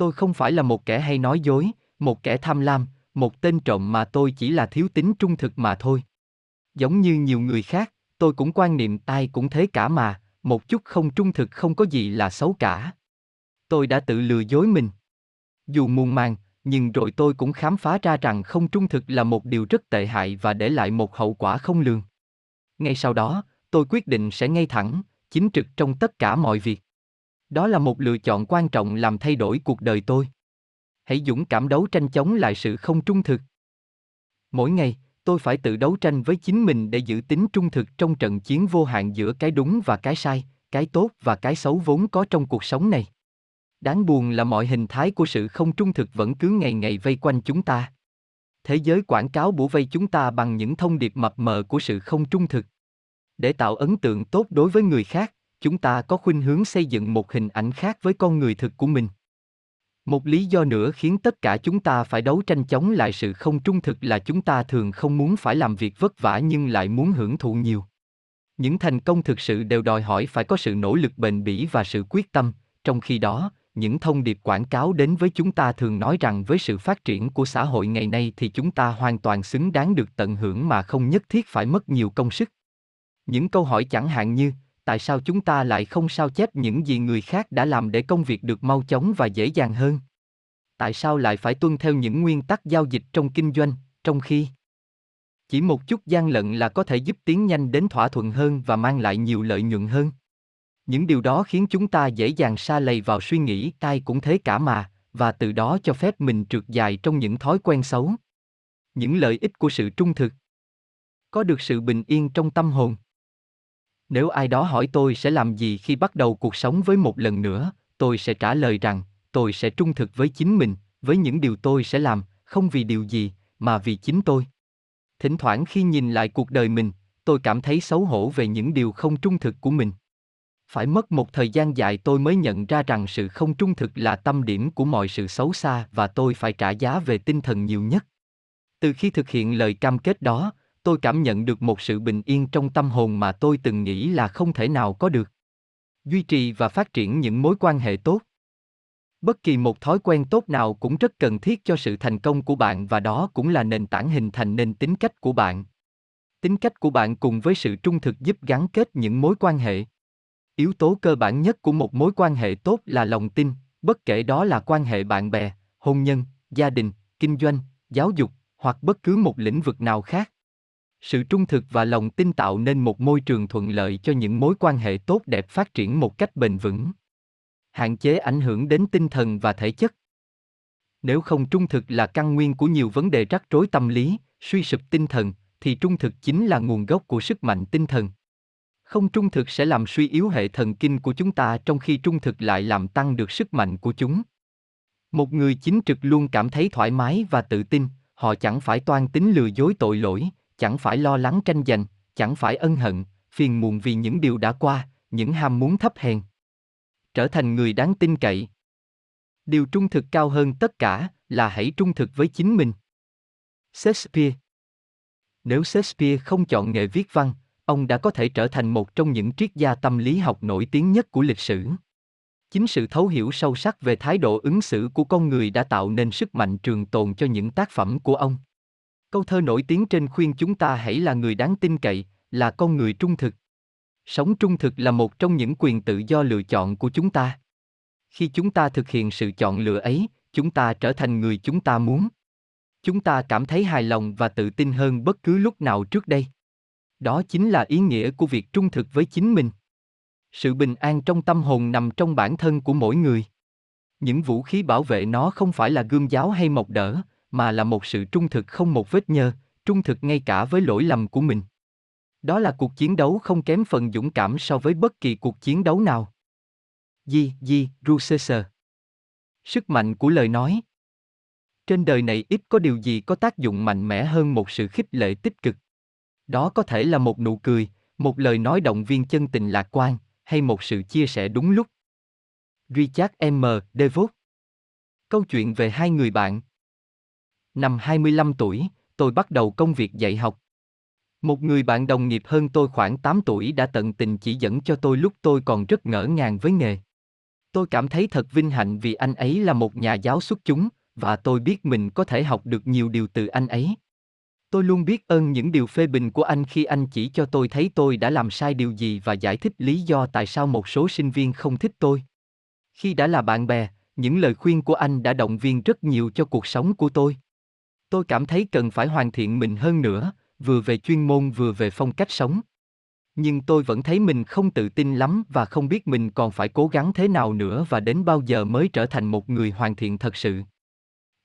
Tôi không phải là một kẻ hay nói dối, một kẻ tham lam, một tên trộm mà tôi chỉ là thiếu tính trung thực mà thôi. Giống như nhiều người khác, tôi cũng quan niệm ai cũng thế cả mà, một chút không trung thực không có gì là xấu cả. Tôi đã tự lừa dối mình. Dù muôn màng, nhưng rồi tôi cũng khám phá ra rằng không trung thực là một điều rất tệ hại và để lại một hậu quả không lường. Ngay sau đó, tôi quyết định sẽ ngay thẳng, chính trực trong tất cả mọi việc. Đó là một lựa chọn quan trọng làm thay đổi cuộc đời tôi. Hãy dũng cảm đấu tranh chống lại sự không trung thực. Mỗi ngày, tôi phải tự đấu tranh với chính mình để giữ tính trung thực trong trận chiến vô hạn giữa cái đúng và cái sai, cái tốt và cái xấu vốn có trong cuộc sống này. Đáng buồn là mọi hình thái của sự không trung thực vẫn cứ ngày ngày vây quanh chúng ta. Thế giới quảng cáo bủa vây chúng ta bằng những thông điệp mập mờ của sự không trung thực. Để tạo ấn tượng tốt đối với người khác, chúng ta có khuynh hướng xây dựng một hình ảnh khác với con người thực của mình. Một lý do nữa khiến tất cả chúng ta phải đấu tranh chống lại sự không trung thực là chúng ta thường không muốn phải làm việc vất vả nhưng lại muốn hưởng thụ nhiều. Những thành công thực sự đều đòi hỏi phải có sự nỗ lực bền bỉ và sự quyết tâm, trong khi đó, những thông điệp quảng cáo đến với chúng ta thường nói rằng với sự phát triển của xã hội ngày nay thì chúng ta hoàn toàn xứng đáng được tận hưởng mà không nhất thiết phải mất nhiều công sức. Những câu hỏi chẳng hạn như, tại sao chúng ta lại không sao chép những gì người khác đã làm để công việc được mau chóng và dễ dàng hơn? Tại sao lại phải tuân theo những nguyên tắc giao dịch trong kinh doanh, trong khi chỉ một chút gian lận là có thể giúp tiến nhanh đến thỏa thuận hơn và mang lại nhiều lợi nhuận hơn? Những điều đó khiến chúng ta dễ dàng xa lầy vào suy nghĩ tai cũng thế cả mà, và từ đó cho phép mình trượt dài trong những thói quen xấu. Những lợi ích của sự trung thực. Có được sự bình yên trong tâm hồn. Nếu ai đó hỏi tôi sẽ làm gì khi bắt đầu cuộc sống với một lần nữa, tôi sẽ trả lời rằng, tôi sẽ trung thực với chính mình, với những điều tôi sẽ làm, không vì điều gì, mà vì chính tôi. Thỉnh thoảng khi nhìn lại cuộc đời mình, tôi cảm thấy xấu hổ về những điều không trung thực của mình. Phải mất một thời gian dài tôi mới nhận ra rằng sự không trung thực là tâm điểm của mọi sự xấu xa và tôi phải trả giá về tinh thần nhiều nhất. Từ khi thực hiện lời cam kết đó, tôi cảm nhận được một sự bình yên trong tâm hồn mà tôi từng nghĩ là không thể nào có được. Duy trì và phát triển những mối quan hệ tốt. Bất kỳ một thói quen tốt nào cũng rất cần thiết cho sự thành công của bạn và đó cũng là nền tảng hình thành nên tính cách của bạn. Tính cách của bạn cùng với sự trung thực giúp gắn kết những mối quan hệ. Yếu tố cơ bản nhất của một mối quan hệ tốt là lòng tin, bất kể đó là quan hệ bạn bè, hôn nhân, gia đình, kinh doanh, giáo dục hoặc bất cứ một lĩnh vực nào khác sự trung thực và lòng tin tạo nên một môi trường thuận lợi cho những mối quan hệ tốt đẹp phát triển một cách bền vững. Hạn chế ảnh hưởng đến tinh thần và thể chất. Nếu không trung thực là căn nguyên của nhiều vấn đề rắc rối tâm lý, suy sụp tinh thần, thì trung thực chính là nguồn gốc của sức mạnh tinh thần. Không trung thực sẽ làm suy yếu hệ thần kinh của chúng ta trong khi trung thực lại làm tăng được sức mạnh của chúng. Một người chính trực luôn cảm thấy thoải mái và tự tin, họ chẳng phải toan tính lừa dối tội lỗi chẳng phải lo lắng tranh giành, chẳng phải ân hận, phiền muộn vì những điều đã qua, những ham muốn thấp hèn. Trở thành người đáng tin cậy. Điều trung thực cao hơn tất cả là hãy trung thực với chính mình. Shakespeare Nếu Shakespeare không chọn nghề viết văn, ông đã có thể trở thành một trong những triết gia tâm lý học nổi tiếng nhất của lịch sử. Chính sự thấu hiểu sâu sắc về thái độ ứng xử của con người đã tạo nên sức mạnh trường tồn cho những tác phẩm của ông. Câu thơ nổi tiếng trên khuyên chúng ta hãy là người đáng tin cậy, là con người trung thực. Sống trung thực là một trong những quyền tự do lựa chọn của chúng ta. Khi chúng ta thực hiện sự chọn lựa ấy, chúng ta trở thành người chúng ta muốn. Chúng ta cảm thấy hài lòng và tự tin hơn bất cứ lúc nào trước đây. Đó chính là ý nghĩa của việc trung thực với chính mình. Sự bình an trong tâm hồn nằm trong bản thân của mỗi người. Những vũ khí bảo vệ nó không phải là gươm giáo hay mộc đỡ, mà là một sự trung thực không một vết nhơ, trung thực ngay cả với lỗi lầm của mình. Đó là cuộc chiến đấu không kém phần dũng cảm so với bất kỳ cuộc chiến đấu nào. Di, Di, Russer. Sức mạnh của lời nói. Trên đời này ít có điều gì có tác dụng mạnh mẽ hơn một sự khích lệ tích cực. Đó có thể là một nụ cười, một lời nói động viên chân tình lạc quan, hay một sự chia sẻ đúng lúc. Richard M. Devos Câu chuyện về hai người bạn Năm 25 tuổi, tôi bắt đầu công việc dạy học. Một người bạn đồng nghiệp hơn tôi khoảng 8 tuổi đã tận tình chỉ dẫn cho tôi lúc tôi còn rất ngỡ ngàng với nghề. Tôi cảm thấy thật vinh hạnh vì anh ấy là một nhà giáo xuất chúng, và tôi biết mình có thể học được nhiều điều từ anh ấy. Tôi luôn biết ơn những điều phê bình của anh khi anh chỉ cho tôi thấy tôi đã làm sai điều gì và giải thích lý do tại sao một số sinh viên không thích tôi. Khi đã là bạn bè, những lời khuyên của anh đã động viên rất nhiều cho cuộc sống của tôi. Tôi cảm thấy cần phải hoàn thiện mình hơn nữa, vừa về chuyên môn vừa về phong cách sống. Nhưng tôi vẫn thấy mình không tự tin lắm và không biết mình còn phải cố gắng thế nào nữa và đến bao giờ mới trở thành một người hoàn thiện thật sự.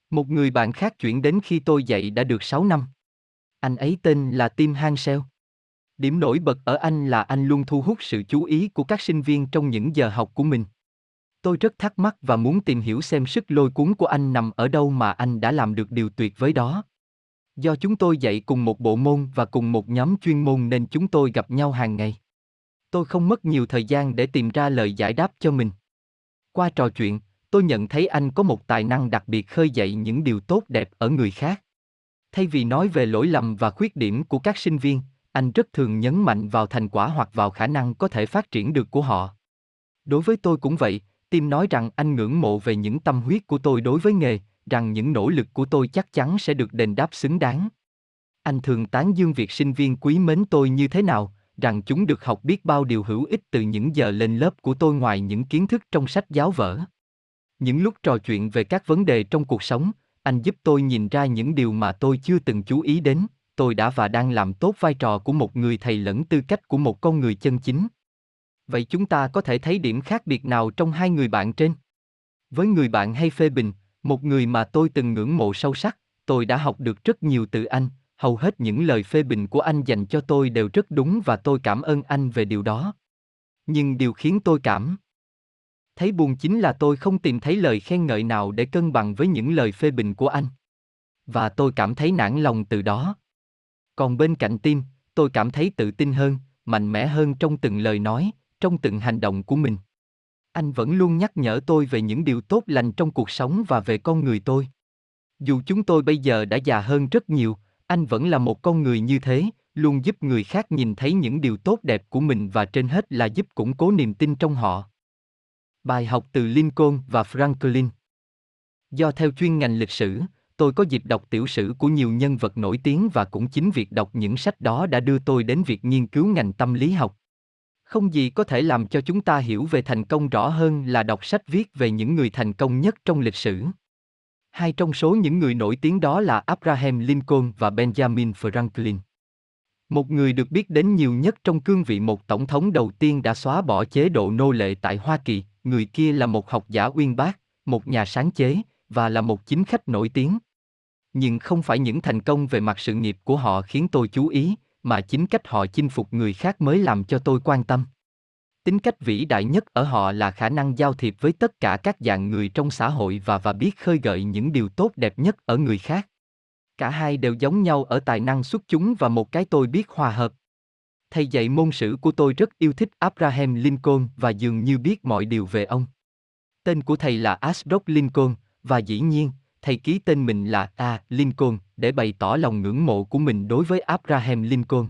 Một người bạn khác chuyển đến khi tôi dạy đã được 6 năm. Anh ấy tên là Tim Hansel. Điểm nổi bật ở anh là anh luôn thu hút sự chú ý của các sinh viên trong những giờ học của mình. Tôi rất thắc mắc và muốn tìm hiểu xem sức lôi cuốn của anh nằm ở đâu mà anh đã làm được điều tuyệt vời đó. Do chúng tôi dạy cùng một bộ môn và cùng một nhóm chuyên môn nên chúng tôi gặp nhau hàng ngày. Tôi không mất nhiều thời gian để tìm ra lời giải đáp cho mình. Qua trò chuyện, tôi nhận thấy anh có một tài năng đặc biệt khơi dậy những điều tốt đẹp ở người khác. Thay vì nói về lỗi lầm và khuyết điểm của các sinh viên, anh rất thường nhấn mạnh vào thành quả hoặc vào khả năng có thể phát triển được của họ. Đối với tôi cũng vậy, Tim nói rằng anh ngưỡng mộ về những tâm huyết của tôi đối với nghề, rằng những nỗ lực của tôi chắc chắn sẽ được đền đáp xứng đáng. Anh thường tán dương việc sinh viên quý mến tôi như thế nào, rằng chúng được học biết bao điều hữu ích từ những giờ lên lớp của tôi ngoài những kiến thức trong sách giáo vở. Những lúc trò chuyện về các vấn đề trong cuộc sống, anh giúp tôi nhìn ra những điều mà tôi chưa từng chú ý đến, tôi đã và đang làm tốt vai trò của một người thầy lẫn tư cách của một con người chân chính. Vậy chúng ta có thể thấy điểm khác biệt nào trong hai người bạn trên? Với người bạn hay phê bình, một người mà tôi từng ngưỡng mộ sâu sắc, tôi đã học được rất nhiều từ anh, hầu hết những lời phê bình của anh dành cho tôi đều rất đúng và tôi cảm ơn anh về điều đó. Nhưng điều khiến tôi cảm thấy buồn chính là tôi không tìm thấy lời khen ngợi nào để cân bằng với những lời phê bình của anh. Và tôi cảm thấy nản lòng từ đó. Còn bên cạnh tim, tôi cảm thấy tự tin hơn, mạnh mẽ hơn trong từng lời nói, trong từng hành động của mình. Anh vẫn luôn nhắc nhở tôi về những điều tốt lành trong cuộc sống và về con người tôi. Dù chúng tôi bây giờ đã già hơn rất nhiều, anh vẫn là một con người như thế, luôn giúp người khác nhìn thấy những điều tốt đẹp của mình và trên hết là giúp củng cố niềm tin trong họ. Bài học từ lincoln và franklin. Do theo chuyên ngành lịch sử, tôi có dịp đọc tiểu sử của nhiều nhân vật nổi tiếng và cũng chính việc đọc những sách đó đã đưa tôi đến việc nghiên cứu ngành tâm lý học không gì có thể làm cho chúng ta hiểu về thành công rõ hơn là đọc sách viết về những người thành công nhất trong lịch sử. Hai trong số những người nổi tiếng đó là Abraham Lincoln và Benjamin Franklin. Một người được biết đến nhiều nhất trong cương vị một tổng thống đầu tiên đã xóa bỏ chế độ nô lệ tại Hoa Kỳ, người kia là một học giả uyên bác, một nhà sáng chế, và là một chính khách nổi tiếng. Nhưng không phải những thành công về mặt sự nghiệp của họ khiến tôi chú ý, mà chính cách họ chinh phục người khác mới làm cho tôi quan tâm. Tính cách vĩ đại nhất ở họ là khả năng giao thiệp với tất cả các dạng người trong xã hội và và biết khơi gợi những điều tốt đẹp nhất ở người khác. Cả hai đều giống nhau ở tài năng xuất chúng và một cái tôi biết hòa hợp. Thầy dạy môn sử của tôi rất yêu thích abraham lincoln và dường như biết mọi điều về ông. Tên của thầy là ashbrook lincoln, và dĩ nhiên thầy ký tên mình là A. Lincoln để bày tỏ lòng ngưỡng mộ của mình đối với Abraham Lincoln.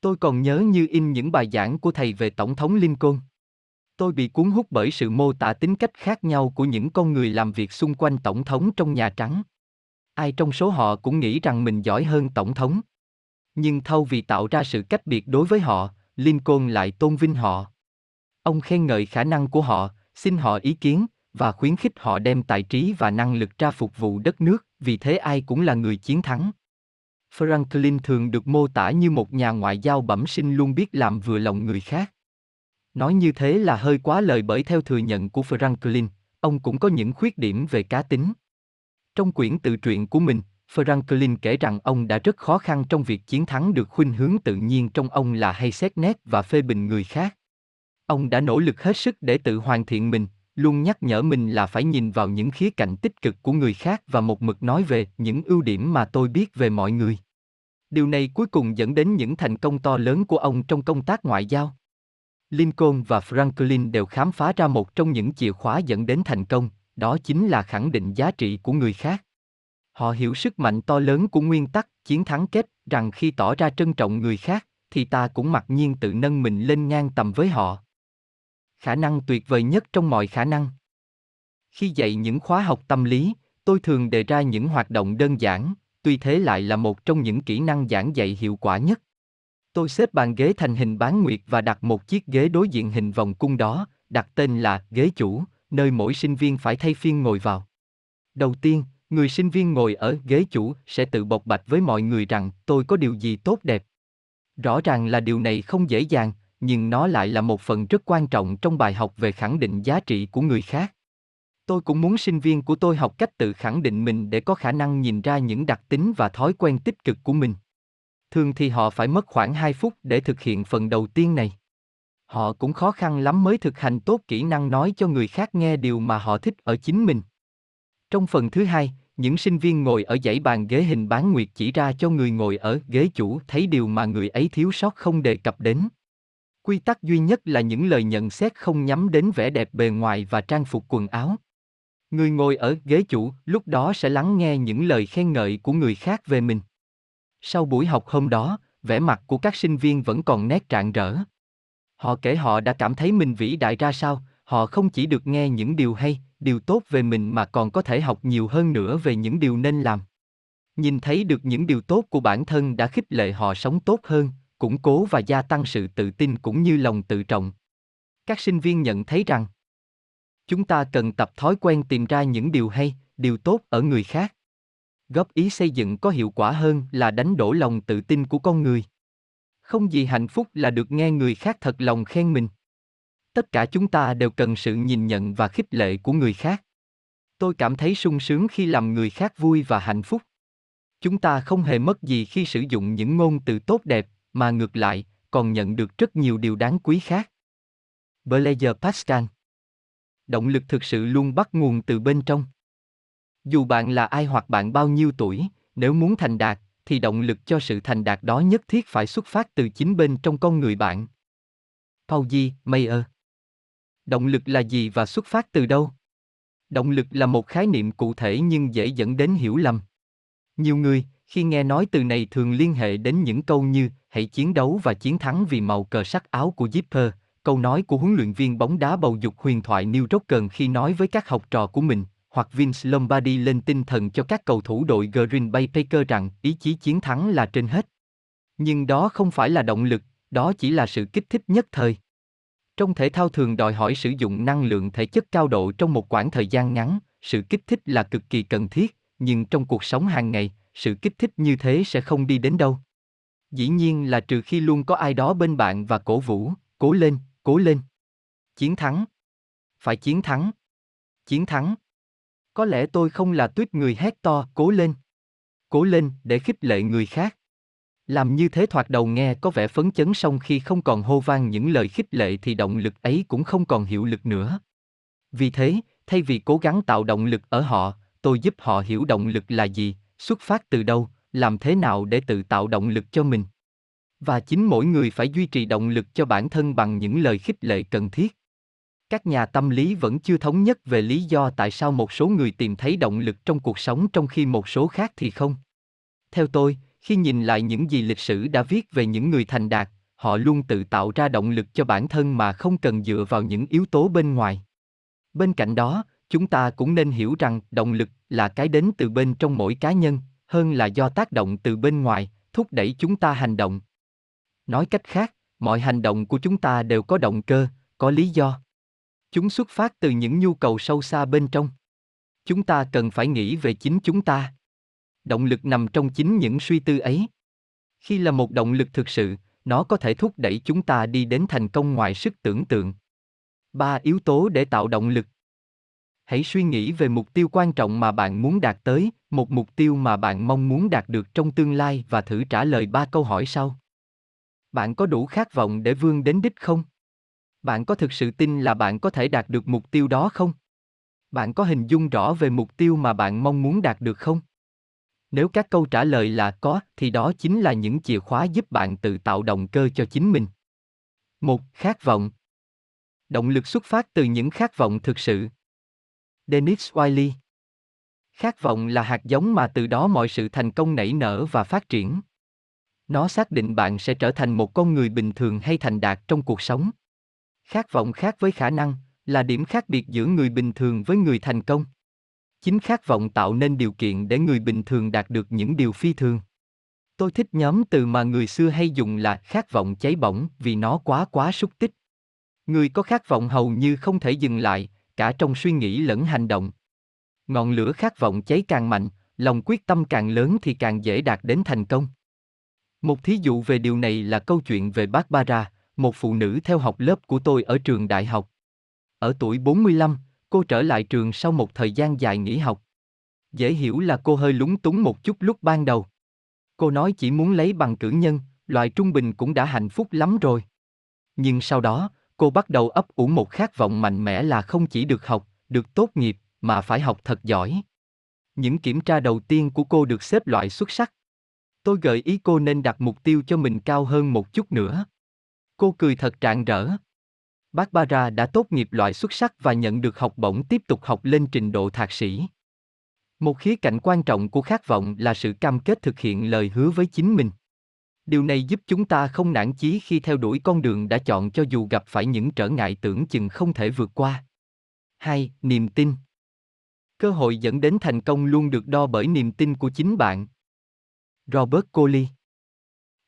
Tôi còn nhớ như in những bài giảng của thầy về Tổng thống Lincoln. Tôi bị cuốn hút bởi sự mô tả tính cách khác nhau của những con người làm việc xung quanh Tổng thống trong Nhà Trắng. Ai trong số họ cũng nghĩ rằng mình giỏi hơn Tổng thống. Nhưng thâu vì tạo ra sự cách biệt đối với họ, Lincoln lại tôn vinh họ. Ông khen ngợi khả năng của họ, xin họ ý kiến, và khuyến khích họ đem tài trí và năng lực ra phục vụ đất nước, vì thế ai cũng là người chiến thắng. Franklin thường được mô tả như một nhà ngoại giao bẩm sinh luôn biết làm vừa lòng người khác. Nói như thế là hơi quá lời bởi theo thừa nhận của Franklin, ông cũng có những khuyết điểm về cá tính. Trong quyển tự truyện của mình, Franklin kể rằng ông đã rất khó khăn trong việc chiến thắng được khuynh hướng tự nhiên trong ông là hay xét nét và phê bình người khác. Ông đã nỗ lực hết sức để tự hoàn thiện mình, luôn nhắc nhở mình là phải nhìn vào những khía cạnh tích cực của người khác và một mực nói về những ưu điểm mà tôi biết về mọi người. Điều này cuối cùng dẫn đến những thành công to lớn của ông trong công tác ngoại giao. Lincoln và Franklin đều khám phá ra một trong những chìa khóa dẫn đến thành công, đó chính là khẳng định giá trị của người khác. Họ hiểu sức mạnh to lớn của nguyên tắc chiến thắng kết rằng khi tỏ ra trân trọng người khác, thì ta cũng mặc nhiên tự nâng mình lên ngang tầm với họ. Khả năng tuyệt vời nhất trong mọi khả năng. Khi dạy những khóa học tâm lý, tôi thường đề ra những hoạt động đơn giản, tuy thế lại là một trong những kỹ năng giảng dạy hiệu quả nhất. Tôi xếp bàn ghế thành hình bán nguyệt và đặt một chiếc ghế đối diện hình vòng cung đó, đặt tên là ghế chủ, nơi mỗi sinh viên phải thay phiên ngồi vào. Đầu tiên, người sinh viên ngồi ở ghế chủ sẽ tự bộc bạch với mọi người rằng tôi có điều gì tốt đẹp. Rõ ràng là điều này không dễ dàng, nhưng nó lại là một phần rất quan trọng trong bài học về khẳng định giá trị của người khác. Tôi cũng muốn sinh viên của tôi học cách tự khẳng định mình để có khả năng nhìn ra những đặc tính và thói quen tích cực của mình. Thường thì họ phải mất khoảng 2 phút để thực hiện phần đầu tiên này. Họ cũng khó khăn lắm mới thực hành tốt kỹ năng nói cho người khác nghe điều mà họ thích ở chính mình. Trong phần thứ hai, những sinh viên ngồi ở dãy bàn ghế hình bán nguyệt chỉ ra cho người ngồi ở ghế chủ thấy điều mà người ấy thiếu sót không đề cập đến. Quy tắc duy nhất là những lời nhận xét không nhắm đến vẻ đẹp bề ngoài và trang phục quần áo. Người ngồi ở ghế chủ lúc đó sẽ lắng nghe những lời khen ngợi của người khác về mình. Sau buổi học hôm đó, vẻ mặt của các sinh viên vẫn còn nét rạng rỡ. Họ kể họ đã cảm thấy mình vĩ đại ra sao, họ không chỉ được nghe những điều hay, điều tốt về mình mà còn có thể học nhiều hơn nữa về những điều nên làm. Nhìn thấy được những điều tốt của bản thân đã khích lệ họ sống tốt hơn, củng cố và gia tăng sự tự tin cũng như lòng tự trọng. Các sinh viên nhận thấy rằng chúng ta cần tập thói quen tìm ra những điều hay, điều tốt ở người khác. Góp ý xây dựng có hiệu quả hơn là đánh đổ lòng tự tin của con người. Không gì hạnh phúc là được nghe người khác thật lòng khen mình. Tất cả chúng ta đều cần sự nhìn nhận và khích lệ của người khác. Tôi cảm thấy sung sướng khi làm người khác vui và hạnh phúc. Chúng ta không hề mất gì khi sử dụng những ngôn từ tốt đẹp, mà ngược lại, còn nhận được rất nhiều điều đáng quý khác. Blazer Pascal Động lực thực sự luôn bắt nguồn từ bên trong. Dù bạn là ai hoặc bạn bao nhiêu tuổi, nếu muốn thành đạt, thì động lực cho sự thành đạt đó nhất thiết phải xuất phát từ chính bên trong con người bạn. Pauji Mayer Động lực là gì và xuất phát từ đâu? Động lực là một khái niệm cụ thể nhưng dễ dẫn đến hiểu lầm. Nhiều người, khi nghe nói từ này thường liên hệ đến những câu như hãy chiến đấu và chiến thắng vì màu cờ sắc áo của Zipper, câu nói của huấn luyện viên bóng đá bầu dục huyền thoại Neil Rocken khi nói với các học trò của mình, hoặc Vince Lombardi lên tinh thần cho các cầu thủ đội Green Bay Packers rằng ý chí chiến thắng là trên hết. Nhưng đó không phải là động lực, đó chỉ là sự kích thích nhất thời. Trong thể thao thường đòi hỏi sử dụng năng lượng thể chất cao độ trong một khoảng thời gian ngắn, sự kích thích là cực kỳ cần thiết, nhưng trong cuộc sống hàng ngày, sự kích thích như thế sẽ không đi đến đâu. Dĩ nhiên là trừ khi luôn có ai đó bên bạn và cổ vũ, cố lên, cố lên. Chiến thắng. Phải chiến thắng. Chiến thắng. Có lẽ tôi không là tuyết người hét to, cố lên. Cố lên để khích lệ người khác. Làm như thế thoạt đầu nghe có vẻ phấn chấn song khi không còn hô vang những lời khích lệ thì động lực ấy cũng không còn hiệu lực nữa. Vì thế, thay vì cố gắng tạo động lực ở họ, tôi giúp họ hiểu động lực là gì, xuất phát từ đâu, làm thế nào để tự tạo động lực cho mình. Và chính mỗi người phải duy trì động lực cho bản thân bằng những lời khích lệ cần thiết. Các nhà tâm lý vẫn chưa thống nhất về lý do tại sao một số người tìm thấy động lực trong cuộc sống trong khi một số khác thì không. Theo tôi, khi nhìn lại những gì lịch sử đã viết về những người thành đạt, họ luôn tự tạo ra động lực cho bản thân mà không cần dựa vào những yếu tố bên ngoài. Bên cạnh đó, chúng ta cũng nên hiểu rằng động lực là cái đến từ bên trong mỗi cá nhân, hơn là do tác động từ bên ngoài, thúc đẩy chúng ta hành động. Nói cách khác, mọi hành động của chúng ta đều có động cơ, có lý do. Chúng xuất phát từ những nhu cầu sâu xa bên trong. Chúng ta cần phải nghĩ về chính chúng ta. Động lực nằm trong chính những suy tư ấy. Khi là một động lực thực sự, nó có thể thúc đẩy chúng ta đi đến thành công ngoài sức tưởng tượng. Ba yếu tố để tạo động lực. Hãy suy nghĩ về mục tiêu quan trọng mà bạn muốn đạt tới, một mục tiêu mà bạn mong muốn đạt được trong tương lai và thử trả lời ba câu hỏi sau. Bạn có đủ khát vọng để vươn đến đích không? Bạn có thực sự tin là bạn có thể đạt được mục tiêu đó không? Bạn có hình dung rõ về mục tiêu mà bạn mong muốn đạt được không? Nếu các câu trả lời là có, thì đó chính là những chìa khóa giúp bạn tự tạo động cơ cho chính mình. Một, khát vọng. Động lực xuất phát từ những khát vọng thực sự. Dennis Wiley Khát vọng là hạt giống mà từ đó mọi sự thành công nảy nở và phát triển. Nó xác định bạn sẽ trở thành một con người bình thường hay thành đạt trong cuộc sống. Khát vọng khác với khả năng là điểm khác biệt giữa người bình thường với người thành công. Chính khát vọng tạo nên điều kiện để người bình thường đạt được những điều phi thường. Tôi thích nhóm từ mà người xưa hay dùng là khát vọng cháy bỏng vì nó quá quá xúc tích. Người có khát vọng hầu như không thể dừng lại, cả trong suy nghĩ lẫn hành động. Ngọn lửa khát vọng cháy càng mạnh, lòng quyết tâm càng lớn thì càng dễ đạt đến thành công. Một thí dụ về điều này là câu chuyện về Barbara, một phụ nữ theo học lớp của tôi ở trường đại học. Ở tuổi 45, cô trở lại trường sau một thời gian dài nghỉ học. Dễ hiểu là cô hơi lúng túng một chút lúc ban đầu. Cô nói chỉ muốn lấy bằng cử nhân, loại trung bình cũng đã hạnh phúc lắm rồi. Nhưng sau đó, cô bắt đầu ấp ủ một khát vọng mạnh mẽ là không chỉ được học, được tốt nghiệp, mà phải học thật giỏi. Những kiểm tra đầu tiên của cô được xếp loại xuất sắc. Tôi gợi ý cô nên đặt mục tiêu cho mình cao hơn một chút nữa. Cô cười thật rạng rỡ. Barbara đã tốt nghiệp loại xuất sắc và nhận được học bổng tiếp tục học lên trình độ thạc sĩ. Một khía cạnh quan trọng của khát vọng là sự cam kết thực hiện lời hứa với chính mình. Điều này giúp chúng ta không nản chí khi theo đuổi con đường đã chọn cho dù gặp phải những trở ngại tưởng chừng không thể vượt qua. 2. Niềm tin. Cơ hội dẫn đến thành công luôn được đo bởi niềm tin của chính bạn. Robert Coley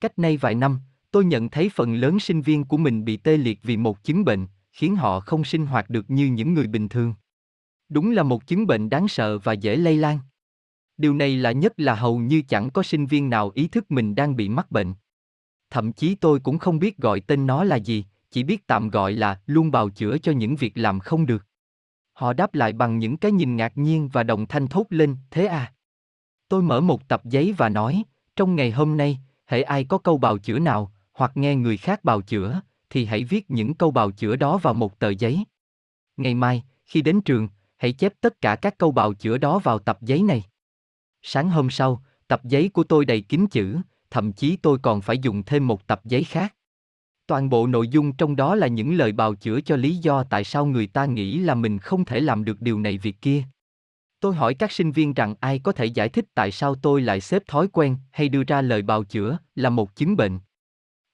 Cách nay vài năm, tôi nhận thấy phần lớn sinh viên của mình bị tê liệt vì một chứng bệnh, khiến họ không sinh hoạt được như những người bình thường. Đúng là một chứng bệnh đáng sợ và dễ lây lan. Điều này là nhất là hầu như chẳng có sinh viên nào ý thức mình đang bị mắc bệnh. Thậm chí tôi cũng không biết gọi tên nó là gì, chỉ biết tạm gọi là luôn bào chữa cho những việc làm không được. Họ đáp lại bằng những cái nhìn ngạc nhiên và đồng thanh thốt lên, thế à? Tôi mở một tập giấy và nói, trong ngày hôm nay, hãy ai có câu bào chữa nào, hoặc nghe người khác bào chữa, thì hãy viết những câu bào chữa đó vào một tờ giấy. Ngày mai, khi đến trường, hãy chép tất cả các câu bào chữa đó vào tập giấy này. Sáng hôm sau, tập giấy của tôi đầy kín chữ, thậm chí tôi còn phải dùng thêm một tập giấy khác. Toàn bộ nội dung trong đó là những lời bào chữa cho lý do tại sao người ta nghĩ là mình không thể làm được điều này việc kia. Tôi hỏi các sinh viên rằng ai có thể giải thích tại sao tôi lại xếp thói quen hay đưa ra lời bào chữa là một chứng bệnh.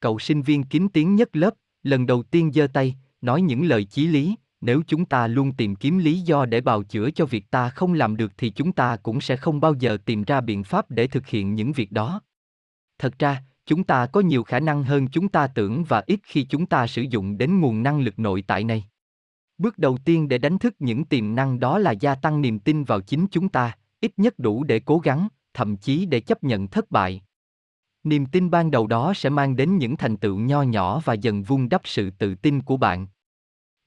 Cậu sinh viên kín tiếng nhất lớp, lần đầu tiên giơ tay, nói những lời chí lý, nếu chúng ta luôn tìm kiếm lý do để bào chữa cho việc ta không làm được thì chúng ta cũng sẽ không bao giờ tìm ra biện pháp để thực hiện những việc đó. Thật ra, chúng ta có nhiều khả năng hơn chúng ta tưởng và ít khi chúng ta sử dụng đến nguồn năng lực nội tại này. Bước đầu tiên để đánh thức những tiềm năng đó là gia tăng niềm tin vào chính chúng ta, ít nhất đủ để cố gắng, thậm chí để chấp nhận thất bại. Niềm tin ban đầu đó sẽ mang đến những thành tựu nho nhỏ và dần vun đắp sự tự tin của bạn.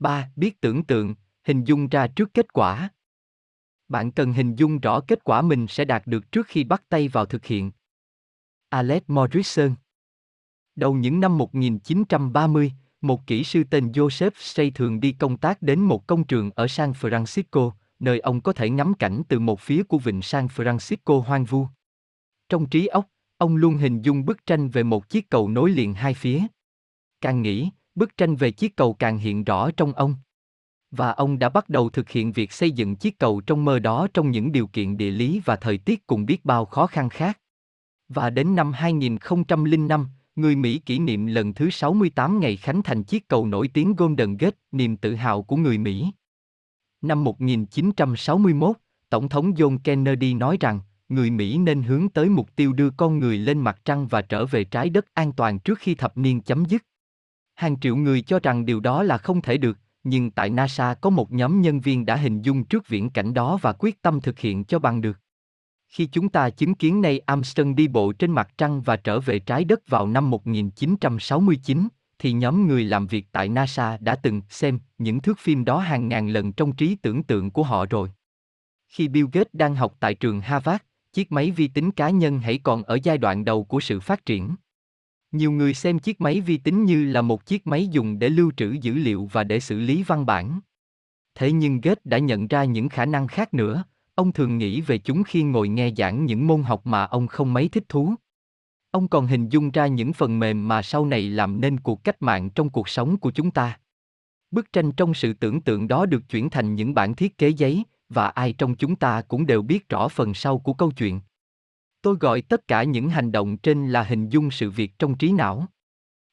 3. Biết tưởng tượng, hình dung ra trước kết quả. Bạn cần hình dung rõ kết quả mình sẽ đạt được trước khi bắt tay vào thực hiện. Alex Morrison Đầu những năm 1930, một kỹ sư tên Joseph Say thường đi công tác đến một công trường ở San Francisco, nơi ông có thể ngắm cảnh từ một phía của vịnh San Francisco hoang vu. Trong trí óc, ông luôn hình dung bức tranh về một chiếc cầu nối liền hai phía. Càng nghĩ, bức tranh về chiếc cầu càng hiện rõ trong ông. Và ông đã bắt đầu thực hiện việc xây dựng chiếc cầu trong mơ đó trong những điều kiện địa lý và thời tiết cùng biết bao khó khăn khác. Và đến năm 2005, người Mỹ kỷ niệm lần thứ 68 ngày khánh thành chiếc cầu nổi tiếng Golden Gate, niềm tự hào của người Mỹ. Năm 1961, Tổng thống John Kennedy nói rằng, người Mỹ nên hướng tới mục tiêu đưa con người lên mặt trăng và trở về trái đất an toàn trước khi thập niên chấm dứt. Hàng triệu người cho rằng điều đó là không thể được, nhưng tại NASA có một nhóm nhân viên đã hình dung trước viễn cảnh đó và quyết tâm thực hiện cho bằng được. Khi chúng ta chứng kiến Neil Armstrong đi bộ trên mặt trăng và trở về trái đất vào năm 1969, thì nhóm người làm việc tại NASA đã từng xem những thước phim đó hàng ngàn lần trong trí tưởng tượng của họ rồi. Khi Bill Gates đang học tại trường Harvard, chiếc máy vi tính cá nhân hãy còn ở giai đoạn đầu của sự phát triển. Nhiều người xem chiếc máy vi tính như là một chiếc máy dùng để lưu trữ dữ liệu và để xử lý văn bản. Thế nhưng Gates đã nhận ra những khả năng khác nữa, ông thường nghĩ về chúng khi ngồi nghe giảng những môn học mà ông không mấy thích thú. Ông còn hình dung ra những phần mềm mà sau này làm nên cuộc cách mạng trong cuộc sống của chúng ta. Bức tranh trong sự tưởng tượng đó được chuyển thành những bản thiết kế giấy, và ai trong chúng ta cũng đều biết rõ phần sau của câu chuyện. Tôi gọi tất cả những hành động trên là hình dung sự việc trong trí não.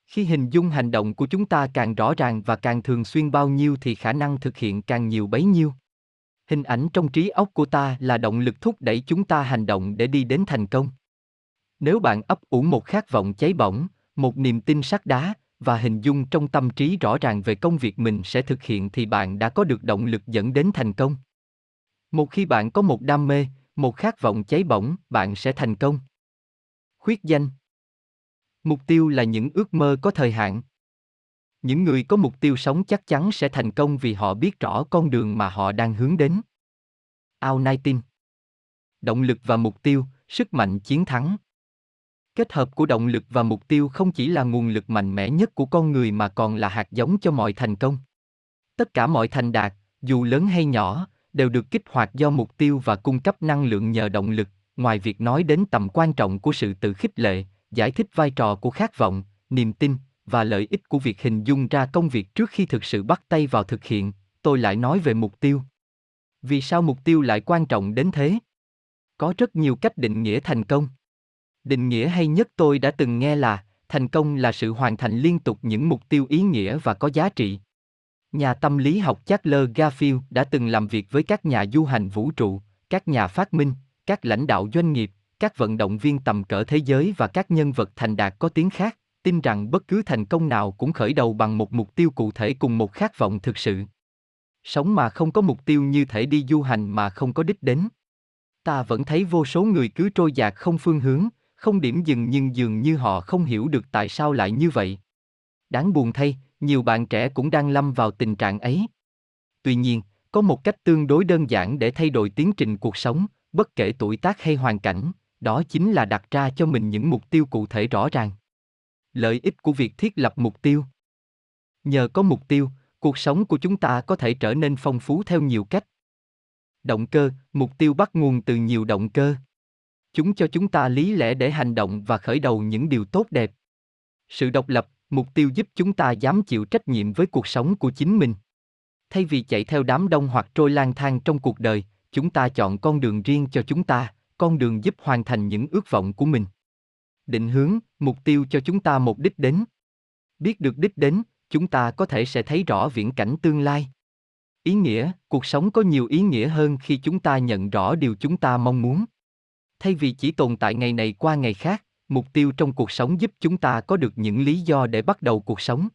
Khi hình dung hành động của chúng ta càng rõ ràng và càng thường xuyên bao nhiêu thì khả năng thực hiện càng nhiều bấy nhiêu. Hình ảnh trong trí óc của ta là động lực thúc đẩy chúng ta hành động để đi đến thành công. Nếu bạn ấp ủ một khát vọng cháy bỏng, một niềm tin sắt đá và hình dung trong tâm trí rõ ràng về công việc mình sẽ thực hiện thì bạn đã có được động lực dẫn đến thành công. Một khi bạn có một đam mê, một khát vọng cháy bỏng, bạn sẽ thành công. Khuyết danh Mục tiêu là những ước mơ có thời hạn. Những người có mục tiêu sống chắc chắn sẽ thành công vì họ biết rõ con đường mà họ đang hướng đến. Ao Nai Tin Động lực và mục tiêu, sức mạnh chiến thắng. Kết hợp của động lực và mục tiêu không chỉ là nguồn lực mạnh mẽ nhất của con người mà còn là hạt giống cho mọi thành công. Tất cả mọi thành đạt, dù lớn hay nhỏ, đều được kích hoạt do mục tiêu và cung cấp năng lượng nhờ động lực, ngoài việc nói đến tầm quan trọng của sự tự khích lệ, giải thích vai trò của khát vọng, niềm tin và lợi ích của việc hình dung ra công việc trước khi thực sự bắt tay vào thực hiện, tôi lại nói về mục tiêu. Vì sao mục tiêu lại quan trọng đến thế? Có rất nhiều cách định nghĩa thành công. Định nghĩa hay nhất tôi đã từng nghe là thành công là sự hoàn thành liên tục những mục tiêu ý nghĩa và có giá trị. Nhà tâm lý học Charles Garfield đã từng làm việc với các nhà du hành vũ trụ, các nhà phát minh, các lãnh đạo doanh nghiệp, các vận động viên tầm cỡ thế giới và các nhân vật thành đạt có tiếng khác, tin rằng bất cứ thành công nào cũng khởi đầu bằng một mục tiêu cụ thể cùng một khát vọng thực sự. Sống mà không có mục tiêu như thể đi du hành mà không có đích đến. Ta vẫn thấy vô số người cứ trôi dạt không phương hướng, không điểm dừng nhưng dường như họ không hiểu được tại sao lại như vậy. Đáng buồn thay, nhiều bạn trẻ cũng đang lâm vào tình trạng ấy. Tuy nhiên, có một cách tương đối đơn giản để thay đổi tiến trình cuộc sống, bất kể tuổi tác hay hoàn cảnh, đó chính là đặt ra cho mình những mục tiêu cụ thể rõ ràng. Lợi ích của việc thiết lập mục tiêu Nhờ có mục tiêu, cuộc sống của chúng ta có thể trở nên phong phú theo nhiều cách. Động cơ, mục tiêu bắt nguồn từ nhiều động cơ. Chúng cho chúng ta lý lẽ để hành động và khởi đầu những điều tốt đẹp. Sự độc lập, mục tiêu giúp chúng ta dám chịu trách nhiệm với cuộc sống của chính mình. Thay vì chạy theo đám đông hoặc trôi lang thang trong cuộc đời, chúng ta chọn con đường riêng cho chúng ta, con đường giúp hoàn thành những ước vọng của mình. Định hướng, mục tiêu cho chúng ta một đích đến. Biết được đích đến, chúng ta có thể sẽ thấy rõ viễn cảnh tương lai. Ý nghĩa, cuộc sống có nhiều ý nghĩa hơn khi chúng ta nhận rõ điều chúng ta mong muốn. Thay vì chỉ tồn tại ngày này qua ngày khác mục tiêu trong cuộc sống giúp chúng ta có được những lý do để bắt đầu cuộc sống.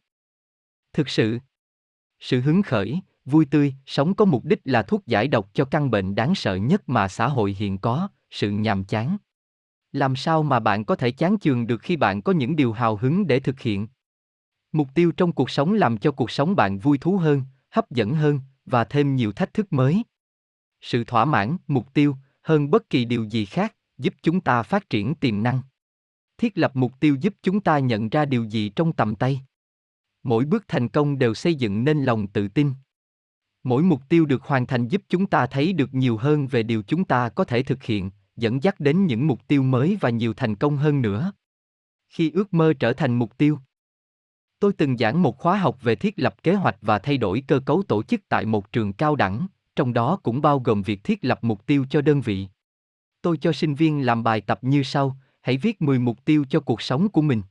Thực sự sự hứng khởi, vui tươi, sống có mục đích là thuốc giải độc cho căn bệnh đáng sợ nhất mà xã hội hiện có, sự nhàm chán. Làm sao mà bạn có thể chán chường được khi bạn có những điều hào hứng để thực hiện? Mục tiêu trong cuộc sống làm cho cuộc sống bạn vui thú hơn, hấp dẫn hơn, và thêm nhiều thách thức mới. Sự thỏa mãn, mục tiêu, hơn bất kỳ điều gì khác, giúp chúng ta phát triển tiềm năng thiết lập mục tiêu giúp chúng ta nhận ra điều gì trong tầm tay. Mỗi bước thành công đều xây dựng nên lòng tự tin. Mỗi mục tiêu được hoàn thành giúp chúng ta thấy được nhiều hơn về điều chúng ta có thể thực hiện, dẫn dắt đến những mục tiêu mới và nhiều thành công hơn nữa. Khi ước mơ trở thành mục tiêu, tôi từng giảng một khóa học về thiết lập kế hoạch và thay đổi cơ cấu tổ chức tại một trường cao đẳng, trong đó cũng bao gồm việc thiết lập mục tiêu cho đơn vị. Tôi cho sinh viên làm bài tập như sau hãy viết 10 mục tiêu cho cuộc sống của mình.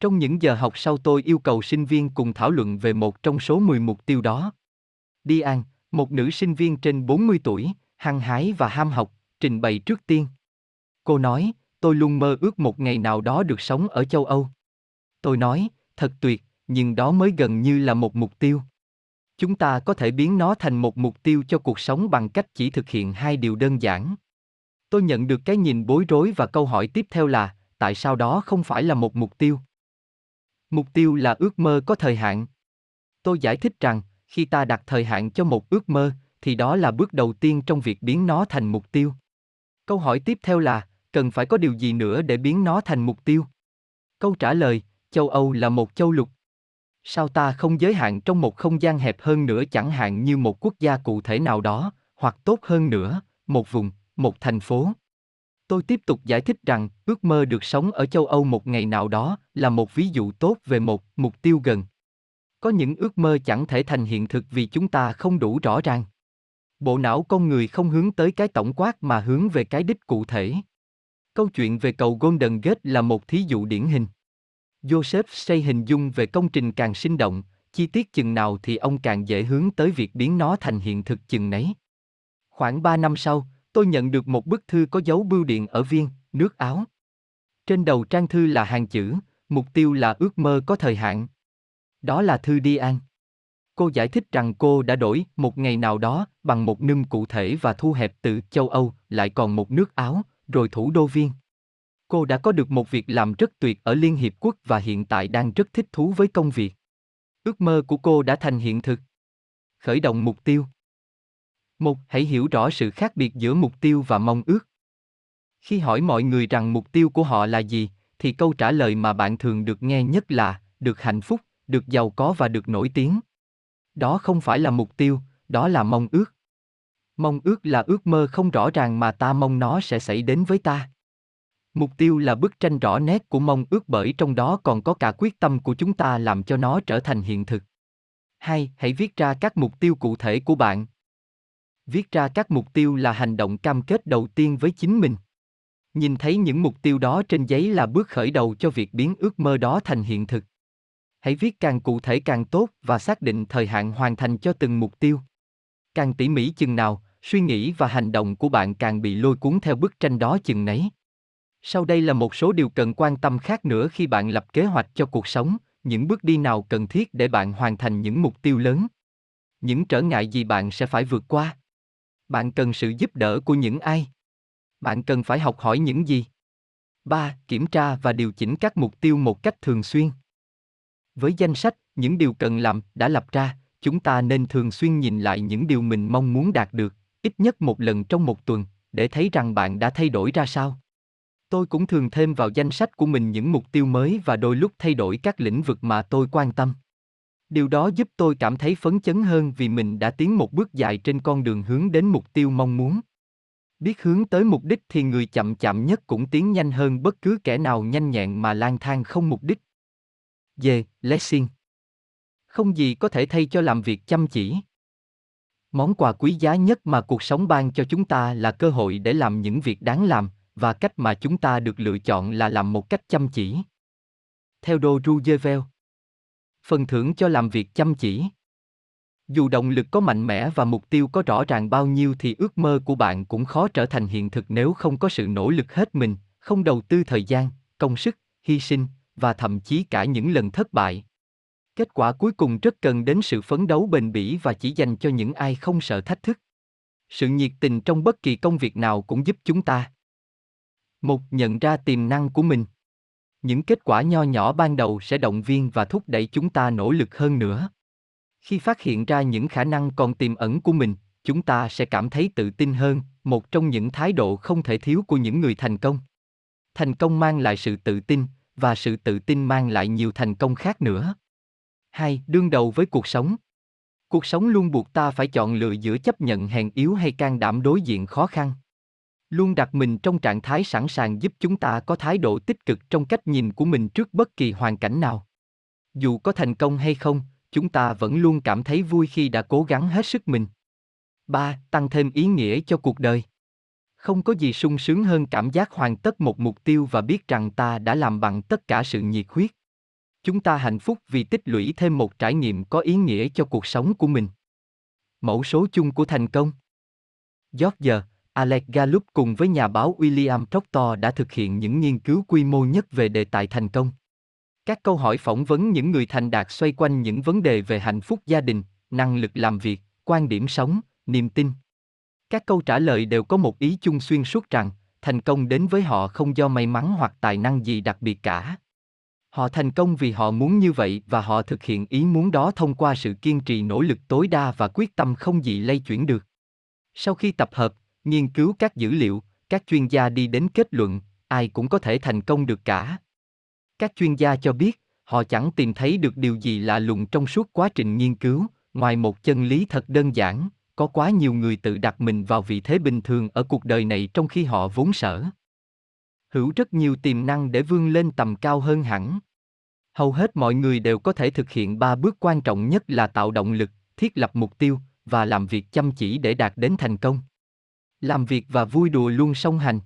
Trong những giờ học sau tôi yêu cầu sinh viên cùng thảo luận về một trong số 10 mục tiêu đó. Diane, một nữ sinh viên trên 40 tuổi, hăng hái và ham học, trình bày trước tiên. Cô nói, tôi luôn mơ ước một ngày nào đó được sống ở châu Âu. Tôi nói, thật tuyệt, nhưng đó mới gần như là một mục tiêu. Chúng ta có thể biến nó thành một mục tiêu cho cuộc sống bằng cách chỉ thực hiện hai điều đơn giản. Tôi nhận được cái nhìn bối rối và câu hỏi tiếp theo là, tại sao đó không phải là một mục tiêu? Mục tiêu là ước mơ có thời hạn. Tôi giải thích rằng, khi ta đặt thời hạn cho một ước mơ, thì đó là bước đầu tiên trong việc biến nó thành mục tiêu. Câu hỏi tiếp theo là, cần phải có điều gì nữa để biến nó thành mục tiêu? Câu trả lời, châu Âu là một châu lục. Sao ta không giới hạn trong một không gian hẹp hơn nữa chẳng hạn như một quốc gia cụ thể nào đó, hoặc tốt hơn nữa, một vùng, một thành phố? Tôi tiếp tục giải thích rằng, ước mơ được sống ở châu Âu một ngày nào đó là một ví dụ tốt về một mục tiêu gần. Có những ước mơ chẳng thể thành hiện thực vì chúng ta không đủ rõ ràng. Bộ não con người không hướng tới cái tổng quát mà hướng về cái đích cụ thể. Câu chuyện về cầu Golden Gate là một thí dụ điển hình. Joseph xây hình dung về công trình càng sinh động, chi tiết chừng nào thì ông càng dễ hướng tới việc biến nó thành hiện thực chừng nấy. Khoảng 3 năm sau, tôi nhận được một bức thư có dấu bưu điện ở viên, nước Áo. Trên đầu trang thư là hàng chữ, mục tiêu là ước mơ có thời hạn. Đó là thư đi an. Cô giải thích rằng cô đã đổi một ngày nào đó bằng một nâm cụ thể và thu hẹp từ châu Âu lại còn một nước Áo, rồi thủ đô viên. Cô đã có được một việc làm rất tuyệt ở Liên Hiệp Quốc và hiện tại đang rất thích thú với công việc. Ước mơ của cô đã thành hiện thực. Khởi động mục tiêu. Một, hãy hiểu rõ sự khác biệt giữa mục tiêu và mong ước. Khi hỏi mọi người rằng mục tiêu của họ là gì, thì câu trả lời mà bạn thường được nghe nhất là được hạnh phúc, được giàu có và được nổi tiếng. Đó không phải là mục tiêu, đó là mong ước. Mong ước là ước mơ không rõ ràng mà ta mong nó sẽ xảy đến với ta. Mục tiêu là bức tranh rõ nét của mong ước bởi trong đó còn có cả quyết tâm của chúng ta làm cho nó trở thành hiện thực. Hai, hãy viết ra các mục tiêu cụ thể của bạn. Viết ra các mục tiêu là hành động cam kết đầu tiên với chính mình. Nhìn thấy những mục tiêu đó trên giấy là bước khởi đầu cho việc biến ước mơ đó thành hiện thực. Hãy viết càng cụ thể càng tốt và xác định thời hạn hoàn thành cho từng mục tiêu. Càng tỉ mỉ chừng nào, suy nghĩ và hành động của bạn càng bị lôi cuốn theo bức tranh đó chừng nấy. Sau đây là một số điều cần quan tâm khác nữa khi bạn lập kế hoạch cho cuộc sống, những bước đi nào cần thiết để bạn hoàn thành những mục tiêu lớn. Những trở ngại gì bạn sẽ phải vượt qua? Bạn cần sự giúp đỡ của những ai? Bạn cần phải học hỏi những gì? 3. Kiểm tra và điều chỉnh các mục tiêu một cách thường xuyên. Với danh sách, những điều cần làm đã lập ra, chúng ta nên thường xuyên nhìn lại những điều mình mong muốn đạt được, ít nhất một lần trong một tuần, để thấy rằng bạn đã thay đổi ra sao. Tôi cũng thường thêm vào danh sách của mình những mục tiêu mới và đôi lúc thay đổi các lĩnh vực mà tôi quan tâm. Điều đó giúp tôi cảm thấy phấn chấn hơn vì mình đã tiến một bước dài trên con đường hướng đến mục tiêu mong muốn. Biết hướng tới mục đích thì người chậm chậm nhất cũng tiến nhanh hơn bất cứ kẻ nào nhanh nhẹn mà lang thang không mục đích. Về, Lessing Không gì có thể thay cho làm việc chăm chỉ. Món quà quý giá nhất mà cuộc sống ban cho chúng ta là cơ hội để làm những việc đáng làm, và cách mà chúng ta được lựa chọn là làm một cách chăm chỉ. Theo Đô Roosevelt Phần thưởng cho làm việc chăm chỉ Dù động lực có mạnh mẽ và mục tiêu có rõ ràng bao nhiêu thì ước mơ của bạn cũng khó trở thành hiện thực nếu không có sự nỗ lực hết mình, không đầu tư thời gian, công sức, hy sinh, và thậm chí cả những lần thất bại. Kết quả cuối cùng rất cần đến sự phấn đấu bền bỉ và chỉ dành cho những ai không sợ thách thức. Sự nhiệt tình trong bất kỳ công việc nào cũng giúp chúng ta một nhận ra tiềm năng của mình những kết quả nho nhỏ ban đầu sẽ động viên và thúc đẩy chúng ta nỗ lực hơn nữa. Khi phát hiện ra những khả năng còn tiềm ẩn của mình, chúng ta sẽ cảm thấy tự tin hơn, một trong những thái độ không thể thiếu của những người thành công. Thành công mang lại sự tự tin, và sự tự tin mang lại nhiều thành công khác nữa. Hai, đương đầu với cuộc sống. Cuộc sống luôn buộc ta phải chọn lựa giữa chấp nhận hèn yếu hay can đảm đối diện khó khăn luôn đặt mình trong trạng thái sẵn sàng giúp chúng ta có thái độ tích cực trong cách nhìn của mình trước bất kỳ hoàn cảnh nào dù có thành công hay không chúng ta vẫn luôn cảm thấy vui khi đã cố gắng hết sức mình 3. Tăng thêm ý nghĩa cho cuộc đời. Không có gì sung sướng hơn cảm giác hoàn tất một mục tiêu và biết rằng ta đã làm bằng tất cả sự nhiệt huyết. Chúng ta hạnh phúc vì tích lũy thêm một trải nghiệm có ý nghĩa cho cuộc sống của mình. Mẫu số chung của thành công. George, Alex Gallup cùng với nhà báo William Proctor đã thực hiện những nghiên cứu quy mô nhất về đề tài thành công. Các câu hỏi phỏng vấn những người thành đạt xoay quanh những vấn đề về hạnh phúc gia đình, năng lực làm việc, quan điểm sống, niềm tin. Các câu trả lời đều có một ý chung xuyên suốt rằng, thành công đến với họ không do may mắn hoặc tài năng gì đặc biệt cả. Họ thành công vì họ muốn như vậy và họ thực hiện ý muốn đó thông qua sự kiên trì nỗ lực tối đa và quyết tâm không gì lay chuyển được. Sau khi tập hợp, nghiên cứu các dữ liệu các chuyên gia đi đến kết luận ai cũng có thể thành công được cả Các chuyên gia cho biết, họ chẳng tìm thấy được điều gì lạ lùng trong suốt quá trình nghiên cứu, ngoài một chân lý thật đơn giản, có quá nhiều người tự đặt mình vào vị thế bình thường ở cuộc đời này trong khi họ vốn sở hữu rất nhiều tiềm năng để vươn lên tầm cao hơn hẳn. Hầu hết mọi người đều có thể thực hiện ba bước quan trọng nhất là tạo động lực, thiết lập mục tiêu và làm việc chăm chỉ để đạt đến thành công. Làm việc và vui đùa luôn song hành.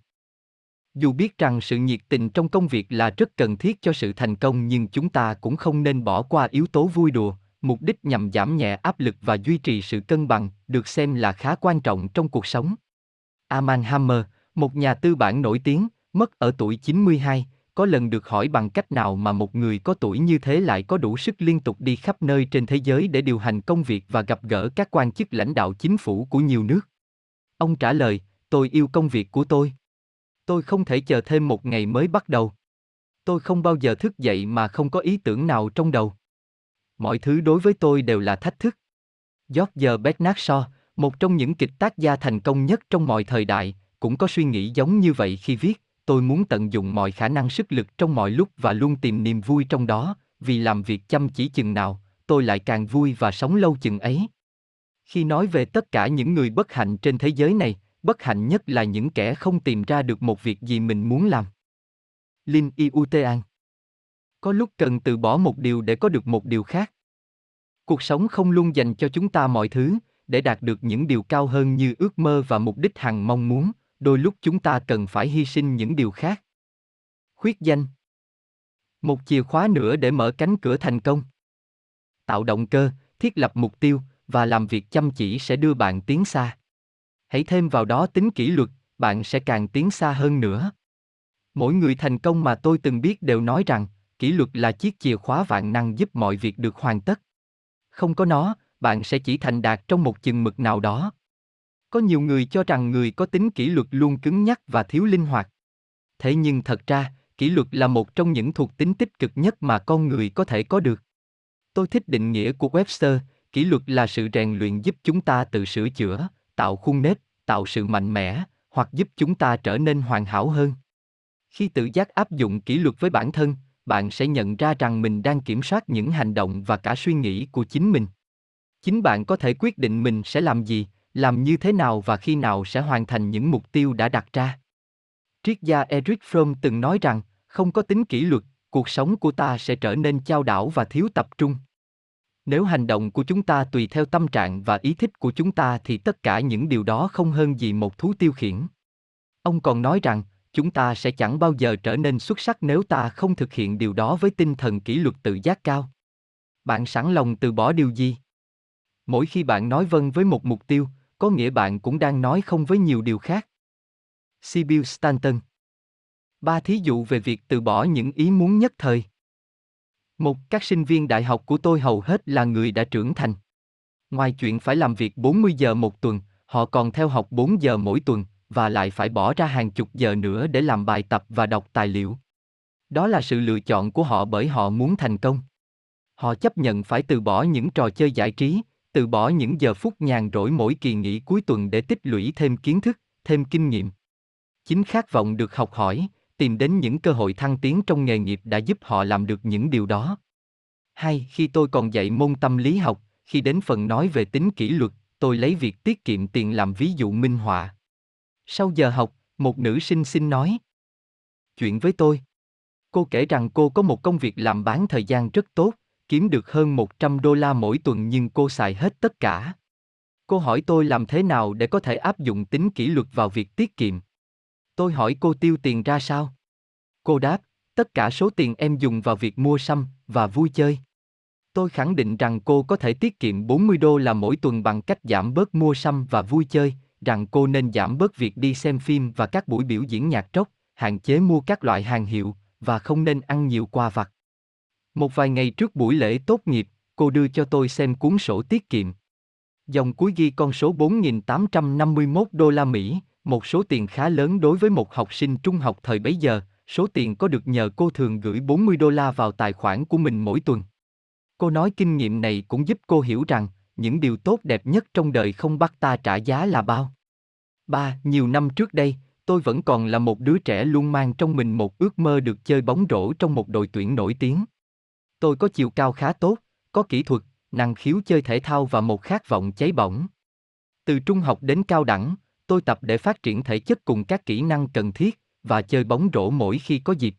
Dù biết rằng sự nhiệt tình trong công việc là rất cần thiết cho sự thành công nhưng chúng ta cũng không nên bỏ qua yếu tố vui đùa, mục đích nhằm giảm nhẹ áp lực và duy trì sự cân bằng, được xem là khá quan trọng trong cuộc sống. Aman Hammer, một nhà tư bản nổi tiếng, mất ở tuổi 92, có lần được hỏi bằng cách nào mà một người có tuổi như thế lại có đủ sức liên tục đi khắp nơi trên thế giới để điều hành công việc và gặp gỡ các quan chức lãnh đạo chính phủ của nhiều nước. Ông trả lời, tôi yêu công việc của tôi. Tôi không thể chờ thêm một ngày mới bắt đầu. Tôi không bao giờ thức dậy mà không có ý tưởng nào trong đầu. Mọi thứ đối với tôi đều là thách thức. George Bernard Shaw, một trong những kịch tác gia thành công nhất trong mọi thời đại, cũng có suy nghĩ giống như vậy khi viết, tôi muốn tận dụng mọi khả năng sức lực trong mọi lúc và luôn tìm niềm vui trong đó, vì làm việc chăm chỉ chừng nào, tôi lại càng vui và sống lâu chừng ấy. Khi nói về tất cả những người bất hạnh trên thế giới này, bất hạnh nhất là những kẻ không tìm ra được một việc gì mình muốn làm. Linh Iutean Có lúc cần từ bỏ một điều để có được một điều khác. Cuộc sống không luôn dành cho chúng ta mọi thứ, để đạt được những điều cao hơn như ước mơ và mục đích hằng mong muốn, đôi lúc chúng ta cần phải hy sinh những điều khác. Khuyết danh Một chìa khóa nữa để mở cánh cửa thành công. Tạo động cơ, thiết lập mục tiêu và làm việc chăm chỉ sẽ đưa bạn tiến xa. Hãy thêm vào đó tính kỷ luật, bạn sẽ càng tiến xa hơn nữa. Mỗi người thành công mà tôi từng biết đều nói rằng, kỷ luật là chiếc chìa khóa vạn năng giúp mọi việc được hoàn tất. Không có nó, bạn sẽ chỉ thành đạt trong một chừng mực nào đó. Có nhiều người cho rằng người có tính kỷ luật luôn cứng nhắc và thiếu linh hoạt. Thế nhưng thật ra, kỷ luật là một trong những thuộc tính tích cực nhất mà con người có thể có được. Tôi thích định nghĩa của Webster, kỷ luật là sự rèn luyện giúp chúng ta tự sửa chữa, tạo khuôn nếp, tạo sự mạnh mẽ, hoặc giúp chúng ta trở nên hoàn hảo hơn. Khi tự giác áp dụng kỷ luật với bản thân, bạn sẽ nhận ra rằng mình đang kiểm soát những hành động và cả suy nghĩ của chính mình. Chính bạn có thể quyết định mình sẽ làm gì, làm như thế nào và khi nào sẽ hoàn thành những mục tiêu đã đặt ra. Triết gia Eric Fromm từng nói rằng, không có tính kỷ luật, cuộc sống của ta sẽ trở nên chao đảo và thiếu tập trung. Nếu hành động của chúng ta tùy theo tâm trạng và ý thích của chúng ta thì tất cả những điều đó không hơn gì một thú tiêu khiển. Ông còn nói rằng, chúng ta sẽ chẳng bao giờ trở nên xuất sắc nếu ta không thực hiện điều đó với tinh thần kỷ luật tự giác cao. Bạn sẵn lòng từ bỏ điều gì? Mỗi khi bạn nói vâng với một mục tiêu, có nghĩa bạn cũng đang nói không với nhiều điều khác. Sibyl Stanton Ba thí dụ về việc từ bỏ những ý muốn nhất thời. Một, các sinh viên đại học của tôi hầu hết là người đã trưởng thành. Ngoài chuyện phải làm việc 40 giờ một tuần, họ còn theo học 4 giờ mỗi tuần, và lại phải bỏ ra hàng chục giờ nữa để làm bài tập và đọc tài liệu. Đó là sự lựa chọn của họ bởi họ muốn thành công. Họ chấp nhận phải từ bỏ những trò chơi giải trí, từ bỏ những giờ phút nhàn rỗi mỗi kỳ nghỉ cuối tuần để tích lũy thêm kiến thức, thêm kinh nghiệm. Chính khát vọng được học hỏi, tìm đến những cơ hội thăng tiến trong nghề nghiệp đã giúp họ làm được những điều đó. Hai khi tôi còn dạy môn tâm lý học, khi đến phần nói về tính kỷ luật, tôi lấy việc tiết kiệm tiền làm ví dụ minh họa. Sau giờ học, một nữ sinh xin nói chuyện với tôi. Cô kể rằng cô có một công việc làm bán thời gian rất tốt, kiếm được hơn 100 đô la mỗi tuần nhưng cô xài hết tất cả. Cô hỏi tôi làm thế nào để có thể áp dụng tính kỷ luật vào việc tiết kiệm. Tôi hỏi cô tiêu tiền ra sao? Cô đáp, tất cả số tiền em dùng vào việc mua sắm và vui chơi. Tôi khẳng định rằng cô có thể tiết kiệm 40 đô la mỗi tuần bằng cách giảm bớt mua sắm và vui chơi, rằng cô nên giảm bớt việc đi xem phim và các buổi biểu diễn nhạc trốc, hạn chế mua các loại hàng hiệu và không nên ăn nhiều quà vặt. Một vài ngày trước buổi lễ tốt nghiệp, cô đưa cho tôi xem cuốn sổ tiết kiệm. Dòng cuối ghi con số 4.851 đô la Mỹ, một số tiền khá lớn đối với một học sinh trung học thời bấy giờ, số tiền có được nhờ cô thường gửi 40 đô la vào tài khoản của mình mỗi tuần. Cô nói kinh nghiệm này cũng giúp cô hiểu rằng, những điều tốt đẹp nhất trong đời không bắt ta trả giá là bao. Ba, nhiều năm trước đây, tôi vẫn còn là một đứa trẻ luôn mang trong mình một ước mơ được chơi bóng rổ trong một đội tuyển nổi tiếng. Tôi có chiều cao khá tốt, có kỹ thuật, năng khiếu chơi thể thao và một khát vọng cháy bỏng. Từ trung học đến cao đẳng, tôi tập để phát triển thể chất cùng các kỹ năng cần thiết và chơi bóng rổ mỗi khi có dịp.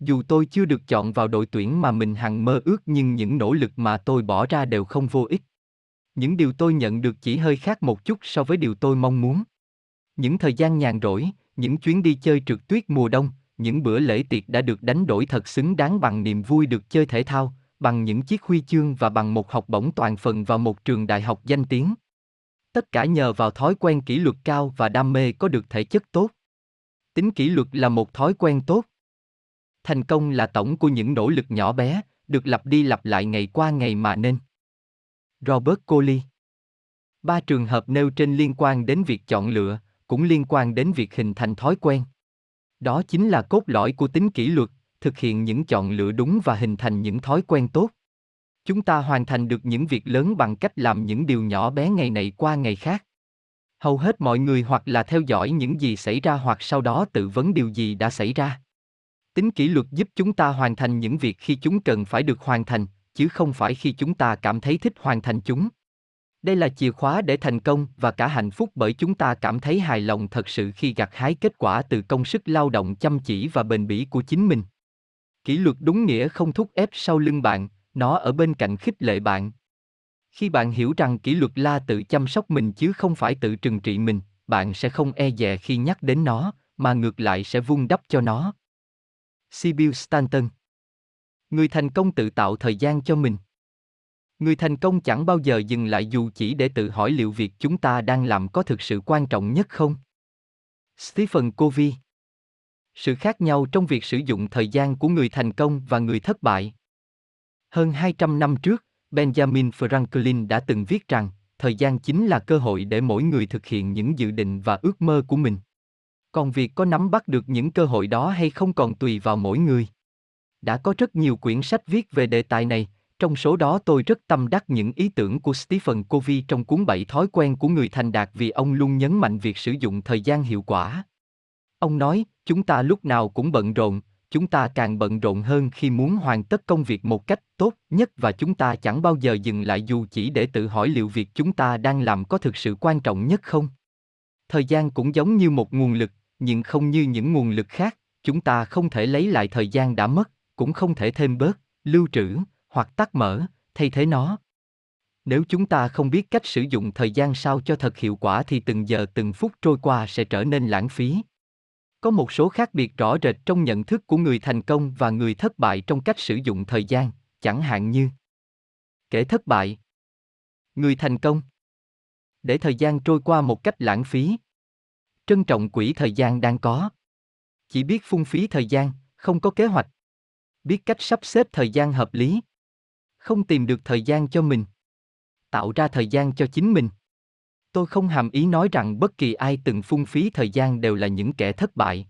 Dù tôi chưa được chọn vào đội tuyển mà mình hằng mơ ước nhưng những nỗ lực mà tôi bỏ ra đều không vô ích. Những điều tôi nhận được chỉ hơi khác một chút so với điều tôi mong muốn. Những thời gian nhàn rỗi, những chuyến đi chơi trượt tuyết mùa đông, những bữa lễ tiệc đã được đánh đổi thật xứng đáng bằng niềm vui được chơi thể thao, bằng những chiếc huy chương và bằng một học bổng toàn phần vào một trường đại học danh tiếng. Tất cả nhờ vào thói quen kỷ luật cao và đam mê có được thể chất tốt. Tính kỷ luật là một thói quen tốt. Thành công là tổng của những nỗ lực nhỏ bé, được lặp đi lặp lại ngày qua ngày mà nên. Robert Coley Ba trường hợp nêu trên liên quan đến việc chọn lựa, cũng liên quan đến việc hình thành thói quen. Đó chính là cốt lõi của tính kỷ luật, thực hiện những chọn lựa đúng và hình thành những thói quen tốt. Chúng ta hoàn thành được những việc lớn bằng cách làm những điều nhỏ bé ngày này qua ngày khác. Hầu hết mọi người hoặc là theo dõi những gì xảy ra hoặc sau đó tự vấn điều gì đã xảy ra. Tính kỷ luật giúp chúng ta hoàn thành những việc khi chúng cần phải được hoàn thành, chứ không phải khi chúng ta cảm thấy thích hoàn thành chúng. Đây là chìa khóa để thành công và cả hạnh phúc bởi chúng ta cảm thấy hài lòng thật sự khi gặt hái kết quả từ công sức lao động chăm chỉ và bền bỉ của chính mình. Kỷ luật đúng nghĩa không thúc ép sau lưng bạn, nó ở bên cạnh khích lệ bạn. Khi bạn hiểu rằng kỷ luật là tự chăm sóc mình chứ không phải tự trừng trị mình, bạn sẽ không e dè khi nhắc đến nó, mà ngược lại sẽ vun đắp cho nó. Sibyl Stanton Người thành công tự tạo thời gian cho mình. Người thành công chẳng bao giờ dừng lại dù chỉ để tự hỏi liệu việc chúng ta đang làm có thực sự quan trọng nhất không. Stephen Covey Sự khác nhau trong việc sử dụng thời gian của người thành công và người thất bại. Hơn 200 năm trước, Benjamin Franklin đã từng viết rằng, thời gian chính là cơ hội để mỗi người thực hiện những dự định và ước mơ của mình. Còn việc có nắm bắt được những cơ hội đó hay không còn tùy vào mỗi người. Đã có rất nhiều quyển sách viết về đề tài này, trong số đó tôi rất tâm đắc những ý tưởng của Stephen Covey trong cuốn Bảy thói quen của người thành đạt vì ông luôn nhấn mạnh việc sử dụng thời gian hiệu quả. Ông nói, chúng ta lúc nào cũng bận rộn, chúng ta càng bận rộn hơn khi muốn hoàn tất công việc một cách tốt nhất và chúng ta chẳng bao giờ dừng lại dù chỉ để tự hỏi liệu việc chúng ta đang làm có thực sự quan trọng nhất không. Thời gian cũng giống như một nguồn lực, nhưng không như những nguồn lực khác, chúng ta không thể lấy lại thời gian đã mất, cũng không thể thêm bớt, lưu trữ, hoặc tắt mở, thay thế nó. Nếu chúng ta không biết cách sử dụng thời gian sao cho thật hiệu quả thì từng giờ từng phút trôi qua sẽ trở nên lãng phí. Có một số khác biệt rõ rệt trong nhận thức của người thành công và người thất bại trong cách sử dụng thời gian, chẳng hạn như kể thất bại, người thành công để thời gian trôi qua một cách lãng phí. Trân trọng quỹ thời gian đang có. Chỉ biết phung phí thời gian, không có kế hoạch. Biết cách sắp xếp thời gian hợp lý không tìm được thời gian cho mình tạo ra thời gian cho chính mình tôi không hàm ý nói rằng bất kỳ ai từng phung phí thời gian đều là những kẻ thất bại.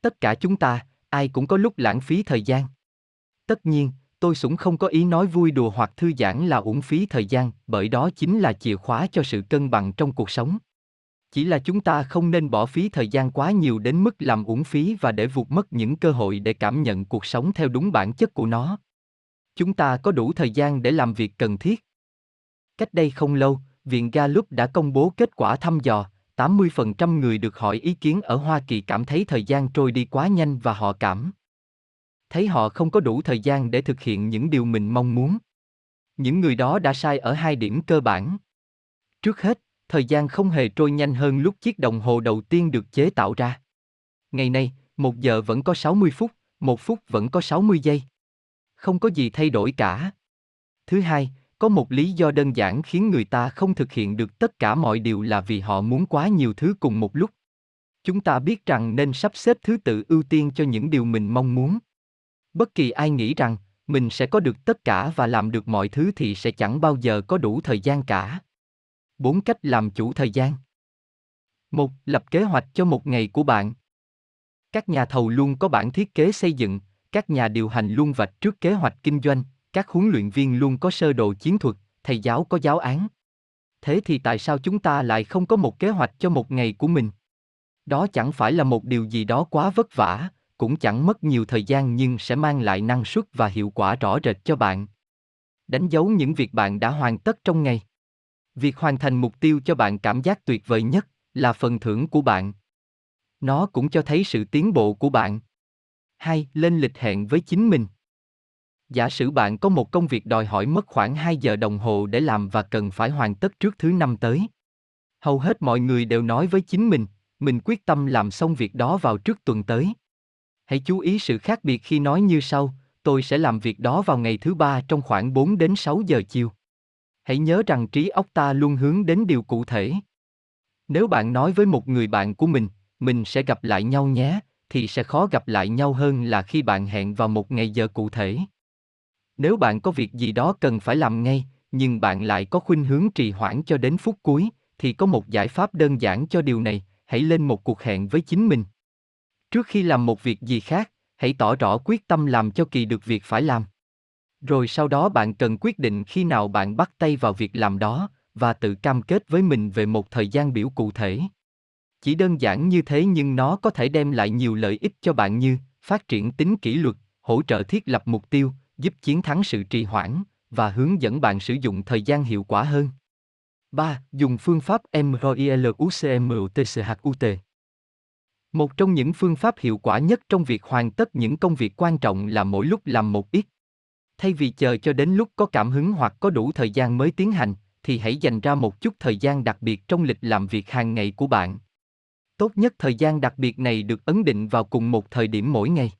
Tất cả chúng ta ai cũng có lúc lãng phí thời gian. Tất nhiên tôi cũng không có ý nói vui đùa hoặc thư giãn là uổng phí thời gian bởi đó chính là chìa khóa cho sự cân bằng trong cuộc sống. Chỉ là chúng ta không nên bỏ phí thời gian quá nhiều đến mức làm uổng phí và để vụt mất những cơ hội để cảm nhận cuộc sống theo đúng bản chất của nó. Chúng ta có đủ thời gian để làm việc cần thiết. Cách đây không lâu, Viện Gallup đã công bố kết quả thăm dò, 80% người được hỏi ý kiến ở Hoa Kỳ cảm thấy thời gian trôi đi quá nhanh và họ cảm thấy họ không có đủ thời gian để thực hiện những điều mình mong muốn. Những người đó đã sai ở hai điểm cơ bản. Trước hết, thời gian không hề trôi nhanh hơn lúc chiếc đồng hồ đầu tiên được chế tạo ra. Ngày nay, một giờ vẫn có 60 phút, một phút vẫn có 60 giây không có gì thay đổi cả. Thứ hai, có một lý do đơn giản khiến người ta không thực hiện được tất cả mọi điều là vì họ muốn quá nhiều thứ cùng một lúc. Chúng ta biết rằng nên sắp xếp thứ tự ưu tiên cho những điều mình mong muốn. Bất kỳ ai nghĩ rằng mình sẽ có được tất cả và làm được mọi thứ thì sẽ chẳng bao giờ có đủ thời gian cả. Bốn cách làm chủ thời gian. Một, lập kế hoạch cho một ngày của bạn. Các nhà thầu luôn có bản thiết kế xây dựng, các nhà điều hành luôn vạch trước kế hoạch kinh doanh, các huấn luyện viên luôn có sơ đồ chiến thuật, thầy giáo có giáo án. Thế thì tại sao chúng ta lại không có một kế hoạch cho một ngày của mình? Đó chẳng phải là một điều gì đó quá vất vả, cũng chẳng mất nhiều thời gian nhưng sẽ mang lại năng suất và hiệu quả rõ rệt cho bạn. Đánh dấu những việc bạn đã hoàn tất trong ngày. Việc hoàn thành mục tiêu cho bạn cảm giác tuyệt vời nhất là phần thưởng của bạn. Nó cũng cho thấy sự tiến bộ của bạn. 2. Lên lịch hẹn với chính mình. Giả sử bạn có một công việc đòi hỏi mất khoảng 2 giờ đồng hồ để làm và cần phải hoàn tất trước thứ năm tới. Hầu hết mọi người đều nói với chính mình, mình quyết tâm làm xong việc đó vào trước tuần tới. Hãy chú ý sự khác biệt khi nói như sau, tôi sẽ làm việc đó vào ngày thứ ba trong khoảng 4 đến 6 giờ chiều. Hãy nhớ rằng trí óc ta luôn hướng đến điều cụ thể. Nếu bạn nói với một người bạn của mình, mình sẽ gặp lại nhau nhé, thì sẽ khó gặp lại nhau hơn là khi bạn hẹn vào một ngày giờ cụ thể. Nếu bạn có việc gì đó cần phải làm ngay, nhưng bạn lại có khuynh hướng trì hoãn cho đến phút cuối, thì có một giải pháp đơn giản cho điều này, hãy lên một cuộc hẹn với chính mình. Trước khi làm một việc gì khác, hãy tỏ rõ quyết tâm làm cho kỳ được việc phải làm. Rồi sau đó bạn cần quyết định khi nào bạn bắt tay vào việc làm đó và tự cam kết với mình về một thời gian biểu cụ thể. Chỉ đơn giản như thế nhưng nó có thể đem lại nhiều lợi ích cho bạn như phát triển tính kỷ luật, hỗ trợ thiết lập mục tiêu, giúp chiến thắng sự trì hoãn và hướng dẫn bạn sử dụng thời gian hiệu quả hơn. 3. Dùng phương pháp MRILUCMUTCHUT. Một trong những phương pháp hiệu quả nhất trong việc hoàn tất những công việc quan trọng là mỗi lúc làm một ít. Thay vì chờ cho đến lúc có cảm hứng hoặc có đủ thời gian mới tiến hành, thì hãy dành ra một chút thời gian đặc biệt trong lịch làm việc hàng ngày của bạn. Tốt nhất thời gian đặc biệt này được ấn định vào cùng một thời điểm mỗi ngày.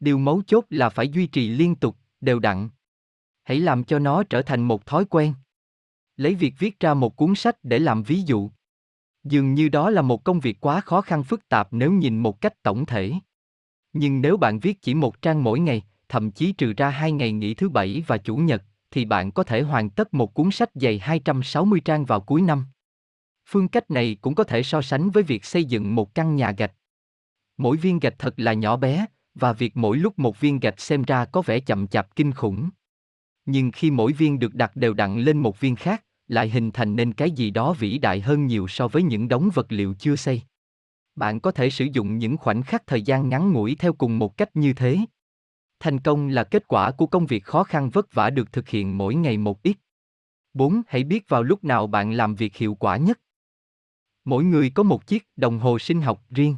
Điều mấu chốt là phải duy trì liên tục, đều đặn. Hãy làm cho nó trở thành một thói quen. Lấy việc viết ra một cuốn sách để làm ví dụ. Dường như đó là một công việc quá khó khăn phức tạp nếu nhìn một cách tổng thể. Nhưng nếu bạn viết chỉ một trang mỗi ngày, thậm chí trừ ra hai ngày nghỉ thứ bảy và chủ nhật, thì bạn có thể hoàn tất một cuốn sách dày 260 trang vào cuối năm. Phương cách này cũng có thể so sánh với việc xây dựng một căn nhà gạch. Mỗi viên gạch thật là nhỏ bé, và việc mỗi lúc một viên gạch xem ra có vẻ chậm chạp kinh khủng. Nhưng khi mỗi viên được đặt đều đặn lên một viên khác, lại hình thành nên cái gì đó vĩ đại hơn nhiều so với những đống vật liệu chưa xây. Bạn có thể sử dụng những khoảnh khắc thời gian ngắn ngủi theo cùng một cách như thế. Thành công là kết quả của công việc khó khăn vất vả được thực hiện mỗi ngày một ít. 4. Hãy biết vào lúc nào bạn làm việc hiệu quả nhất. Mỗi người có một chiếc đồng hồ sinh học riêng.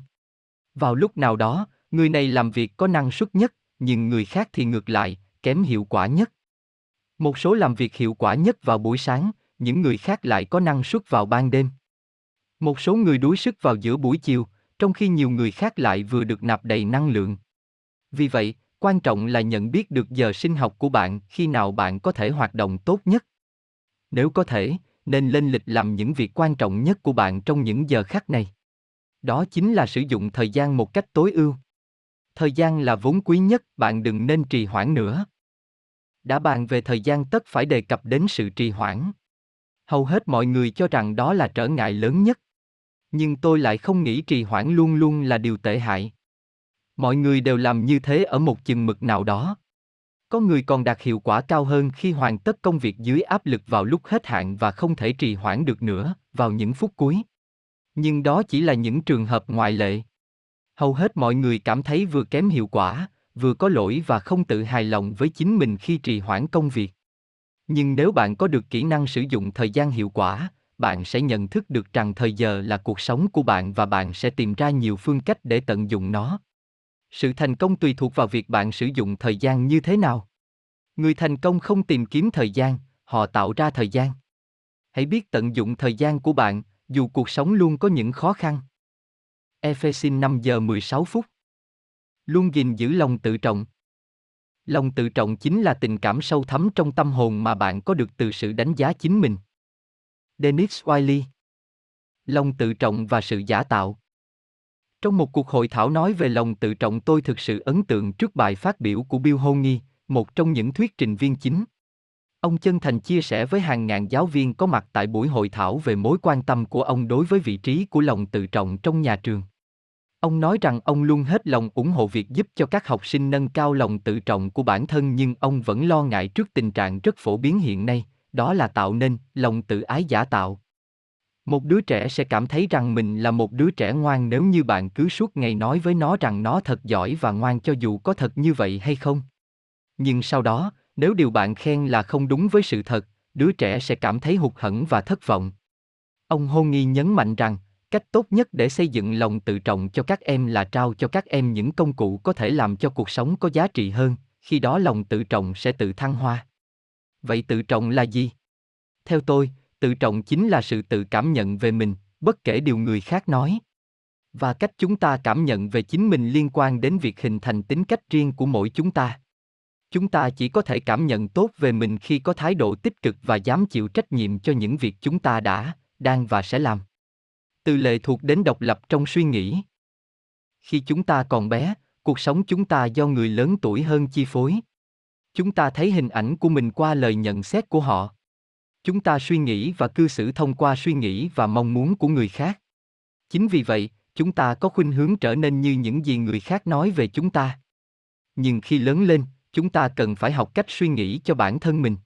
Vào lúc nào đó, người này làm việc có năng suất nhất, nhưng người khác thì ngược lại, kém hiệu quả nhất. Một số làm việc hiệu quả nhất vào buổi sáng, những người khác lại có năng suất vào ban đêm. Một số người đuối sức vào giữa buổi chiều, trong khi nhiều người khác lại vừa được nạp đầy năng lượng. Vì vậy, quan trọng là nhận biết được giờ sinh học của bạn khi nào bạn có thể hoạt động tốt nhất. Nếu có thể, nên lên lịch làm những việc quan trọng nhất của bạn trong những giờ khác này. Đó chính là sử dụng thời gian một cách tối ưu. Thời gian là vốn quý nhất, bạn đừng nên trì hoãn nữa. Đã bàn về thời gian tất phải đề cập đến sự trì hoãn. Hầu hết mọi người cho rằng đó là trở ngại lớn nhất. Nhưng tôi lại không nghĩ trì hoãn luôn luôn là điều tệ hại. Mọi người đều làm như thế ở một chừng mực nào đó. Có người còn đạt hiệu quả cao hơn khi hoàn tất công việc dưới áp lực vào lúc hết hạn và không thể trì hoãn được nữa, vào những phút cuối. Nhưng đó chỉ là những trường hợp ngoại lệ. Hầu hết mọi người cảm thấy vừa kém hiệu quả, vừa có lỗi và không tự hài lòng với chính mình khi trì hoãn công việc. Nhưng nếu bạn có được kỹ năng sử dụng thời gian hiệu quả, bạn sẽ nhận thức được rằng thời giờ là cuộc sống của bạn và bạn sẽ tìm ra nhiều phương cách để tận dụng nó. Sự thành công tùy thuộc vào việc bạn sử dụng thời gian như thế nào. Người thành công không tìm kiếm thời gian, họ tạo ra thời gian. Hãy biết tận dụng thời gian của bạn, dù cuộc sống luôn có những khó khăn. Ephesin 5 giờ 16 phút. Luôn gìn giữ lòng tự trọng. Lòng tự trọng chính là tình cảm sâu thẳm trong tâm hồn mà bạn có được từ sự đánh giá chính mình. Dennis Wiley Lòng tự trọng và sự giả tạo Trong một cuộc hội thảo nói về lòng tự trọng tôi thực sự ấn tượng trước bài phát biểu của Bill Honey, một trong những thuyết trình viên chính. Ông chân thành chia sẻ với hàng ngàn giáo viên có mặt tại buổi hội thảo về mối quan tâm của ông đối với vị trí của lòng tự trọng trong nhà trường. Ông nói rằng ông luôn hết lòng ủng hộ việc giúp cho các học sinh nâng cao lòng tự trọng của bản thân nhưng ông vẫn lo ngại trước tình trạng rất phổ biến hiện nay, đó là tạo nên lòng tự ái giả tạo. một đứa trẻ sẽ cảm thấy rằng mình là một đứa trẻ ngoan nếu như bạn cứ suốt ngày nói với nó rằng nó thật giỏi và ngoan cho dù có thật như vậy hay không nhưng sau đó nếu điều bạn khen là không đúng với sự thật đứa trẻ sẽ cảm thấy hụt hẫng và thất vọng ông hôn nhấn mạnh rằng cách tốt nhất để xây dựng lòng tự trọng cho các em là trao cho các em những công cụ có thể làm cho cuộc sống có giá trị hơn, khi đó lòng tự trọng sẽ tự thăng hoa. Vậy tự trọng là gì? Theo tôi, tự trọng chính là sự tự cảm nhận về mình, bất kể điều người khác nói. Và cách chúng ta cảm nhận về chính mình liên quan đến việc hình thành tính cách riêng của mỗi chúng ta. Chúng ta chỉ có thể cảm nhận tốt về mình khi có thái độ tích cực và dám chịu trách nhiệm cho những việc chúng ta đã, đang và sẽ làm từ lệ thuộc đến độc lập trong suy nghĩ. Khi chúng ta còn bé, cuộc sống chúng ta do người lớn tuổi hơn chi phối. Chúng ta thấy hình ảnh của mình qua lời nhận xét của họ. Chúng ta suy nghĩ và cư xử thông qua suy nghĩ và mong muốn của người khác. Chính vì vậy, chúng ta có khuynh hướng trở nên như những gì người khác nói về chúng ta. Nhưng khi lớn lên, chúng ta cần phải học cách suy nghĩ cho bản thân mình.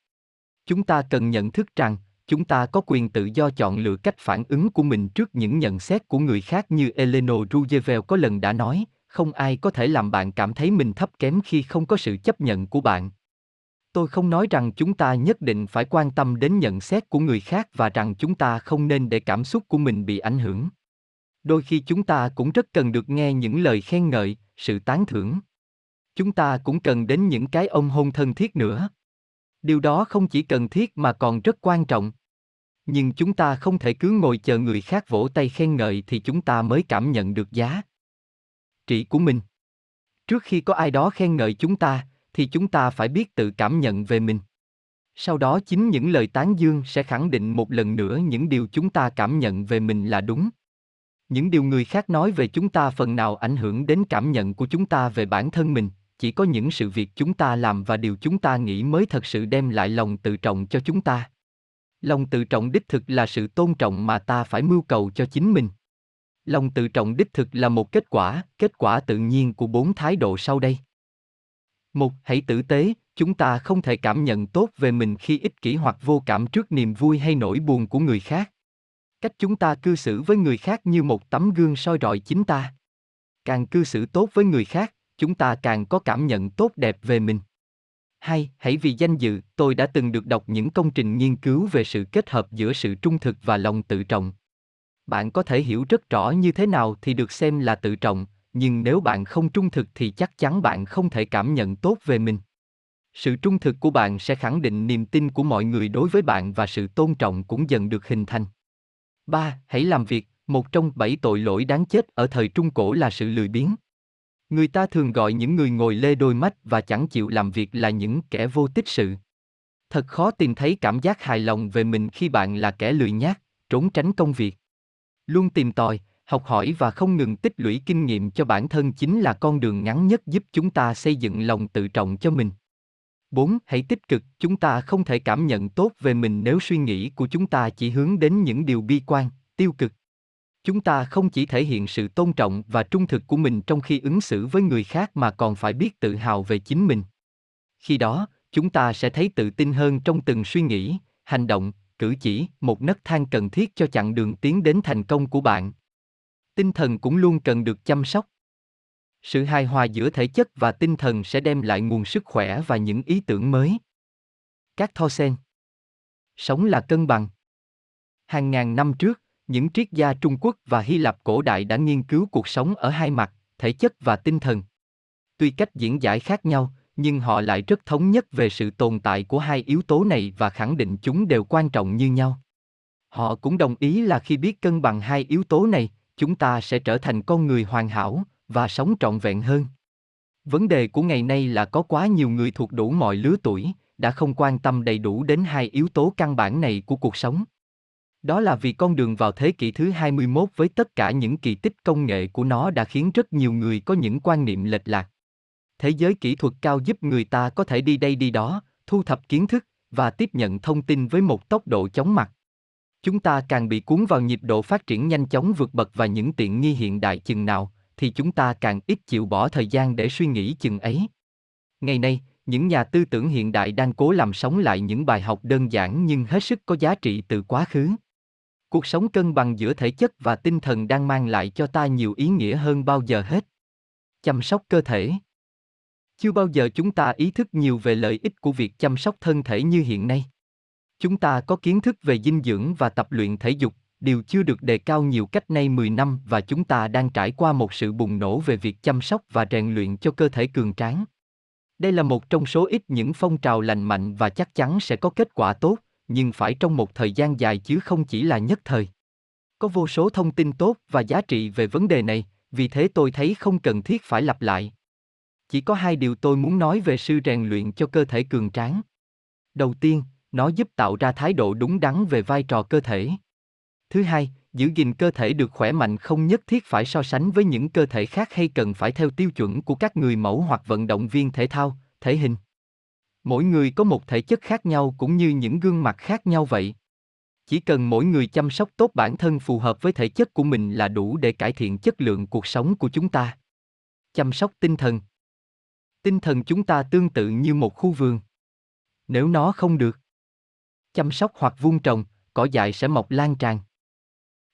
Chúng ta cần nhận thức rằng chúng ta có quyền tự do chọn lựa cách phản ứng của mình trước những nhận xét của người khác như Eleanor Roosevelt có lần đã nói, không ai có thể làm bạn cảm thấy mình thấp kém khi không có sự chấp nhận của bạn. Tôi không nói rằng chúng ta nhất định phải quan tâm đến nhận xét của người khác và rằng chúng ta không nên để cảm xúc của mình bị ảnh hưởng. Đôi khi chúng ta cũng rất cần được nghe những lời khen ngợi, sự tán thưởng. Chúng ta cũng cần đến những cái ôm hôn thân thiết nữa điều đó không chỉ cần thiết mà còn rất quan trọng. Nhưng chúng ta không thể cứ ngồi chờ người khác vỗ tay khen ngợi thì chúng ta mới cảm nhận được giá trị của mình. Trước khi có ai đó khen ngợi chúng ta, thì chúng ta phải biết tự cảm nhận về mình. Sau đó chính những lời tán dương sẽ khẳng định một lần nữa những điều chúng ta cảm nhận về mình là đúng. Những điều người khác nói về chúng ta phần nào ảnh hưởng đến cảm nhận của chúng ta về bản thân mình chỉ có những sự việc chúng ta làm và điều chúng ta nghĩ mới thật sự đem lại lòng tự trọng cho chúng ta. Lòng tự trọng đích thực là sự tôn trọng mà ta phải mưu cầu cho chính mình. Lòng tự trọng đích thực là một kết quả kết quả tự nhiên của bốn thái độ sau đây. Một, hãy tử tế, chúng ta không thể cảm nhận tốt về mình khi ích kỷ hoặc vô cảm trước niềm vui hay nỗi buồn của người khác. Cách chúng ta cư xử với người khác như một tấm gương soi rọi chính ta. Càng cư xử tốt với người khác chúng ta càng có cảm nhận tốt đẹp về mình. Hai, hãy vì danh dự, tôi đã từng được đọc những công trình nghiên cứu về sự kết hợp giữa sự trung thực và lòng tự trọng. Bạn có thể hiểu rất rõ như thế nào thì được xem là tự trọng, nhưng nếu bạn không trung thực thì chắc chắn bạn không thể cảm nhận tốt về mình. Sự trung thực của bạn sẽ khẳng định niềm tin của mọi người đối với bạn và sự tôn trọng cũng dần được hình thành. 3. Hãy làm việc, một trong bảy tội lỗi đáng chết ở thời Trung Cổ là sự lười biếng. Người ta thường gọi những người ngồi lê đôi mắt và chẳng chịu làm việc là những kẻ vô tích sự. Thật khó tìm thấy cảm giác hài lòng về mình khi bạn là kẻ lười nhác, trốn tránh công việc. Luôn tìm tòi, học hỏi và không ngừng tích lũy kinh nghiệm cho bản thân chính là con đường ngắn nhất giúp chúng ta xây dựng lòng tự trọng cho mình. 4. Hãy tích cực, chúng ta không thể cảm nhận tốt về mình nếu suy nghĩ của chúng ta chỉ hướng đến những điều bi quan, tiêu cực chúng ta không chỉ thể hiện sự tôn trọng và trung thực của mình trong khi ứng xử với người khác mà còn phải biết tự hào về chính mình. Khi đó, chúng ta sẽ thấy tự tin hơn trong từng suy nghĩ, hành động, cử chỉ, một nấc thang cần thiết cho chặng đường tiến đến thành công của bạn. Tinh thần cũng luôn cần được chăm sóc. Sự hài hòa giữa thể chất và tinh thần sẽ đem lại nguồn sức khỏe và những ý tưởng mới. Các tho sen sống là cân bằng. Hàng ngàn năm trước những triết gia Trung Quốc và Hy Lạp cổ đại đã nghiên cứu cuộc sống ở hai mặt, thể chất và tinh thần. Tuy cách diễn giải khác nhau, nhưng họ lại rất thống nhất về sự tồn tại của hai yếu tố này và khẳng định chúng đều quan trọng như nhau. Họ cũng đồng ý là khi biết cân bằng hai yếu tố này, chúng ta sẽ trở thành con người hoàn hảo và sống trọn vẹn hơn. Vấn đề của ngày nay là có quá nhiều người thuộc đủ mọi lứa tuổi, đã không quan tâm đầy đủ đến hai yếu tố căn bản này của cuộc sống. Đó là vì con đường vào thế kỷ thứ 21 với tất cả những kỳ tích công nghệ của nó đã khiến rất nhiều người có những quan niệm lệch lạc. Thế giới kỹ thuật cao giúp người ta có thể đi đây đi đó, thu thập kiến thức và tiếp nhận thông tin với một tốc độ chóng mặt. Chúng ta càng bị cuốn vào nhịp độ phát triển nhanh chóng vượt bậc và những tiện nghi hiện đại chừng nào, thì chúng ta càng ít chịu bỏ thời gian để suy nghĩ chừng ấy. Ngày nay, những nhà tư tưởng hiện đại đang cố làm sống lại những bài học đơn giản nhưng hết sức có giá trị từ quá khứ Cuộc sống cân bằng giữa thể chất và tinh thần đang mang lại cho ta nhiều ý nghĩa hơn bao giờ hết. Chăm sóc cơ thể. Chưa bao giờ chúng ta ý thức nhiều về lợi ích của việc chăm sóc thân thể như hiện nay. Chúng ta có kiến thức về dinh dưỡng và tập luyện thể dục, điều chưa được đề cao nhiều cách nay 10 năm và chúng ta đang trải qua một sự bùng nổ về việc chăm sóc và rèn luyện cho cơ thể cường tráng. Đây là một trong số ít những phong trào lành mạnh và chắc chắn sẽ có kết quả tốt, nhưng phải trong một thời gian dài chứ không chỉ là nhất thời. Có vô số thông tin tốt và giá trị về vấn đề này, vì thế tôi thấy không cần thiết phải lặp lại. Chỉ có hai điều tôi muốn nói về sư rèn luyện cho cơ thể cường tráng. Đầu tiên, nó giúp tạo ra thái độ đúng đắn về vai trò cơ thể. Thứ hai, giữ gìn cơ thể được khỏe mạnh không nhất thiết phải so sánh với những cơ thể khác hay cần phải theo tiêu chuẩn của các người mẫu hoặc vận động viên thể thao, thể hình. Mỗi người có một thể chất khác nhau cũng như những gương mặt khác nhau vậy. Chỉ cần mỗi người chăm sóc tốt bản thân phù hợp với thể chất của mình là đủ để cải thiện chất lượng cuộc sống của chúng ta. Chăm sóc tinh thần. Tinh thần chúng ta tương tự như một khu vườn. Nếu nó không được chăm sóc hoặc vuông trồng, cỏ dại sẽ mọc lan tràn.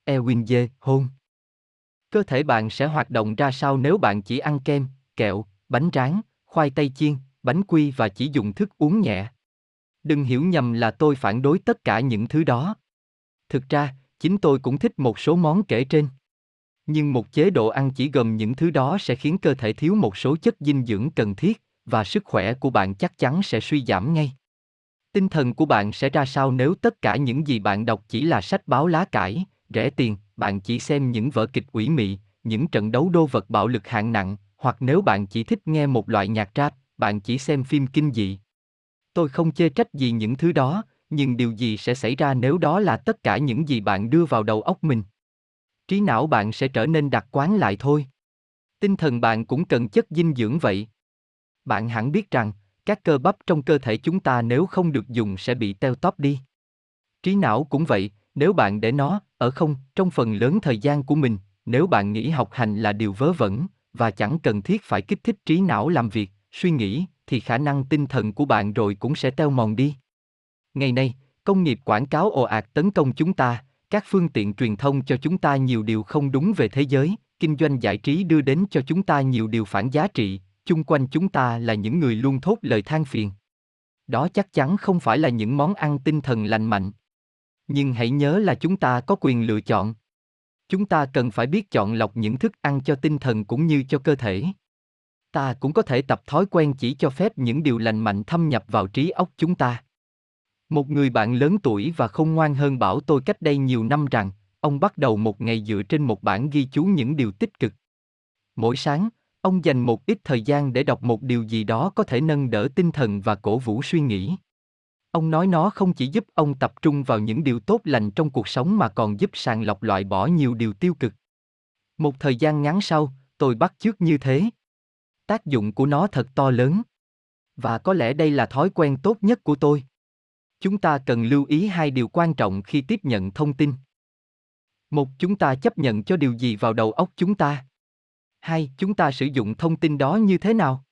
Ewin Dê, hôn. Cơ thể bạn sẽ hoạt động ra sao nếu bạn chỉ ăn kem, kẹo, bánh rán, khoai tây chiên, bánh quy và chỉ dùng thức uống nhẹ. Đừng hiểu nhầm là tôi phản đối tất cả những thứ đó. Thực ra, chính tôi cũng thích một số món kể trên. Nhưng một chế độ ăn chỉ gồm những thứ đó sẽ khiến cơ thể thiếu một số chất dinh dưỡng cần thiết, và sức khỏe của bạn chắc chắn sẽ suy giảm ngay. Tinh thần của bạn sẽ ra sao nếu tất cả những gì bạn đọc chỉ là sách báo lá cải, rẻ tiền, bạn chỉ xem những vở kịch ủy mị, những trận đấu đô vật bạo lực hạng nặng, hoặc nếu bạn chỉ thích nghe một loại nhạc rap, bạn chỉ xem phim kinh dị. Tôi không chê trách gì những thứ đó, nhưng điều gì sẽ xảy ra nếu đó là tất cả những gì bạn đưa vào đầu óc mình? Trí não bạn sẽ trở nên đặc quán lại thôi. Tinh thần bạn cũng cần chất dinh dưỡng vậy. Bạn hẳn biết rằng, các cơ bắp trong cơ thể chúng ta nếu không được dùng sẽ bị teo tóp đi. Trí não cũng vậy, nếu bạn để nó ở không trong phần lớn thời gian của mình, nếu bạn nghĩ học hành là điều vớ vẩn và chẳng cần thiết phải kích thích trí não làm việc, suy nghĩ thì khả năng tinh thần của bạn rồi cũng sẽ teo mòn đi. Ngày nay, công nghiệp quảng cáo ồ ạt tấn công chúng ta, các phương tiện truyền thông cho chúng ta nhiều điều không đúng về thế giới, kinh doanh giải trí đưa đến cho chúng ta nhiều điều phản giá trị, chung quanh chúng ta là những người luôn thốt lời than phiền. Đó chắc chắn không phải là những món ăn tinh thần lành mạnh. Nhưng hãy nhớ là chúng ta có quyền lựa chọn. Chúng ta cần phải biết chọn lọc những thức ăn cho tinh thần cũng như cho cơ thể. Ta cũng có thể tập thói quen chỉ cho phép những điều lành mạnh thâm nhập vào trí óc chúng ta. Một người bạn lớn tuổi và không ngoan hơn bảo tôi cách đây nhiều năm rằng, ông bắt đầu một ngày dựa trên một bản ghi chú những điều tích cực. Mỗi sáng, Ông dành một ít thời gian để đọc một điều gì đó có thể nâng đỡ tinh thần và cổ vũ suy nghĩ. Ông nói nó không chỉ giúp ông tập trung vào những điều tốt lành trong cuộc sống mà còn giúp sàng lọc loại bỏ nhiều điều tiêu cực. Một thời gian ngắn sau, tôi bắt chước như thế. Tác dụng của nó thật to lớn. Và có lẽ đây là thói quen tốt nhất của tôi. Chúng ta cần lưu ý hai điều quan trọng khi tiếp nhận thông tin. Một, chúng ta chấp nhận cho điều gì vào đầu óc chúng ta. Hai, chúng ta sử dụng thông tin đó như thế nào?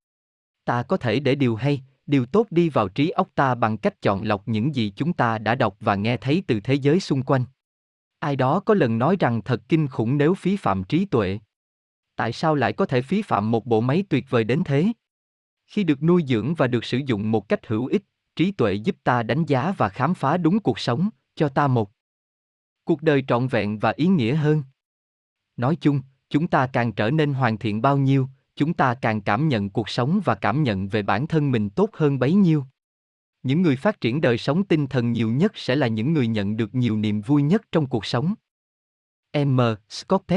Ta có thể để điều hay, điều tốt đi vào trí óc ta bằng cách chọn lọc những gì chúng ta đã đọc và nghe thấy từ thế giới xung quanh. Ai đó có lần nói rằng thật kinh khủng nếu phí phạm trí tuệ. Tại sao lại có thể phí phạm một bộ máy tuyệt vời đến thế? Khi được nuôi dưỡng và được sử dụng một cách hữu ích, trí tuệ giúp ta đánh giá và khám phá đúng cuộc sống, cho ta một cuộc đời trọn vẹn và ý nghĩa hơn. Nói chung, chúng ta càng trở nên hoàn thiện bao nhiêu chúng ta càng cảm nhận cuộc sống và cảm nhận về bản thân mình tốt hơn bấy nhiêu những người phát triển đời sống tinh thần nhiều nhất sẽ là những người nhận được nhiều niềm vui nhất trong cuộc sống m scott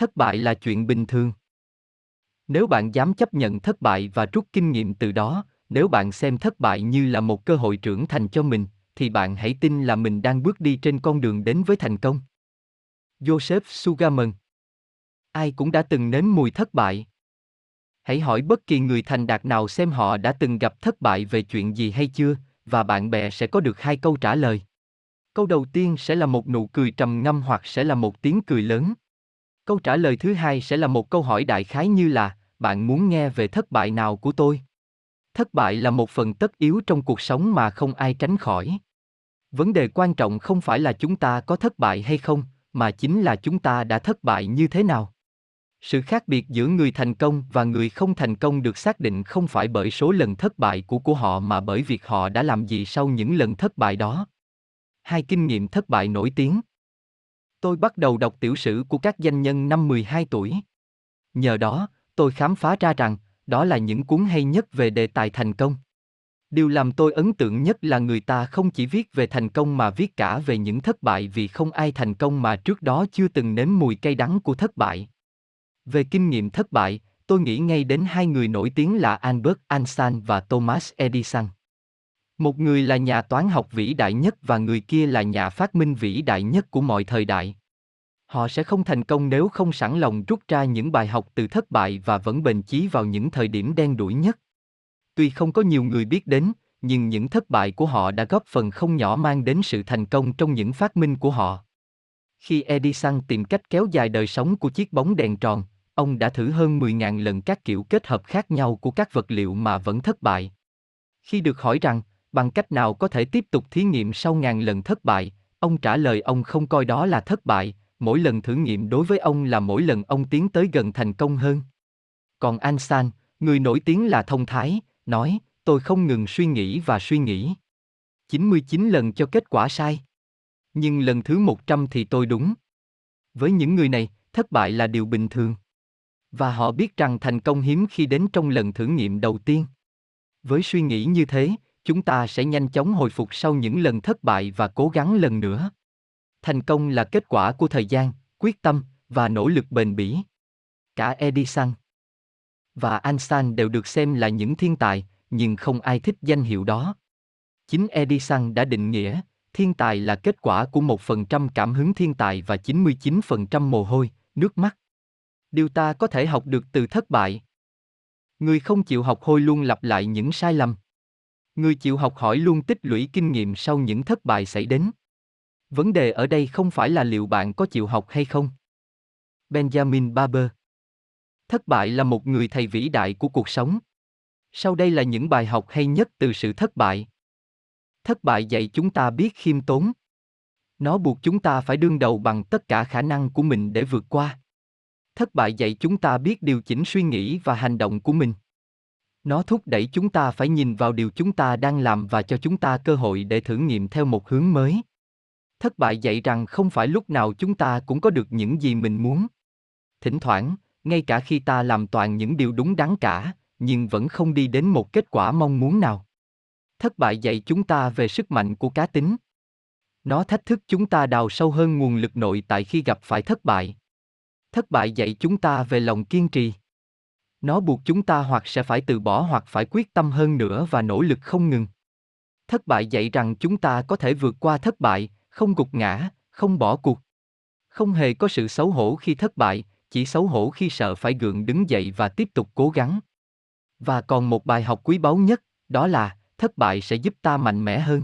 thất bại là chuyện bình thường. Nếu bạn dám chấp nhận thất bại và rút kinh nghiệm từ đó, nếu bạn xem thất bại như là một cơ hội trưởng thành cho mình, thì bạn hãy tin là mình đang bước đi trên con đường đến với thành công. Joseph sugarman. Ai cũng đã từng nếm mùi thất bại. Hãy hỏi bất kỳ người thành đạt nào xem họ đã từng gặp thất bại về chuyện gì hay chưa, và bạn bè sẽ có được hai câu trả lời. Câu đầu tiên sẽ là một nụ cười trầm ngâm hoặc sẽ là một tiếng cười lớn câu trả lời thứ hai sẽ là một câu hỏi đại khái như là, bạn muốn nghe về thất bại nào của tôi? Thất bại là một phần tất yếu trong cuộc sống mà không ai tránh khỏi. Vấn đề quan trọng không phải là chúng ta có thất bại hay không, mà chính là chúng ta đã thất bại như thế nào. Sự khác biệt giữa người thành công và người không thành công được xác định không phải bởi số lần thất bại của của họ mà bởi việc họ đã làm gì sau những lần thất bại đó. Hai kinh nghiệm thất bại nổi tiếng tôi bắt đầu đọc tiểu sử của các danh nhân năm 12 tuổi. Nhờ đó, tôi khám phá ra rằng, đó là những cuốn hay nhất về đề tài thành công. Điều làm tôi ấn tượng nhất là người ta không chỉ viết về thành công mà viết cả về những thất bại vì không ai thành công mà trước đó chưa từng nếm mùi cay đắng của thất bại. Về kinh nghiệm thất bại, tôi nghĩ ngay đến hai người nổi tiếng là Albert Einstein và Thomas Edison. Một người là nhà toán học vĩ đại nhất và người kia là nhà phát minh vĩ đại nhất của mọi thời đại. Họ sẽ không thành công nếu không sẵn lòng rút ra những bài học từ thất bại và vẫn bền chí vào những thời điểm đen đủi nhất. Tuy không có nhiều người biết đến, nhưng những thất bại của họ đã góp phần không nhỏ mang đến sự thành công trong những phát minh của họ. Khi Edison tìm cách kéo dài đời sống của chiếc bóng đèn tròn, ông đã thử hơn 10.000 lần các kiểu kết hợp khác nhau của các vật liệu mà vẫn thất bại. Khi được hỏi rằng, bằng cách nào có thể tiếp tục thí nghiệm sau ngàn lần thất bại, ông trả lời ông không coi đó là thất bại, mỗi lần thử nghiệm đối với ông là mỗi lần ông tiến tới gần thành công hơn. Còn Einstein, người nổi tiếng là thông thái, nói, tôi không ngừng suy nghĩ và suy nghĩ. 99 lần cho kết quả sai. Nhưng lần thứ 100 thì tôi đúng. Với những người này, thất bại là điều bình thường. Và họ biết rằng thành công hiếm khi đến trong lần thử nghiệm đầu tiên. Với suy nghĩ như thế, chúng ta sẽ nhanh chóng hồi phục sau những lần thất bại và cố gắng lần nữa. Thành công là kết quả của thời gian, quyết tâm và nỗ lực bền bỉ. Cả Edison và Einstein đều được xem là những thiên tài, nhưng không ai thích danh hiệu đó. Chính Edison đã định nghĩa, thiên tài là kết quả của một phần trăm cảm hứng thiên tài và 99% mồ hôi, nước mắt. Điều ta có thể học được từ thất bại. Người không chịu học hôi luôn lặp lại những sai lầm. Người chịu học hỏi luôn tích lũy kinh nghiệm sau những thất bại xảy đến. Vấn đề ở đây không phải là liệu bạn có chịu học hay không. Benjamin Barber Thất bại là một người thầy vĩ đại của cuộc sống. Sau đây là những bài học hay nhất từ sự thất bại. Thất bại dạy chúng ta biết khiêm tốn. Nó buộc chúng ta phải đương đầu bằng tất cả khả năng của mình để vượt qua. Thất bại dạy chúng ta biết điều chỉnh suy nghĩ và hành động của mình. Nó thúc đẩy chúng ta phải nhìn vào điều chúng ta đang làm và cho chúng ta cơ hội để thử nghiệm theo một hướng mới. Thất bại dạy rằng không phải lúc nào chúng ta cũng có được những gì mình muốn. Thỉnh thoảng, ngay cả khi ta làm toàn những điều đúng đắn cả, nhưng vẫn không đi đến một kết quả mong muốn nào. Thất bại dạy chúng ta về sức mạnh của cá tính. Nó thách thức chúng ta đào sâu hơn nguồn lực nội tại khi gặp phải thất bại. Thất bại dạy chúng ta về lòng kiên trì. Nó buộc chúng ta hoặc sẽ phải từ bỏ hoặc phải quyết tâm hơn nữa và nỗ lực không ngừng. Thất bại dạy rằng chúng ta có thể vượt qua thất bại, không gục ngã, không bỏ cuộc. Không hề có sự xấu hổ khi thất bại, chỉ xấu hổ khi sợ phải gượng đứng dậy và tiếp tục cố gắng. Và còn một bài học quý báu nhất, đó là thất bại sẽ giúp ta mạnh mẽ hơn.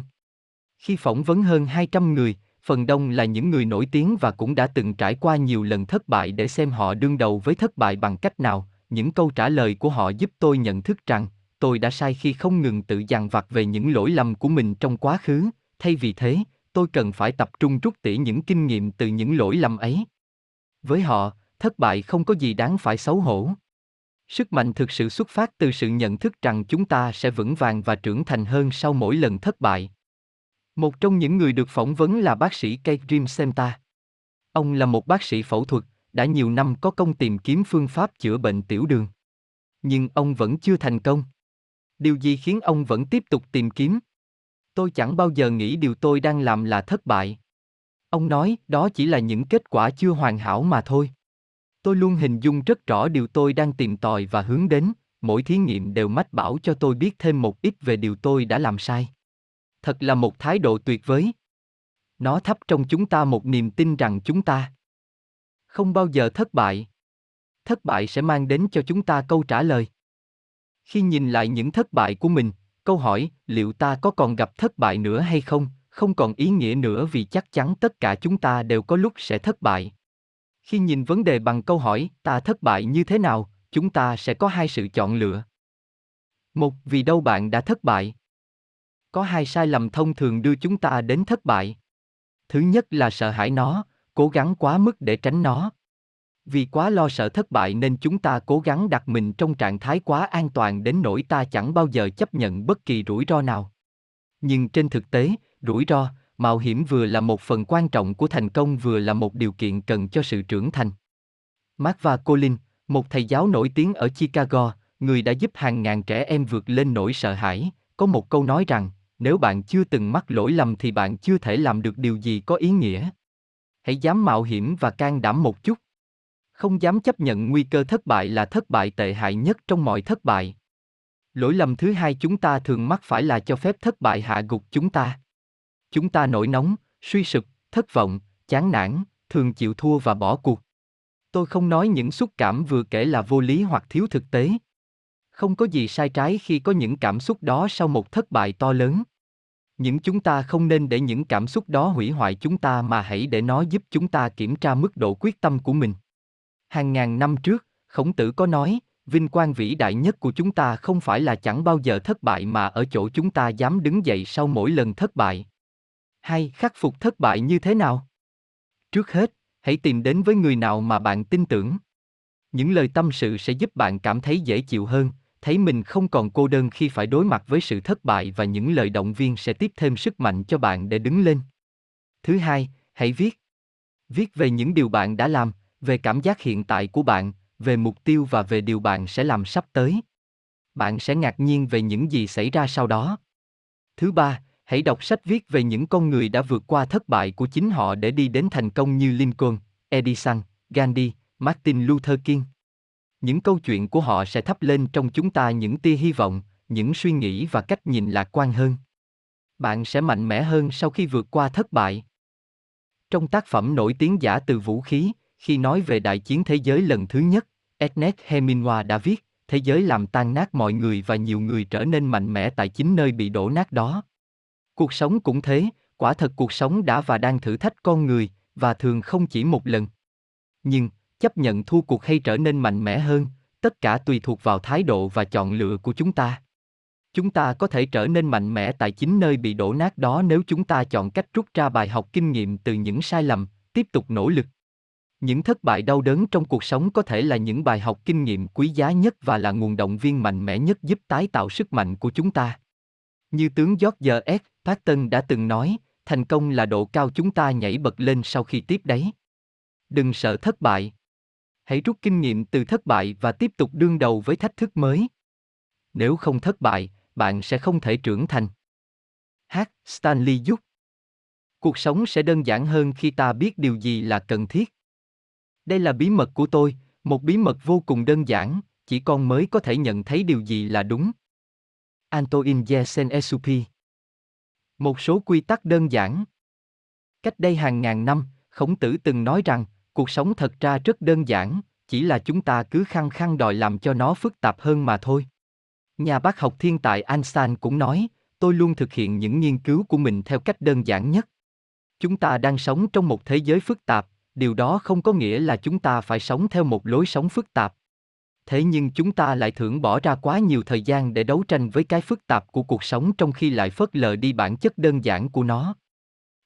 Khi phỏng vấn hơn 200 người, phần đông là những người nổi tiếng và cũng đã từng trải qua nhiều lần thất bại để xem họ đương đầu với thất bại bằng cách nào, những câu trả lời của họ giúp tôi nhận thức rằng tôi đã sai khi không ngừng tự dằn vặt về những lỗi lầm của mình trong quá khứ. Thay vì thế tôi cần phải tập trung rút tỉ những kinh nghiệm từ những lỗi lầm ấy. Với họ thất bại không có gì đáng phải xấu hổ. Sức mạnh thực sự xuất phát từ sự nhận thức rằng chúng ta sẽ vững vàng và trưởng thành hơn sau mỗi lần thất bại. Một trong những người được phỏng vấn là bác sĩ Kate Jim Senta. Ông là một bác sĩ phẫu thuật, đã nhiều năm có công tìm kiếm phương pháp chữa bệnh tiểu đường. Nhưng ông vẫn chưa thành công. Điều gì khiến ông vẫn tiếp tục tìm kiếm? Tôi chẳng bao giờ nghĩ điều tôi đang làm là thất bại. Ông nói, đó chỉ là những kết quả chưa hoàn hảo mà thôi. Tôi luôn hình dung rất rõ điều tôi đang tìm tòi và hướng đến, mỗi thí nghiệm đều mách bảo cho tôi biết thêm một ít về điều tôi đã làm sai. Thật là một thái độ tuyệt vời. Nó thắp trong chúng ta một niềm tin rằng chúng ta không bao giờ thất bại. Thất bại sẽ mang đến cho chúng ta câu trả lời. Khi nhìn lại những thất bại của mình câu hỏi liệu ta có còn gặp thất bại nữa hay không không còn ý nghĩa nữa vì chắc chắn tất cả chúng ta đều có lúc sẽ thất bại. Khi nhìn vấn đề bằng câu hỏi ta thất bại như thế nào chúng ta sẽ có hai sự chọn lựa. Một vì đâu bạn đã thất bại? Có hai sai lầm thông thường đưa chúng ta đến thất bại. Thứ nhất là sợ hãi nó, cố gắng quá mức để tránh nó. Vì quá lo sợ thất bại nên chúng ta cố gắng đặt mình trong trạng thái quá an toàn đến nỗi ta chẳng bao giờ chấp nhận bất kỳ rủi ro nào. Nhưng trên thực tế, rủi ro, mạo hiểm vừa là một phần quan trọng của thành công vừa là một điều kiện cần cho sự trưởng thành. Mark và Colin, một thầy giáo nổi tiếng ở Chicago, người đã giúp hàng ngàn trẻ em vượt lên nỗi sợ hãi, có một câu nói rằng, nếu bạn chưa từng mắc lỗi lầm thì bạn chưa thể làm được điều gì có ý nghĩa. Hãy dám mạo hiểm và can đảm một chút. Không dám chấp nhận nguy cơ thất bại là thất bại tệ hại nhất trong mọi thất bại. Lỗi lầm thứ hai chúng ta thường mắc phải là cho phép thất bại hạ gục chúng ta. Chúng ta nổi nóng, suy sụp, thất vọng, chán nản, thường chịu thua và bỏ cuộc. Tôi không nói những xúc cảm vừa kể là vô lý hoặc thiếu thực tế. Không có gì sai trái khi có những cảm xúc đó sau một thất bại to lớn. Những chúng ta không nên để những cảm xúc đó hủy hoại chúng ta mà hãy để nó giúp chúng ta kiểm tra mức độ quyết tâm của mình. Hàng ngàn năm trước, Khổng Tử có nói, vinh quang vĩ đại nhất của chúng ta không phải là chẳng bao giờ thất bại mà ở chỗ chúng ta dám đứng dậy sau mỗi lần thất bại. Hay khắc phục thất bại như thế nào? Trước hết, hãy tìm đến với người nào mà bạn tin tưởng. Những lời tâm sự sẽ giúp bạn cảm thấy dễ chịu hơn, thấy mình không còn cô đơn khi phải đối mặt với sự thất bại và những lời động viên sẽ tiếp thêm sức mạnh cho bạn để đứng lên. Thứ hai, hãy viết. Viết về những điều bạn đã làm, về cảm giác hiện tại của bạn, về mục tiêu và về điều bạn sẽ làm sắp tới. Bạn sẽ ngạc nhiên về những gì xảy ra sau đó. Thứ ba, hãy đọc sách viết về những con người đã vượt qua thất bại của chính họ để đi đến thành công như Lincoln, Edison, Gandhi, Martin Luther King. Những câu chuyện của họ sẽ thắp lên trong chúng ta những tia hy vọng, những suy nghĩ và cách nhìn lạc quan hơn. Bạn sẽ mạnh mẽ hơn sau khi vượt qua thất bại. Trong tác phẩm nổi tiếng giả từ vũ khí, khi nói về đại chiến thế giới lần thứ nhất, Ernest Hemingway đã viết, thế giới làm tan nát mọi người và nhiều người trở nên mạnh mẽ tại chính nơi bị đổ nát đó. Cuộc sống cũng thế, quả thật cuộc sống đã và đang thử thách con người, và thường không chỉ một lần. Nhưng, chấp nhận thua cuộc hay trở nên mạnh mẽ hơn, tất cả tùy thuộc vào thái độ và chọn lựa của chúng ta. Chúng ta có thể trở nên mạnh mẽ tại chính nơi bị đổ nát đó nếu chúng ta chọn cách rút ra bài học kinh nghiệm từ những sai lầm, tiếp tục nỗ lực. Những thất bại đau đớn trong cuộc sống có thể là những bài học kinh nghiệm quý giá nhất và là nguồn động viên mạnh mẽ nhất giúp tái tạo sức mạnh của chúng ta. Như tướng George S. Patton đã từng nói, thành công là độ cao chúng ta nhảy bật lên sau khi tiếp đấy. Đừng sợ thất bại. Hãy rút kinh nghiệm từ thất bại và tiếp tục đương đầu với thách thức mới. Nếu không thất bại, bạn sẽ không thể trưởng thành. H. Stanley Giúp Cuộc sống sẽ đơn giản hơn khi ta biết điều gì là cần thiết. Đây là bí mật của tôi, một bí mật vô cùng đơn giản, chỉ con mới có thể nhận thấy điều gì là đúng. Antoine de Saint-Exupéry Một số quy tắc đơn giản Cách đây hàng ngàn năm, Khổng Tử từng nói rằng, cuộc sống thật ra rất đơn giản, chỉ là chúng ta cứ khăng khăng đòi làm cho nó phức tạp hơn mà thôi. Nhà bác học thiên tài Einstein cũng nói, tôi luôn thực hiện những nghiên cứu của mình theo cách đơn giản nhất. Chúng ta đang sống trong một thế giới phức tạp, điều đó không có nghĩa là chúng ta phải sống theo một lối sống phức tạp thế nhưng chúng ta lại thưởng bỏ ra quá nhiều thời gian để đấu tranh với cái phức tạp của cuộc sống trong khi lại phớt lờ đi bản chất đơn giản của nó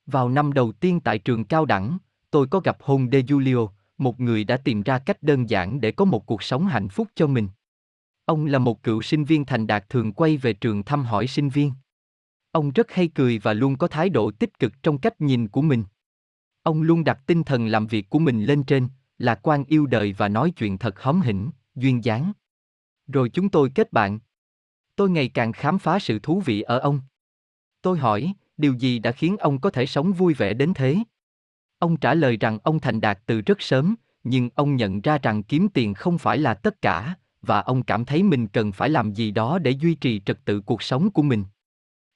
vào năm đầu tiên tại trường cao đẳng tôi có gặp Hôn De Julio, một người đã tìm ra cách đơn giản để có một cuộc sống hạnh phúc cho mình. Ông là một cựu sinh viên thành đạt thường quay về trường thăm hỏi sinh viên. Ông rất hay cười và luôn có thái độ tích cực trong cách nhìn của mình. Ông luôn đặt tinh thần làm việc của mình lên trên, là quan yêu đời và nói chuyện thật hóm hỉnh, duyên dáng. Rồi chúng tôi kết bạn. Tôi ngày càng khám phá sự thú vị ở ông. Tôi hỏi, điều gì đã khiến ông có thể sống vui vẻ đến thế? Ông trả lời rằng ông thành đạt từ rất sớm, nhưng ông nhận ra rằng kiếm tiền không phải là tất cả, và ông cảm thấy mình cần phải làm gì đó để duy trì trật tự cuộc sống của mình.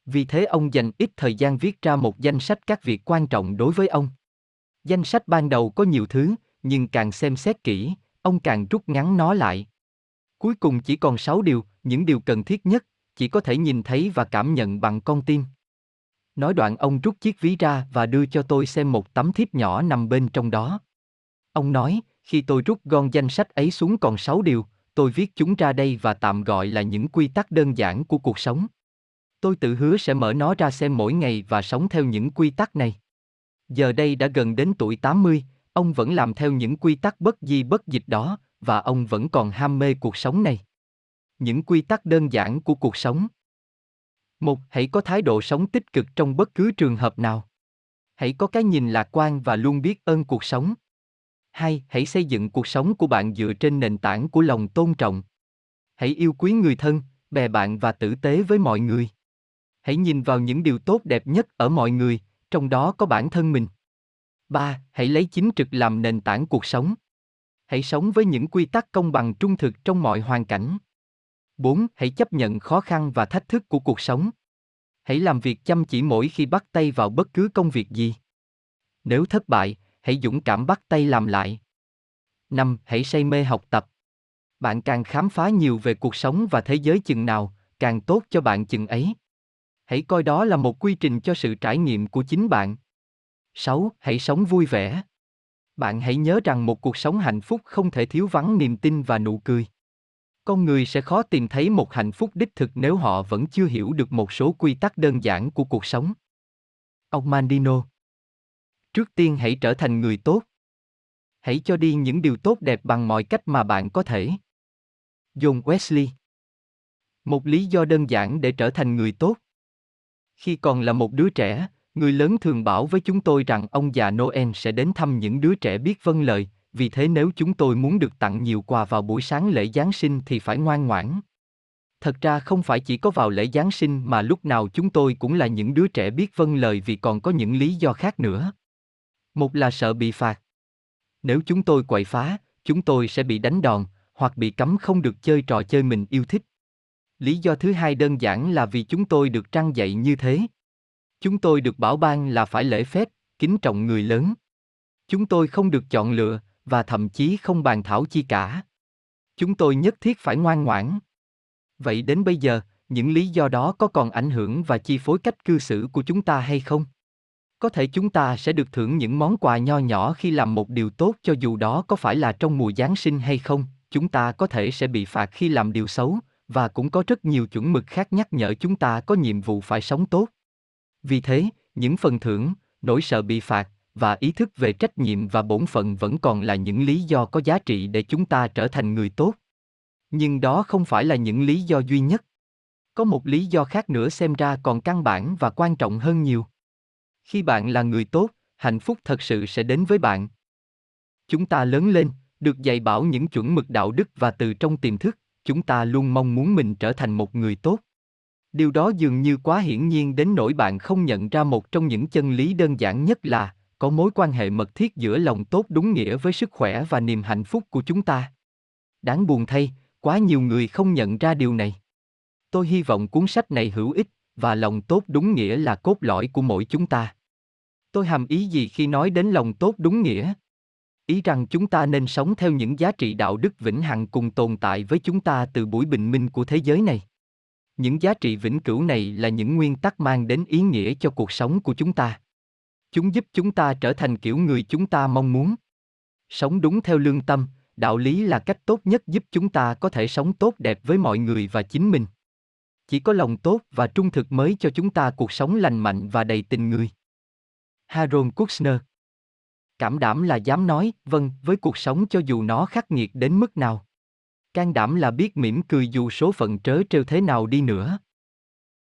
Vì thế ông dành ít thời gian viết ra một danh sách các việc quan trọng đối với ông. Danh sách ban đầu có nhiều thứ, nhưng càng xem xét kỹ, ông càng rút ngắn nó lại. Cuối cùng chỉ còn 6 điều, những điều cần thiết nhất, chỉ có thể nhìn thấy và cảm nhận bằng con tim. Nói đoạn ông rút chiếc ví ra và đưa cho tôi xem một tấm thiếp nhỏ nằm bên trong đó. Ông nói, khi tôi rút gọn danh sách ấy xuống còn 6 điều, tôi viết chúng ra đây và tạm gọi là những quy tắc đơn giản của cuộc sống. Tôi tự hứa sẽ mở nó ra xem mỗi ngày và sống theo những quy tắc này. Giờ đây đã gần đến tuổi 80, ông vẫn làm theo những quy tắc bất di bất dịch đó, và ông vẫn còn ham mê cuộc sống này. Những quy tắc đơn giản của cuộc sống. Một, hãy có thái độ sống tích cực trong bất cứ trường hợp nào. Hãy có cái nhìn lạc quan và luôn biết ơn cuộc sống. Hai, hãy xây dựng cuộc sống của bạn dựa trên nền tảng của lòng tôn trọng. Hãy yêu quý người thân, bè bạn và tử tế với mọi người. Hãy nhìn vào những điều tốt đẹp nhất ở mọi người, trong đó có bản thân mình. ba Hãy lấy chính trực làm nền tảng cuộc sống. Hãy sống với những quy tắc công bằng trung thực trong mọi hoàn cảnh. 4. Hãy chấp nhận khó khăn và thách thức của cuộc sống. Hãy làm việc chăm chỉ mỗi khi bắt tay vào bất cứ công việc gì. Nếu thất bại, hãy dũng cảm bắt tay làm lại. 5. Hãy say mê học tập. Bạn càng khám phá nhiều về cuộc sống và thế giới chừng nào, càng tốt cho bạn chừng ấy. Hãy coi đó là một quy trình cho sự trải nghiệm của chính bạn. 6. Hãy sống vui vẻ. Bạn hãy nhớ rằng một cuộc sống hạnh phúc không thể thiếu vắng niềm tin và nụ cười. Con người sẽ khó tìm thấy một hạnh phúc đích thực nếu họ vẫn chưa hiểu được một số quy tắc đơn giản của cuộc sống. Ông Mandino Trước tiên hãy trở thành người tốt. Hãy cho đi những điều tốt đẹp bằng mọi cách mà bạn có thể. John Wesley Một lý do đơn giản để trở thành người tốt. Khi còn là một đứa trẻ, người lớn thường bảo với chúng tôi rằng ông già Noel sẽ đến thăm những đứa trẻ biết vâng lời, vì thế nếu chúng tôi muốn được tặng nhiều quà vào buổi sáng lễ Giáng sinh thì phải ngoan ngoãn. Thật ra không phải chỉ có vào lễ Giáng sinh mà lúc nào chúng tôi cũng là những đứa trẻ biết vâng lời vì còn có những lý do khác nữa. Một là sợ bị phạt. Nếu chúng tôi quậy phá, chúng tôi sẽ bị đánh đòn, hoặc bị cấm không được chơi trò chơi mình yêu thích. Lý do thứ hai đơn giản là vì chúng tôi được trăng dạy như thế. Chúng tôi được bảo ban là phải lễ phép, kính trọng người lớn. Chúng tôi không được chọn lựa, và thậm chí không bàn thảo chi cả. Chúng tôi nhất thiết phải ngoan ngoãn. Vậy đến bây giờ, những lý do đó có còn ảnh hưởng và chi phối cách cư xử của chúng ta hay không? Có thể chúng ta sẽ được thưởng những món quà nho nhỏ khi làm một điều tốt cho dù đó có phải là trong mùa Giáng sinh hay không, chúng ta có thể sẽ bị phạt khi làm điều xấu, và cũng có rất nhiều chuẩn mực khác nhắc nhở chúng ta có nhiệm vụ phải sống tốt. Vì thế, những phần thưởng, nỗi sợ bị phạt và ý thức về trách nhiệm và bổn phận vẫn còn là những lý do có giá trị để chúng ta trở thành người tốt. Nhưng đó không phải là những lý do duy nhất. Có một lý do khác nữa xem ra còn căn bản và quan trọng hơn nhiều. Khi bạn là người tốt, hạnh phúc thật sự sẽ đến với bạn. Chúng ta lớn lên, được dạy bảo những chuẩn mực đạo đức và từ trong tiềm thức, chúng ta luôn mong muốn mình trở thành một người tốt. Điều đó dường như quá hiển nhiên đến nỗi bạn không nhận ra một trong những chân lý đơn giản nhất là có mối quan hệ mật thiết giữa lòng tốt đúng nghĩa với sức khỏe và niềm hạnh phúc của chúng ta. Đáng buồn thay, quá nhiều người không nhận ra điều này. Tôi hy vọng cuốn sách này hữu ích và lòng tốt đúng nghĩa là cốt lõi của mỗi chúng ta. Tôi hàm ý gì khi nói đến lòng tốt đúng nghĩa? Ý rằng chúng ta nên sống theo những giá trị đạo đức vĩnh hằng cùng tồn tại với chúng ta từ buổi bình minh của thế giới này. Những giá trị vĩnh cửu này là những nguyên tắc mang đến ý nghĩa cho cuộc sống của chúng ta. Chúng giúp chúng ta trở thành kiểu người chúng ta mong muốn. Sống đúng theo lương tâm, đạo lý là cách tốt nhất giúp chúng ta có thể sống tốt đẹp với mọi người và chính mình. Chỉ có lòng tốt và trung thực mới cho chúng ta cuộc sống lành mạnh và đầy tình người. Harold Kushner Cảm đảm là dám nói vâng với cuộc sống cho dù nó khắc nghiệt đến mức nào. Can đảm là biết mỉm cười dù số phận trớ trêu thế nào đi nữa.